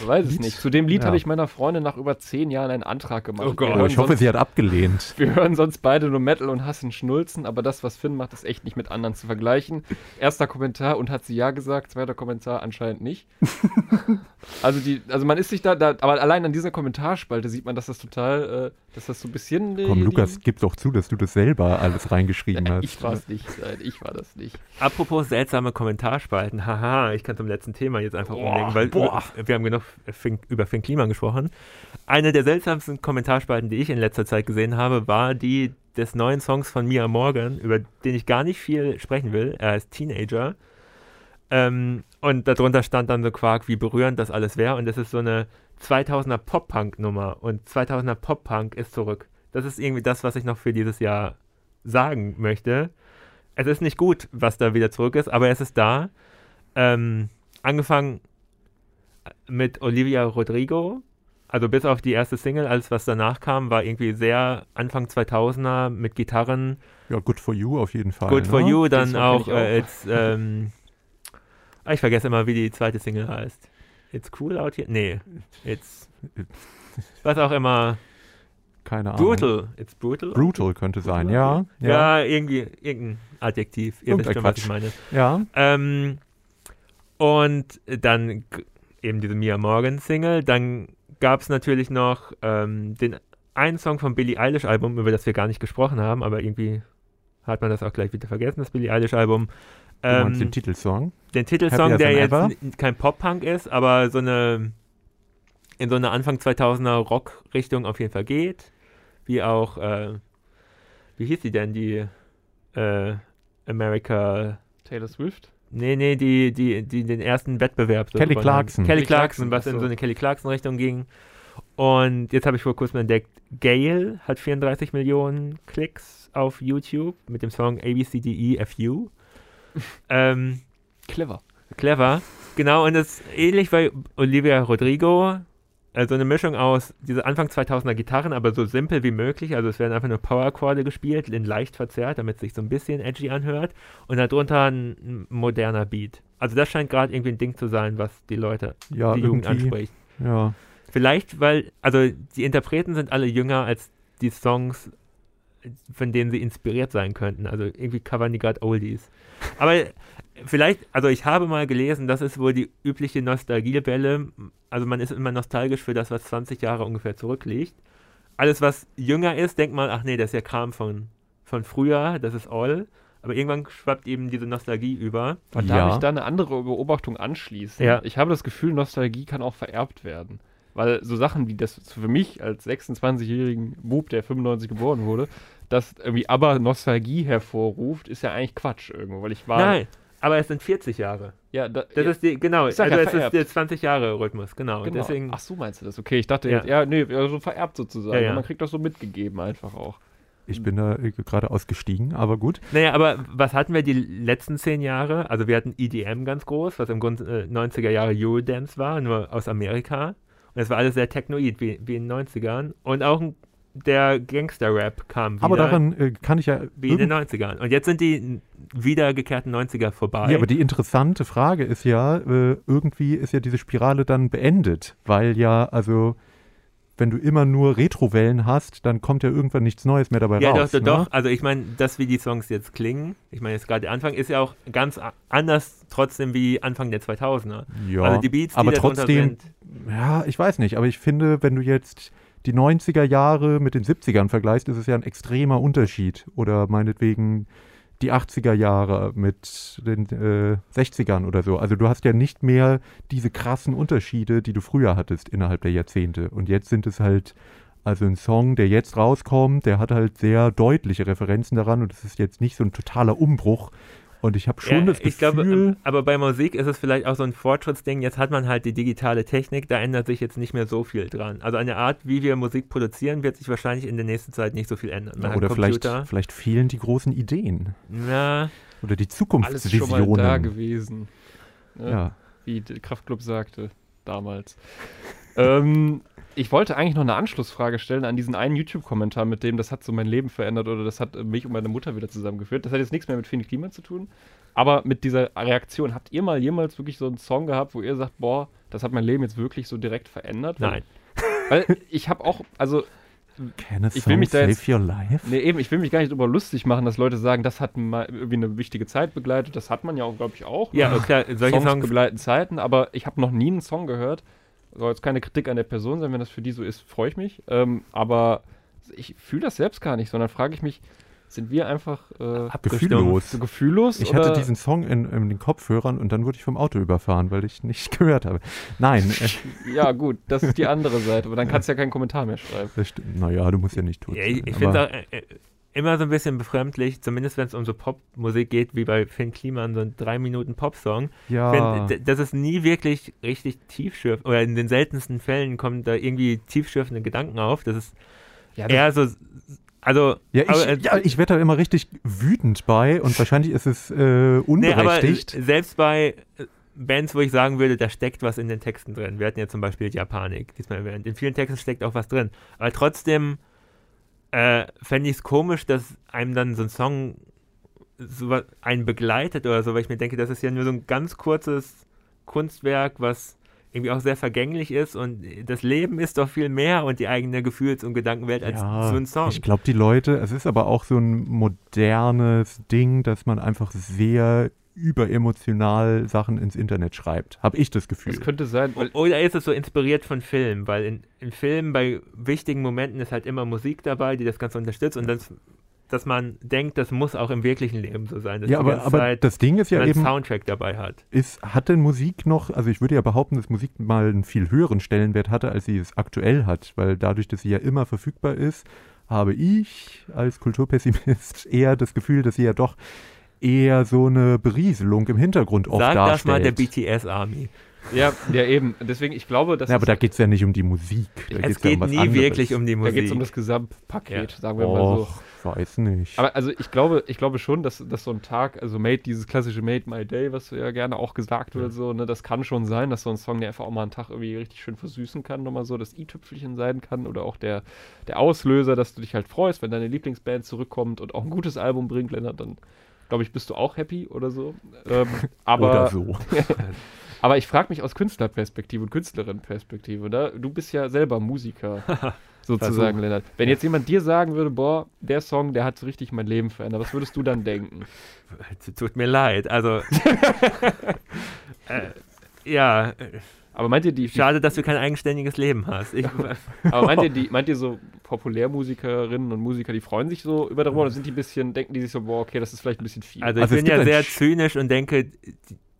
Ich weiß es Lied? nicht. Zu dem Lied Ja. habe ich meiner Freundin nach über zehn Jahren einen Antrag gemacht. Oh Gott. Oh, ich hoffe, sonst, sie hat abgelehnt. [LAUGHS] wir hören sonst beide nur Metal und hassen Schnulzen, aber das, was Finn macht, ist echt nicht mit anderen zu vergleichen. Erster Kommentar und hat sie ja gesagt, zweiter Kommentar anscheinend nicht. [LAUGHS] also die, also man ist sich da, da, aber allein an dieser Kommentarspalte sieht man, dass das total, äh, dass das so ein bisschen. äh, Komm, die- Lukas, gib doch zu, dass du das selber alles reingeschrieben Äh, hast. ich war es nicht, nein, ich war das nicht. Apropos seltsame Kommentarspalten, haha, ich kann zum letzten Thema jetzt einfach Boah, umlegen, weil boah. wir haben genug über Finn Kliman gesprochen. Eine der seltsamsten Kommentarspalten, die ich in letzter Zeit gesehen habe, war die des neuen Songs von Mia Morgan, über den ich gar nicht viel sprechen will. Er ist Teenager. Ähm, und darunter stand dann so Quark, wie berührend das alles wäre. Und das ist so eine 2000er Pop-Punk-Nummer. Und 2000er Pop-Punk ist zurück. Das ist irgendwie das, was ich noch für dieses Jahr sagen möchte. Es ist nicht gut, was da wieder zurück ist, aber es ist da. Ähm, angefangen mit Olivia Rodrigo. Also bis auf die erste Single, alles was danach kam, war irgendwie sehr Anfang 2000er mit Gitarren. Ja, Good for You auf jeden Fall. Good for ne? You, Den dann Song auch, äh, als, ähm, ah, ich vergesse immer, wie die zweite Single heißt. It's cool out here. Nee, it's. Was auch immer. Keine Ahnung. Brutal. It's brutal. Brutal könnte sein, ja. Ja, Ja. irgendwie, irgendein Adjektiv. Ihr Irgendein wisst schon, was ich meine. ja. Ähm, und dann eben diese Mia Morgan Single. Dann gab es natürlich noch ähm, den einen Song vom Billie Eilish Album, über das wir gar nicht gesprochen haben, aber irgendwie hat man das auch gleich wieder vergessen, das Billie Eilish Album. Ähm, den Titelsong? den Titelsong, der jetzt Ever? kein Pop-Punk ist, aber so eine in so eine Anfang 2000er Rock-Richtung auf jeden Fall geht. Wie auch, äh, wie hieß die denn, die äh, America, Taylor Swift? Nee, nee, die, die, die den ersten Wettbewerb so Kelly gewonnen. Clarkson. Kelly Clarkson, was in so. so eine Kelly Clarkson-Richtung ging. Und jetzt habe ich vor kurzem entdeckt, Gail hat 34 Millionen Klicks auf YouTube mit dem Song ABCDEFU. [LAUGHS] ähm, Clever. Clever. Genau, und das ist ähnlich bei Olivia Rodrigo. Also eine Mischung aus diese Anfang 2000er Gitarren, aber so simpel wie möglich. Also es werden einfach nur Power-Akkorde gespielt, in leicht verzerrt, damit es sich so ein bisschen edgy anhört. Und darunter ein, moderner Beat. Also das scheint gerade irgendwie ein Ding zu sein, was die Leute, Ja, die Jugend anspricht. Ja. Vielleicht, weil, also die Interpreten sind alle jünger als die Songs, von denen sie inspiriert sein könnten. Also irgendwie covern die gerade Oldies. Aber vielleicht, also ich habe mal gelesen, das ist wohl die übliche Nostalgiewelle. Also man ist immer nostalgisch für das, was 20 Jahre ungefähr zurückliegt. Alles, was jünger ist, denkt man, ach nee, das ist ja Kram von, von früher, das ist all. Aber irgendwann schwappt eben diese Nostalgie über. Und Ja. darf ich da eine andere Beobachtung anschließen? Ja. Ich habe das Gefühl, Nostalgie kann auch vererbt werden. Weil so Sachen wie das für mich als 26-jährigen Bub, der 95 geboren wurde, dass irgendwie aber Nostalgie hervorruft, ist ja eigentlich Quatsch irgendwo, weil ich war. Nein, aber es sind 40 Jahre. Ja, da, Das ja, ist die, genau, also ja, es ist der 20 Jahre Rhythmus, genau. genau. Deswegen, Ach so, meinst du das? Okay, ich dachte Ja. jetzt, ja, nee, so vererbt sozusagen. Ja, ja. Man kriegt das so mitgegeben einfach auch. Ich bin da äh, gerade ausgestiegen, aber gut. Naja, aber was hatten wir die letzten zehn Jahre? Also wir hatten EDM ganz groß, was im Grunde äh, 90er Jahre Eurodance war, nur aus Amerika. Und es war alles sehr technoid, wie, wie in den 90ern. Und auch ein, der Gangster-Rap kam wieder, Aber daran äh, kann ich ja. wie in den irgend- 90ern. Und jetzt sind die wiedergekehrten 90er vorbei. Ja, aber die interessante Frage ist ja, äh, irgendwie ist ja diese Spirale dann beendet, weil ja, also, wenn du immer nur Retrowellen hast, dann kommt ja irgendwann nichts Neues mehr dabei ja, raus. doch, doch, ne? doch. Also ich meine, das, wie die Songs jetzt klingen, ich meine jetzt gerade der Anfang, ist ja auch ganz anders trotzdem wie Anfang der 2000er. Ja, Also die Beats, die aber trotzdem, sind, ja, ich weiß nicht, aber ich finde, wenn du jetzt die 90er Jahre mit den 70ern vergleichst, ist es ja ein extremer Unterschied. Oder meinetwegen die 80er Jahre mit den äh, 60ern oder so. Also du hast ja nicht mehr diese krassen Unterschiede, die du früher hattest innerhalb der Jahrzehnte. Und jetzt sind es halt, also ein Song, der jetzt rauskommt, der hat halt sehr deutliche Referenzen daran und es ist jetzt nicht so ein totaler Umbruch. Und ich habe schon ja, das ich Gefühl, glaube, ähm, aber bei Musik ist es vielleicht auch so ein Fortschrittsding. Jetzt hat man halt die digitale Technik, da ändert sich jetzt nicht mehr so viel dran. Also an der Art, wie wir Musik produzieren, wird sich wahrscheinlich in der nächsten Zeit nicht so viel ändern. Man oder vielleicht, vielleicht fehlen die großen Ideen Ja, oder die Alles schon mal da Zukunftsvisionen. gewesen. Ne? Ja. wie der Kraftclub sagte damals. Ähm, ich wollte eigentlich noch eine Anschlussfrage stellen an diesen einen YouTube-Kommentar mit dem, das hat so mein Leben verändert oder das hat mich und meine Mutter wieder zusammengeführt. Das hat jetzt nichts mehr mit Fini Klima zu tun, aber mit dieser Reaktion. Habt ihr mal jemals wirklich so einen Song gehabt, wo ihr sagt, boah, das hat mein Leben jetzt wirklich so direkt verändert? nein. Weil ich habe auch, also Can a Ich will mich da save jetzt- your life? Nee, eben, ich will mich gar nicht darüber lustig machen, dass Leute sagen, das hat mal irgendwie eine wichtige Zeit begleitet. Das hat man ja auch, glaube ich, auch. Ja, klar, solche Songs, Songs, begleiten Zeiten, aber ich habe noch nie einen Song gehört. Soll jetzt keine Kritik an der Person sein, wenn das für die so ist, freue ich mich. Ähm, aber ich fühle das selbst gar nicht, sondern frage ich mich, sind wir einfach äh, Gefühllos. so gefühllos? Ich oder? hatte diesen Song in, in den Kopfhörern und dann wurde ich vom Auto überfahren, weil ich nicht [LAUGHS] gehört habe. Nein, äh, [LAUGHS] Ja, gut, das ist die andere Seite, aber dann kannst du ja keinen Kommentar mehr schreiben. das stimmt. Naja, du musst ja nicht tot ja, ich, ich finde es immer so ein bisschen befremdlich, zumindest wenn es um so Popmusik geht, wie bei Finn Kliman, so ein 3 Minuten Popsong. Ja, Wenn, d- das ist nie wirklich richtig tiefschürfend, oder in den seltensten Fällen kommen da irgendwie tiefschürfende Gedanken auf. Das ist Ja, das, eher so, also, ja, ich, aber, äh, ja, ich werde da immer richtig wütend bei und wahrscheinlich ist es äh, Nee, unberechtigt. äh, selbst bei äh, Bands, wo ich sagen würde, da steckt was in den Texten drin. Wir hatten ja zum Beispiel Japanik diesmal erwähnt. In vielen Texten steckt auch was drin. Aber trotzdem äh, fände ich es komisch, dass einem dann so ein Song so einen begleitet oder so, weil ich mir denke, das ist ja nur so ein ganz kurzes Kunstwerk, was irgendwie auch sehr vergänglich ist und das Leben ist doch viel mehr und die eigene Gefühls- und Gedankenwelt als Ja, so ein Song. Ich glaube, die Leute, es ist aber auch so ein modernes Ding, dass man einfach sehr überemotional Sachen ins Internet schreibt. Habe ich das Gefühl. Das könnte sein, Oder ist es so inspiriert von Filmen? Weil in, in Filmen bei wichtigen Momenten ist halt immer Musik dabei, die das Ganze unterstützt und das, dass man denkt, das muss auch im wirklichen Leben so sein. Dass ja, die aber, aber Zeit das Ding ist ja eben, Soundtrack dabei hat. ist, hat denn Musik noch, also ich würde ja behaupten, dass Musik mal einen viel höheren Stellenwert hatte, als sie es aktuell hat, weil dadurch, dass sie ja immer verfügbar ist, habe ich als Kulturpessimist [LAUGHS] eher das Gefühl, dass sie ja doch eher so eine Berieselung im Hintergrund oft Sag das mal der darstellt. BTS-Army. ja, ja eben. Deswegen, ich glaube, dass Ja, aber da geht es ja nicht um die Musik. Da Es geht's ja geht um was nie anderes. wirklich um die da Musik. geht es um das Gesamtpaket, Ja. sagen wir mal so. Och, weiß nicht. Aber also ich glaube, ich glaube schon, dass, dass so ein Tag, also Made, dieses klassische Made My Day, was ja gerne auch gesagt wird, so, ne, das kann schon sein, dass so ein Song, der einfach auch mal einen Tag irgendwie richtig schön versüßen kann, nochmal so das i-Tüpfelchen sein kann oder auch der, der Auslöser, dass du dich halt freust, wenn deine Lieblingsband zurückkommt und auch ein gutes Album bringt, Lennart, dann glaube ich, bist du auch happy oder so. Ähm, [LAUGHS] aber, Oder so. [LAUGHS] aber ich frage mich aus Künstlerperspektive und Künstlerinnenperspektive, oder? Du bist ja selber Musiker, [LAUGHS] sozusagen. Lennart. Wenn jetzt jemand dir sagen würde, boah, der Song, der hat so richtig mein Leben verändert, was würdest du dann denken? Tut mir leid. Also. äh, ja, äh, Aber meint ihr die, die schade, dass du kein eigenständiges Leben hast. Ich, [LAUGHS] [LAUGHS] aber meint ihr die, meint ihr so Populärmusikerinnen und Musiker, die freuen sich so über darüber oder sind die ein bisschen, denken die sich so, boah, okay, das ist vielleicht ein bisschen viel? also, Also ich bin ja sehr Sch- zynisch und denke, die,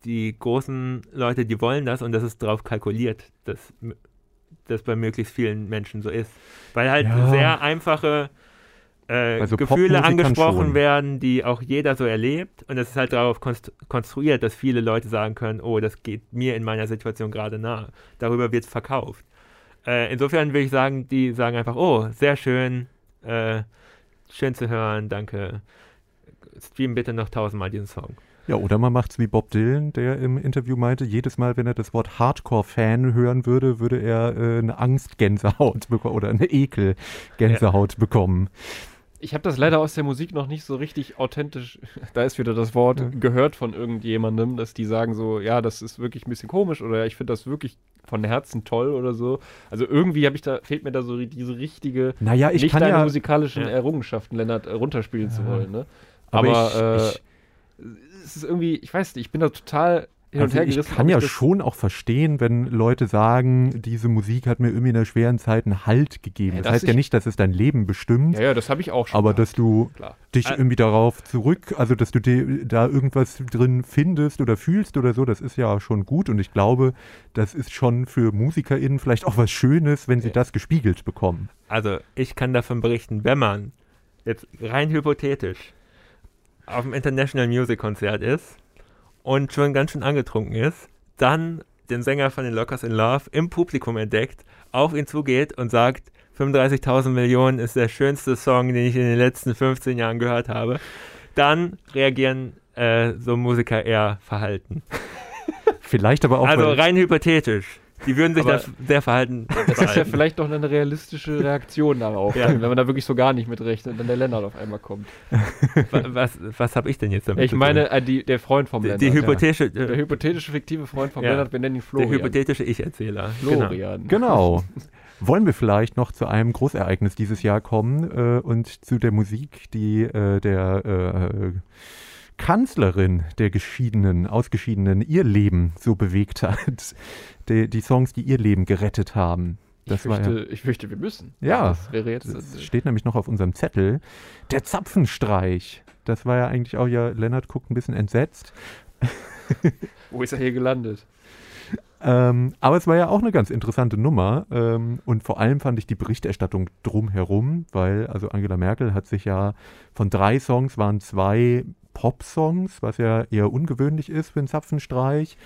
die großen Leute, die wollen das und das ist darauf kalkuliert, dass das bei möglichst vielen Menschen so ist. Weil halt Ja. sehr einfache äh, Also Gefühle angesprochen werden, die auch jeder so erlebt. Und es ist halt darauf konst konstruiert, dass viele Leute sagen können, oh, das geht mir in meiner Situation gerade nahe. Darüber wird es verkauft. Äh, insofern würde ich sagen, die sagen einfach, oh, sehr schön, äh, schön zu hören, danke. Stream bitte noch tausendmal diesen Song. Ja, oder man macht es wie Bob Dylan, der im Interview meinte, jedes Mal, wenn er das Wort Hardcore-Fan hören würde, würde er äh, eine Angstgänsehaut [LAUGHS] bekommen oder eine Ekelgänsehaut bekommen. Ich habe das leider aus der Musik noch nicht so richtig authentisch, [LAUGHS] da ist wieder das Wort, gehört von irgendjemandem, dass die sagen so, ja, das ist wirklich ein bisschen komisch oder ja, ich finde das wirklich von Herzen toll oder so. Also irgendwie habe ich da, fehlt mir da so diese richtige, Naja, ich nicht kann deine ja, musikalischen Ja. Errungenschaften, Lennart, äh, runterspielen zu Ja. wollen, ne? aber, aber, ich, äh, ich, Es ist irgendwie, ich weiß nicht, ich bin da total hin und also her ich gerissen. kann ob ja das- schon auch verstehen, wenn Leute sagen, diese Musik hat mir irgendwie in einer schweren Zeit einen Halt gegeben. Ja, das dass heißt ja ich- nicht, dass es dein Leben bestimmt, Ja, ja, das habe ich auch schon. aber gehabt, dass du klar. dich Ä- irgendwie darauf zurück, also dass du dir da irgendwas drin findest oder fühlst oder so, das ist ja schon gut und ich glaube, das ist schon für MusikerInnen vielleicht auch was Schönes, wenn sie Ja. das gespiegelt bekommen. Also ich kann davon berichten, wenn man jetzt rein hypothetisch auf dem International Music Konzert ist und schon ganz schön angetrunken ist, dann den Sänger von den Lockers in Love im Publikum entdeckt, auf ihn zugeht und sagt, 35.000 Millionen ist der schönste Song, den ich in den letzten 15 Jahren gehört habe, dann reagieren äh, so Musiker eher verhalten. Vielleicht aber auch, also rein hypothetisch. Die würden sich das sehr verhalten. Das ist ja vielleicht doch eine realistische Reaktion darauf, Ja. wenn man da wirklich so gar nicht mit rechnet und dann der Lennart auf einmal kommt. Wa- was, was habe ich denn jetzt damit Ich zu tun? meine, äh, die, der Freund vom die, Lennart. die hypothetische, ja. Der hypothetische fiktive Freund vom Ja. Lennart, wir nennen ihn der Florian. hypothetische Ich-Erzähler. Genau. Florian. genau. [LAUGHS] Wollen wir vielleicht noch zu einem Großereignis dieses Jahr kommen äh, und zu der Musik, die äh, der äh, Kanzlerin der Geschiedenen, Ausgeschiedenen ihr Leben so bewegt hat. Die, die Songs, die ihr Leben gerettet haben. Das ich, war ja fürchte, ich fürchte, wir müssen. Ja, Das wäre jetzt. Das steht nämlich noch auf unserem Zettel. Der Zapfenstreich. Das war ja eigentlich auch ja, Lennart guckt ein bisschen entsetzt. [LAUGHS] wo ist er hier gelandet? Ähm, aber es war ja auch eine ganz interessante Nummer. Ähm, und vor allem fand ich die Berichterstattung drumherum, weil also Angela Merkel hat sich ja von drei Songs waren zwei Pop-Songs, was ja eher ungewöhnlich ist für einen Zapfenstreich.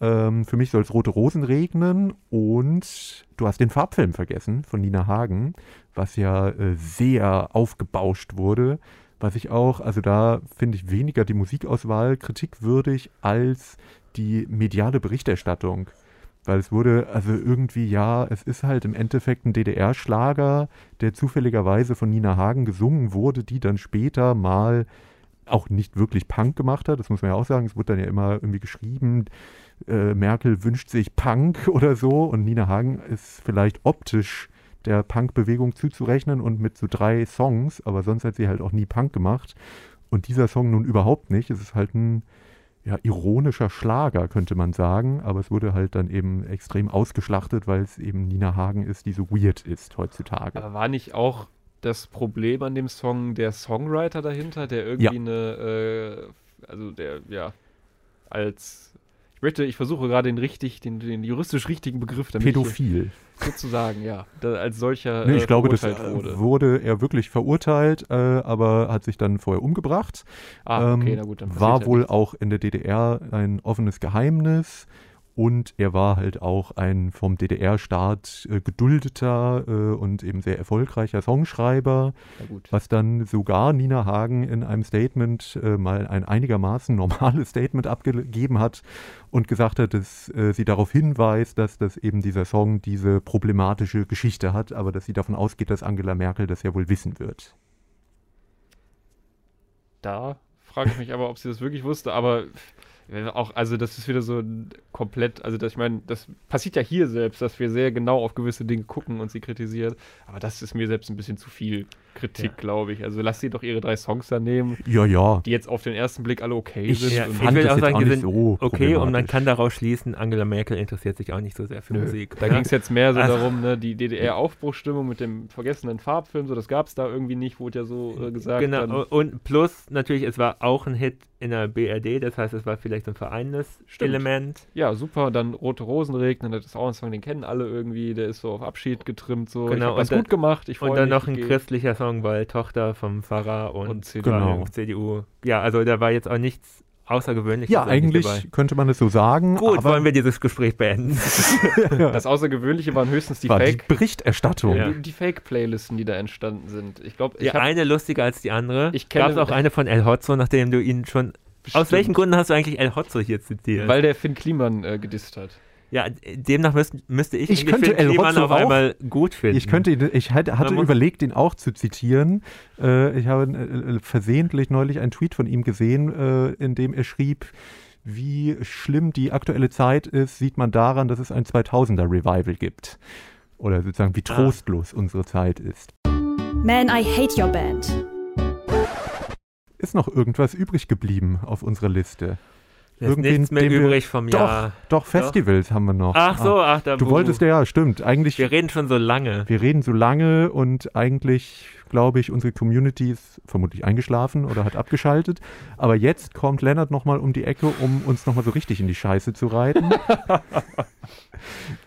Ähm, für mich soll es Rote Rosen regnen und du hast den Farbfilm vergessen von Nina Hagen, was ja äh, sehr aufgebauscht wurde. Was ich auch, also da finde ich weniger die Musikauswahl kritikwürdig als die mediale Berichterstattung. Weil es wurde, also irgendwie, ja, es ist halt im Endeffekt ein DDR-Schlager, der zufälligerweise von Nina Hagen gesungen wurde, die dann später mal auch nicht wirklich Punk gemacht hat. Das muss man ja auch sagen. Es wurde dann ja immer irgendwie geschrieben, äh, Merkel wünscht sich Punk [LAUGHS] oder so und Nina Hagen ist vielleicht optisch der Punk-Bewegung zuzurechnen und mit so drei Songs, aber sonst hat sie halt auch nie Punk gemacht. Und dieser Song nun überhaupt nicht. Es ist halt ein ja, ironischer Schlager, könnte man sagen, aber es wurde halt dann eben extrem ausgeschlachtet, weil es eben Nina Hagen ist, die so weird ist heutzutage. Aber war nicht auch das Problem an dem Song der Songwriter dahinter, der irgendwie Ja. eine, äh, also der, ja, als ich möchte, ich versuche gerade den richtig, den, den juristisch richtigen Begriff damit Pädophil. sozusagen, ja, als solcher Nee, ich äh, glaube, das wurde. wurde er wirklich verurteilt, äh, aber hat sich dann vorher umgebracht. ah, okay, Ähm, na gut, dann war wohl nichts. auch in der DDR ein offenes Geheimnis und er war halt auch ein vom DDR-Staat äh, geduldeter äh, und eben sehr erfolgreicher Songschreiber, was dann sogar Nina Hagen in einem Statement äh, mal ein einigermaßen normales Statement abgegeben hat und gesagt hat, dass äh, sie darauf hinweist, dass das eben dieser Song diese problematische Geschichte hat, aber dass sie davon ausgeht, dass Angela Merkel das ja wohl wissen wird. Da frage ich mich aber, ob sie das wirklich wusste, aber auch, also das ist wieder so ein komplett, also das, ich meine, das passiert ja hier selbst, dass wir sehr genau auf gewisse Dinge gucken und sie kritisiert, aber das ist mir selbst ein bisschen zu viel Kritik, Ja. glaube ich. Also lass sie doch ihre drei Songs da nehmen, Ja, ja. die jetzt auf den ersten Blick alle okay Ich sind. Ja, und ich will auch sagen, die sind so Okay, und man kann daraus schließen, Angela Merkel interessiert sich auch nicht so sehr für Nö. Musik. Da ja? ging es jetzt mehr so Also- darum, ne, die DDR-Aufbruchstimmung mit dem vergessenen Farbfilm, so das gab es da irgendwie nicht, wurde ja so äh, gesagt. Genau, Dann, und plus natürlich, es war auch ein Hit in der BRD, das heißt, es war vielleicht ein vereinendes Stimmt. Element. ja, super, dann Rote Rosen regnen, das ist auch ein Song, den kennen alle irgendwie, der ist so auf Abschied getrimmt, so. Genau, ich und das dann- gut gemacht, ich Und dann noch ein christlicher Song, weil Tochter vom Pfarrer und, Und CDU. Genau. CDU. Ja, also da war jetzt auch nichts Außergewöhnliches. Ja, eigentlich dabei. könnte man es so sagen. Gut, aber wollen wir dieses Gespräch beenden. [LAUGHS] Das Außergewöhnliche waren höchstens die war die Fake. Berichterstattung. Ja. Die, die Fake-Playlisten, die da entstanden sind. Ich glaube, ich ja, hab eine lustiger als die andere. Ich kenne- Gab auch eine von El Hotzo, nachdem du ihn schon. Aus bestimmt, welchen Gründen hast du eigentlich El Hotzo hier zitiert? Weil der Finn Kliman äh, gedisst hat. Ja, demnach müsst, müsste ich, Ich könnte El Hotzo auf auch- einmal gut finden. Ich könnte, ihn- ich hatte, hatte überlegt, ihn auch zu zitieren. Äh, ich habe äh, versehentlich neulich einen Tweet von ihm gesehen, äh, in dem er schrieb, wie schlimm die aktuelle Zeit ist, sieht man daran, dass es ein 2000er Revival gibt. Oder sozusagen, wie Ah. trostlos unsere Zeit ist. Man, I hate your band. Ist noch irgendwas übrig geblieben auf unserer Liste? Irgendwen, nichts mehr übrig vom Doch, Jahr. Doch, Festivals haben wir noch. Ach so, Ah, ach, da Du buh. wolltest ja, stimmt. Eigentlich, Wir reden schon so lange. wir reden so lange und eigentlich, glaube ich, unsere Community ist vermutlich eingeschlafen oder hat abgeschaltet. Aber jetzt kommt Lennart nochmal um die Ecke, um uns nochmal so richtig in die Scheiße zu reiten. [LAUGHS]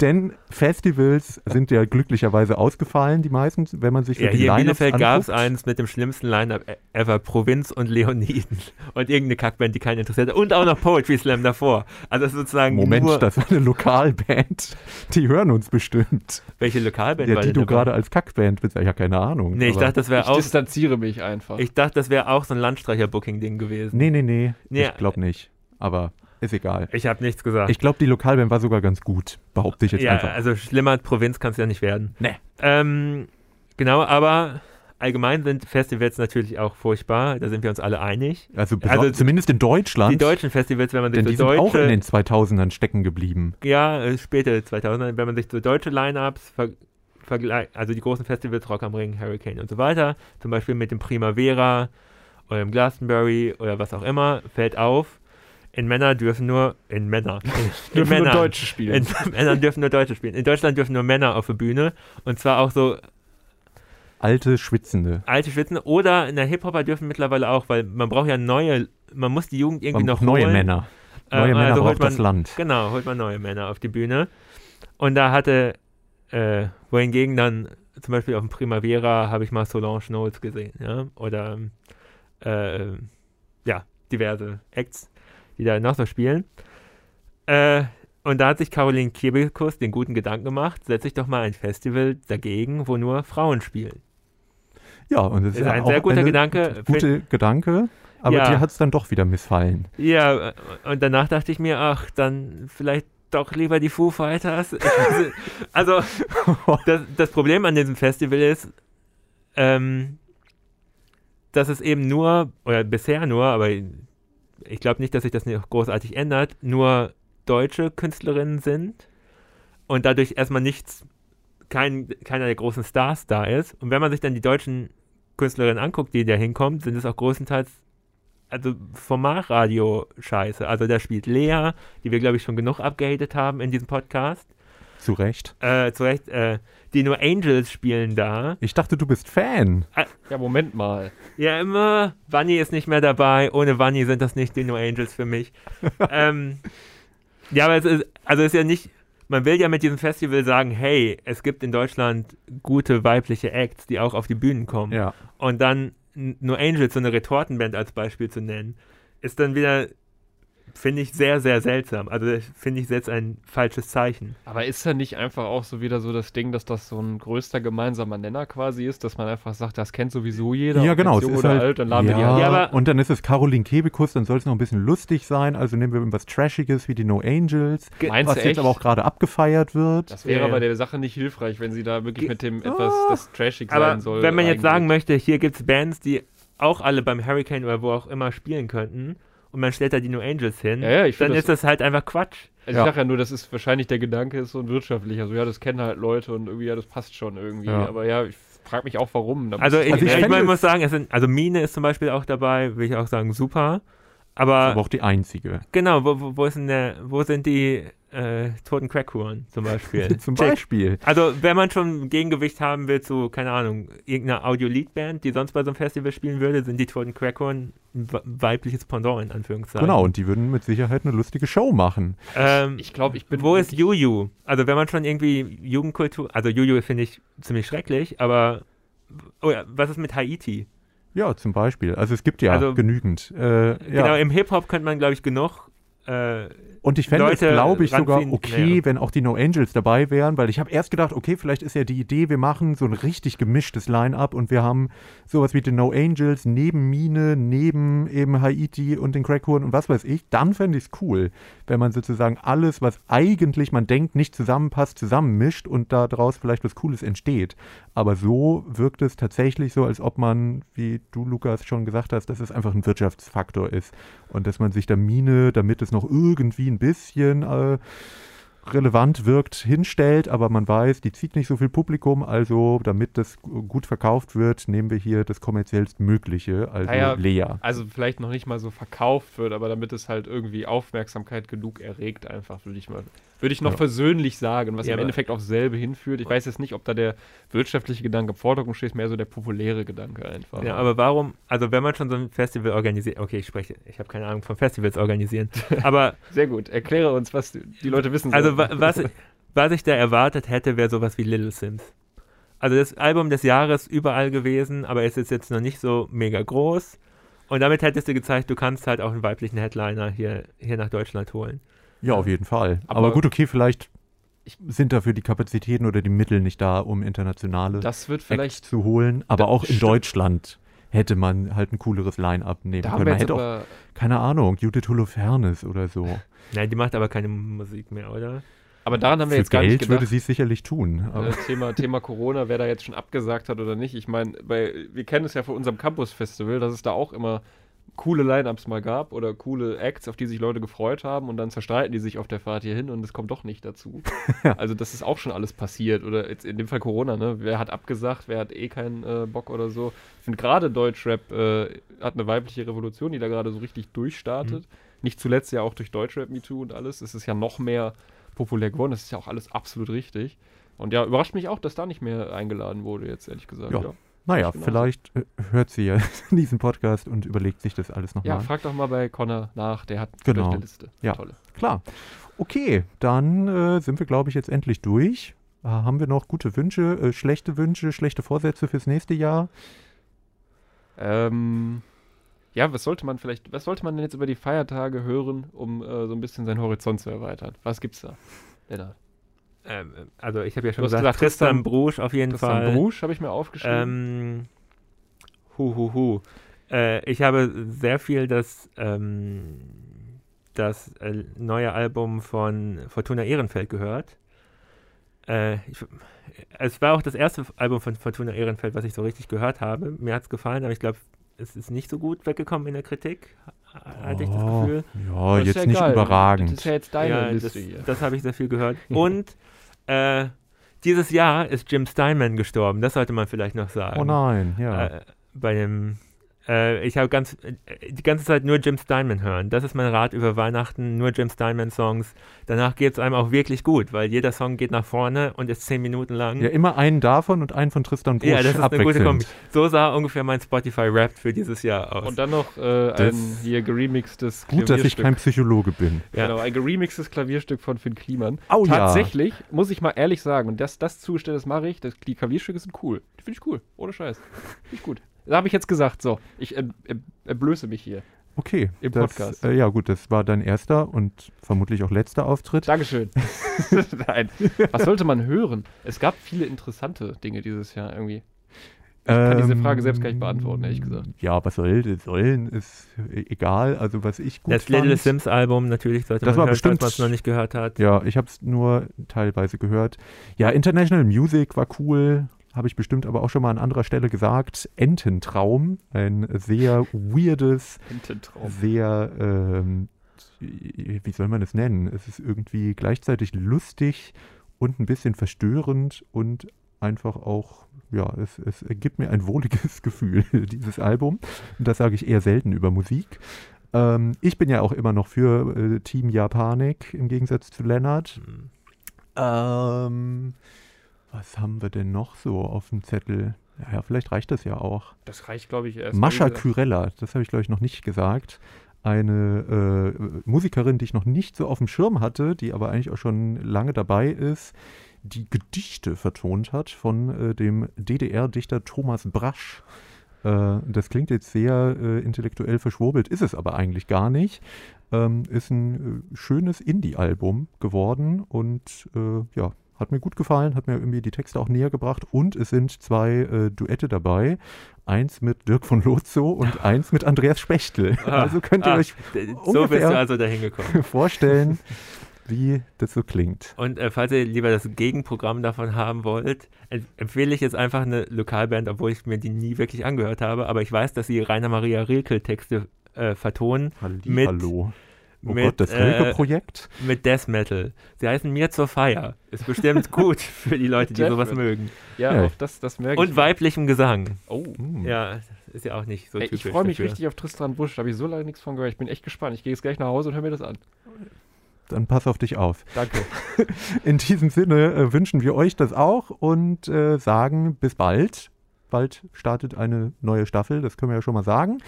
Denn Festivals sind ja glücklicherweise ausgefallen, die meisten, wenn man sich so Ja, die hier in Bielefeld gab es eins mit dem schlimmsten Line-Up e- ever, Provinz und Leoniden. Und irgendeine Kackband, die keinen interessiert hat. Und auch noch Poetry Slam davor. Also sozusagen Moment, nur, das war eine Lokalband. Die hören uns bestimmt. welche Lokalband Ja, war die du gerade als Kackband bezeichnest. Ja, keine Ahnung. Nee, ich aber- dachte, das wäre Ich auch, distanziere mich einfach. ich dachte, das wäre auch so ein Landstreicher-Booking-Ding gewesen. Nee, nee, nee. Nee. Ich glaube nicht. Aber ist egal. Ich habe nichts gesagt. Ich glaube, die Lokalband war sogar ganz gut. Behaupte ich jetzt ja, einfach. also schlimmer als Provinz kann es ja nicht werden. Nee. Ähm, genau, aber allgemein sind Festivals natürlich auch furchtbar. Da sind wir uns alle einig. Also, also zumindest in Deutschland. Die deutschen Festivals, wenn man sich denn die so sind auch in den 2000ern stecken geblieben. ja, äh, späte 2000, wenn man sich so deutsche Lineups ver vergleicht, also die großen Festivals, Rock am Ring, Hurricane und so weiter, zum Beispiel mit dem Primavera oder dem Glastonbury oder was auch immer, fällt auf, in Männer dürfen nur, in Männer, [LAUGHS] in Dürfen nur Deutsche spielen. in [LAUGHS] Männern dürfen nur Deutsche spielen. In Deutschland dürfen nur Männer auf der Bühne und zwar auch so Alte, schwitzende. alte Schwitzen oder in der Hip-Hopper dürfen mittlerweile auch, weil man braucht ja neue, man muss die Jugend irgendwie Man noch neue holen. Männer. Äh, Neue Männer also holt braucht man, das Land. Genau, holt man neue Männer auf die Bühne. Und da hatte, äh, wohingegen dann zum Beispiel auf dem Primavera habe ich mal Solange Knowles gesehen, ja, oder äh, ja, diverse Acts, die da noch so spielen. Äh, und da hat sich Caroline Kebekus den guten Gedanken gemacht, setze ich doch mal ein Festival dagegen, wo nur Frauen spielen. Ja, und das ist, Ist ein sehr guter Gedanke. Gute Gedanke. Aber Ja. dir hat es dann doch wieder missfallen. Ja, und danach dachte ich mir, ach, dann vielleicht doch lieber die Foo Fighters. also, [LAUGHS] das, das Problem an diesem Festival ist, ähm, dass es eben nur, oder bisher nur, aber ich glaube nicht, dass sich das noch großartig ändert, nur deutsche Künstlerinnen sind und dadurch erstmal nichts, kein, keiner der großen Stars da ist. Und wenn man sich dann die deutschen Künstlerinnen anguckt, die da hinkommen, sind es auch größtenteils also Formatradio-Scheiße. Also da spielt Lea, die wir, glaube ich, schon genug abgehatet haben in diesem Podcast. Zu Recht. Äh, zu Recht, äh, die nur Angels spielen da. Ich dachte, du bist Fan. Ja, Moment mal. Ja, immer. Vanni ist nicht mehr dabei. Ohne Vanni sind das nicht die No Angels für mich. [LAUGHS] ähm, ja, aber es ist, also es ist ja nicht, man will ja mit diesem Festival sagen, hey, es gibt in Deutschland gute weibliche Acts, die auch auf die Bühnen kommen. Ja. Und dann No Angels, so eine Retortenband als Beispiel zu nennen, ist dann wieder, finde ich, sehr, sehr seltsam. Also finde ich setzt ein falsches Zeichen. Aber ist da nicht einfach auch so wieder so das Ding, dass das so ein größter gemeinsamer Nenner quasi ist, dass man einfach sagt, das kennt sowieso jeder. Ja, genau. jetzt Es Jung ist oder halt, alt, dann laden wir die ja, an. Ja, aber- und dann ist es Caroline Kebekus, dann soll es noch ein bisschen lustig sein. Also nehmen wir was Trashiges wie die No Angels, Ge- Meinst was du jetzt echt? aber auch gerade abgefeiert wird. Das wäre Ja, ja. aber der Sache nicht hilfreich, wenn sie da wirklich Ge- mit dem Ah. etwas, das trashig Aber sein soll. wenn man jetzt sagen reingeht. möchte, hier gibt es Bands, die auch alle beim Hurricane oder wo auch immer spielen könnten und man stellt da die No Angels hin, Ja, ja, ich dann find ist das halt einfach Quatsch. Also Ja. ich sage ja nur, das ist wahrscheinlich der Gedanke ist so ein wirtschaftlicher. So, ja, das kennen halt Leute und irgendwie, ja, das passt schon irgendwie. Ja. Aber ja, ich frage mich auch, warum. Da Also ich, Also ich ich, mein, es- muss sagen, es sind, also Mine ist zum Beispiel auch dabei, will ich auch sagen, super. Aber, aber auch die einzige. genau, wo, wo, wo, ist denn der, wo sind die äh, toten Crackhuren zum Beispiel? [LAUGHS] Zum Check. Beispiel. Also wenn man schon ein Gegengewicht haben will zu, keine Ahnung, irgendeiner Audio-Lead-Band, die sonst bei so einem Festival spielen würde, sind die toten Crackhuren ein we- weibliches Pendant in Anführungszeichen. Genau, und die würden mit Sicherheit eine lustige Show machen. Ähm, ich glaube, ich bin. Wo ist Juju? Also wenn man schon irgendwie Jugendkultur, also Juju finde ich ziemlich schrecklich, aber oh ja, was ist mit Haiti? Ja, zum Beispiel. Also es gibt ja Also- genügend. Äh, Genau, ja. im Hip-Hop könnte man, glaube ich, genug. Äh, Und ich fände es, Leute glaube ich, sogar okay, wenn auch die No Angels dabei wären, weil ich habe erst gedacht, okay, vielleicht ist ja die Idee, wir machen so ein richtig gemischtes Line-Up und wir haben sowas wie die No Angels neben Mine, neben eben Haiti und den Crackhuren und was weiß ich. Dann fände ich es cool, wenn man sozusagen alles, was eigentlich man denkt, nicht zusammenpasst, zusammenmischt und daraus vielleicht was Cooles entsteht. Aber so wirkt es tatsächlich so, als ob man, wie du, Lukas, schon gesagt hast, dass es einfach ein Wirtschaftsfaktor ist und dass man sich da Mine, damit es noch irgendwie ein bisschen äh, relevant wirkt, hinstellt, aber man weiß, die zieht nicht so viel Publikum, also damit das gu- gut verkauft wird, nehmen wir hier das kommerziellst Mögliche, also Naja, Lea. Also vielleicht noch nicht mal so verkauft wird, aber damit es halt irgendwie Aufmerksamkeit genug erregt, einfach, würde ich mal. Würde ich noch Ja. versöhnlich sagen, was Ja, im Endeffekt aufs selbe hinführt. Ich weiß jetzt nicht, ob da der wirtschaftliche Gedanke im Vordergrund steht, mehr so der populäre Gedanke einfach. ja, aber warum, also wenn man schon so ein Festival organisiert, okay, ich spreche, ich habe keine Ahnung von Festivals organisieren, [LAUGHS] aber Sehr gut. Erkläre uns, was die Leute wissen Also wa was, was ich da erwartet hätte, wäre sowas wie Little Sims. Also das Album des Jahres überall gewesen, aber es ist jetzt noch nicht so mega groß. Und damit hättest du gezeigt, du kannst halt auch einen weiblichen Headliner hier, hier nach Deutschland holen. Ja, auf jeden Fall. Aber, Aber- gut, okay, vielleicht sind dafür die Kapazitäten oder die Mittel nicht da, um internationale das wird Acts vielleicht. zu holen, aber auch in stimmt. Deutschland hätte man halt ein cooleres Line-Up nehmen Da haben können. wir Man jetzt hätte auch, aber, keine Ahnung, Judith Holofernes oder so. [LAUGHS] Nein, die macht aber keine Musik mehr, oder? aber daran haben wir Für jetzt gar nicht Geld gedacht. würde sie es sicherlich tun. Aber äh, Thema, [LAUGHS] Thema Corona, wer da jetzt schon abgesagt hat oder nicht. Ich meine, wir kennen es ja von unserem Campus-Festival, dass es da auch immer coole Line-Ups mal gab oder coole Acts, auf die sich Leute gefreut haben und dann zerstreiten die sich auf der Fahrt hierhin und es kommt doch nicht dazu. [LAUGHS] also das ist auch schon alles passiert oder jetzt in dem Fall Corona, ne? Wer hat abgesagt, wer hat eh keinen äh, Bock oder so. Ich finde gerade Deutschrap äh, hat eine weibliche Revolution, die da gerade so richtig durchstartet. Nicht zuletzt ja auch durch Deutschrap MeToo und alles. Es ist ja noch mehr populär geworden. Das ist ja auch alles absolut richtig. Und ja, überrascht mich auch, dass da nicht mehr eingeladen wurde, jetzt ehrlich gesagt. Ja. Ja, naja, genauso. vielleicht äh, hört sie ja [LAUGHS] diesen Podcast und überlegt sich das alles ja nochmal. frag doch mal bei Connor nach, der hat Genau. eine Liste. Ja. Tolle. Klar. Okay, dann äh, sind wir, glaube ich, jetzt endlich durch. Äh, haben wir noch gute Wünsche, äh, schlechte Wünsche, schlechte Vorsätze fürs nächste Jahr? Ähm, ja, was sollte man vielleicht, was sollte man denn jetzt über die Feiertage hören, um äh, so ein bisschen seinen Horizont zu erweitern? Was gibt's da? Lennart. Ähm, also ich habe ja schon gesagt, gesagt, Tristan Tristan- Brusch auf jeden Tristan Fall. Brusch habe ich mir aufgeschrieben. Ähm, hu, hu, hu. Äh, ich habe sehr viel das, ähm, das äh, neue Album von Fortuna Ehrenfeld gehört. Äh, ich, es war auch das erste Album von Fortuna Ehrenfeld, was ich so richtig gehört habe. Mir hat es gefallen, aber ich glaube, es ist nicht so gut weggekommen in der Kritik, hatte ich das Oh, Gefühl. Ja, Das jetzt ja nicht geil. überragend. Das ist ja jetzt deine ja, Liste das, das habe ich sehr viel gehört. [LAUGHS] Und äh, dieses Jahr ist Jim Steinman gestorben, das sollte man vielleicht noch sagen. oh nein, ja. Äh, bei dem, äh, ich habe ganz, äh, die ganze Zeit nur Jim Steinman hören. Das ist mein Rat über Weihnachten, nur Jim Steinman Songs. Danach geht es einem auch wirklich gut, weil jeder Song geht nach vorne und ist zehn Minuten lang. ja, immer einen davon und einen von Tristan Busch Ja, das ist eine gute Kombi. So sah ungefähr mein Spotify-Rap für dieses Jahr aus. Und dann noch äh, ein hier geremixtes Gut, dass ich Klavierstück. kein Psychologe bin. ja. Genau, ein geremixtes Klavierstück von Finn Kliman. Oh ja. Tatsächlich, muss ich mal ehrlich sagen, und das, das zugestellt, das mache ich, das, die Klavierstücke sind cool. Die finde ich cool, ohne Scheiß. Finde ich gut. Da habe ich jetzt gesagt, so, ich äh, äh, erblöße mich hier. Okay. Im das, Podcast. Äh, ja, gut, das war dein erster und vermutlich auch letzter Auftritt. Dankeschön. [LAUGHS] Nein, was sollte man hören? Es gab viele interessante Dinge dieses Jahr irgendwie. Ich kann diese Frage selbst gar nicht beantworten, ehrlich gesagt. Ähm, Ja, was soll, sollen, ist egal. Also, was ich gut das fand. Little Sims Album natürlich sollte Das man war hören, bestimmt- falls man es noch nicht gehört hat. Ja, ich habe es nur teilweise gehört. Ja, International Music war cool. Habe ich bestimmt aber auch schon mal an anderer Stelle gesagt. Ententraum, ein sehr weirdes, sehr, ähm, wie soll man das nennen? Es ist irgendwie gleichzeitig lustig und ein bisschen verstörend und einfach auch, ja, es, es gibt mir ein wohliges [LAUGHS] Gefühl, dieses Album. Und das sage ich eher selten über Musik. Ähm, ich bin ja auch immer noch für äh, Team Japanik im Gegensatz zu Lennart. Hm. Ähm, was haben wir denn noch so auf dem Zettel? Ja, vielleicht reicht das ja auch. Das reicht, glaube ich, erst. Mascha. Kyrella, das habe ich glaube ich noch nicht gesagt. Eine äh, Musikerin, die ich noch nicht so auf dem Schirm hatte, die aber eigentlich auch schon lange dabei ist, die Gedichte vertont hat von äh, dem DDR-Dichter Thomas Brasch. Äh, das klingt jetzt sehr äh, intellektuell verschwurbelt, ist es aber eigentlich gar nicht. Ähm, ist ein äh, schönes Indie-Album geworden und äh, ja, hat mir gut gefallen, hat mir irgendwie die Texte auch näher gebracht und es sind zwei äh, Duette dabei. Eins mit Dirk von Lotzo und [LAUGHS] eins mit Andreas Spechtel. Ah, also könnt ihr ah, euch So bist du also dahin gekommen. [LAUGHS] vorstellen, wie das so klingt. Und äh, falls ihr lieber das Gegenprogramm davon haben wollt, em- empfehle ich jetzt einfach eine Lokalband, obwohl ich mir die nie wirklich angehört habe, aber ich weiß, dass sie Rainer Maria Rilke Texte äh, vertonen Mit- Hallo. Oh mit, Gott, das äh, Rilke-Projekt? mit Death Metal. Sie heißen Mir zur Feier. Ist bestimmt [LAUGHS] gut für die Leute, die Death sowas Metal. mögen. Ja, Ja. auch das, das merke Und ich. weiblichem Gesang. Oh. Hm. Ja, ist ja auch nicht so Ey, typisch. ich freue mich dafür. richtig auf Tristan Busch. Da habe ich so lange nichts von gehört. Ich bin echt gespannt. Ich gehe jetzt gleich nach Hause und höre mir das an. Dann pass auf dich auf. Danke. [LAUGHS] In diesem Sinne äh, wünschen wir euch das auch und äh, sagen bis bald. Bald startet eine neue Staffel, das können wir ja schon mal sagen.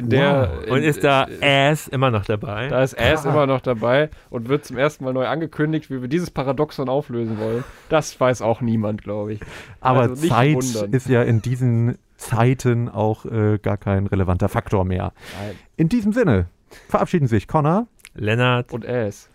Der, in, Und ist da äh, Ass immer noch dabei? Da ist Ass Ah. immer noch dabei und wird zum ersten Mal neu angekündigt, wie wir dieses Paradoxon auflösen wollen. Das weiß auch niemand, glaube ich. Aber Also nicht Zeit wundern. ist ja in diesen Zeiten auch äh, gar kein relevanter Faktor mehr. Nein. In diesem Sinne verabschieden sich Connor Lennart. Und Ass.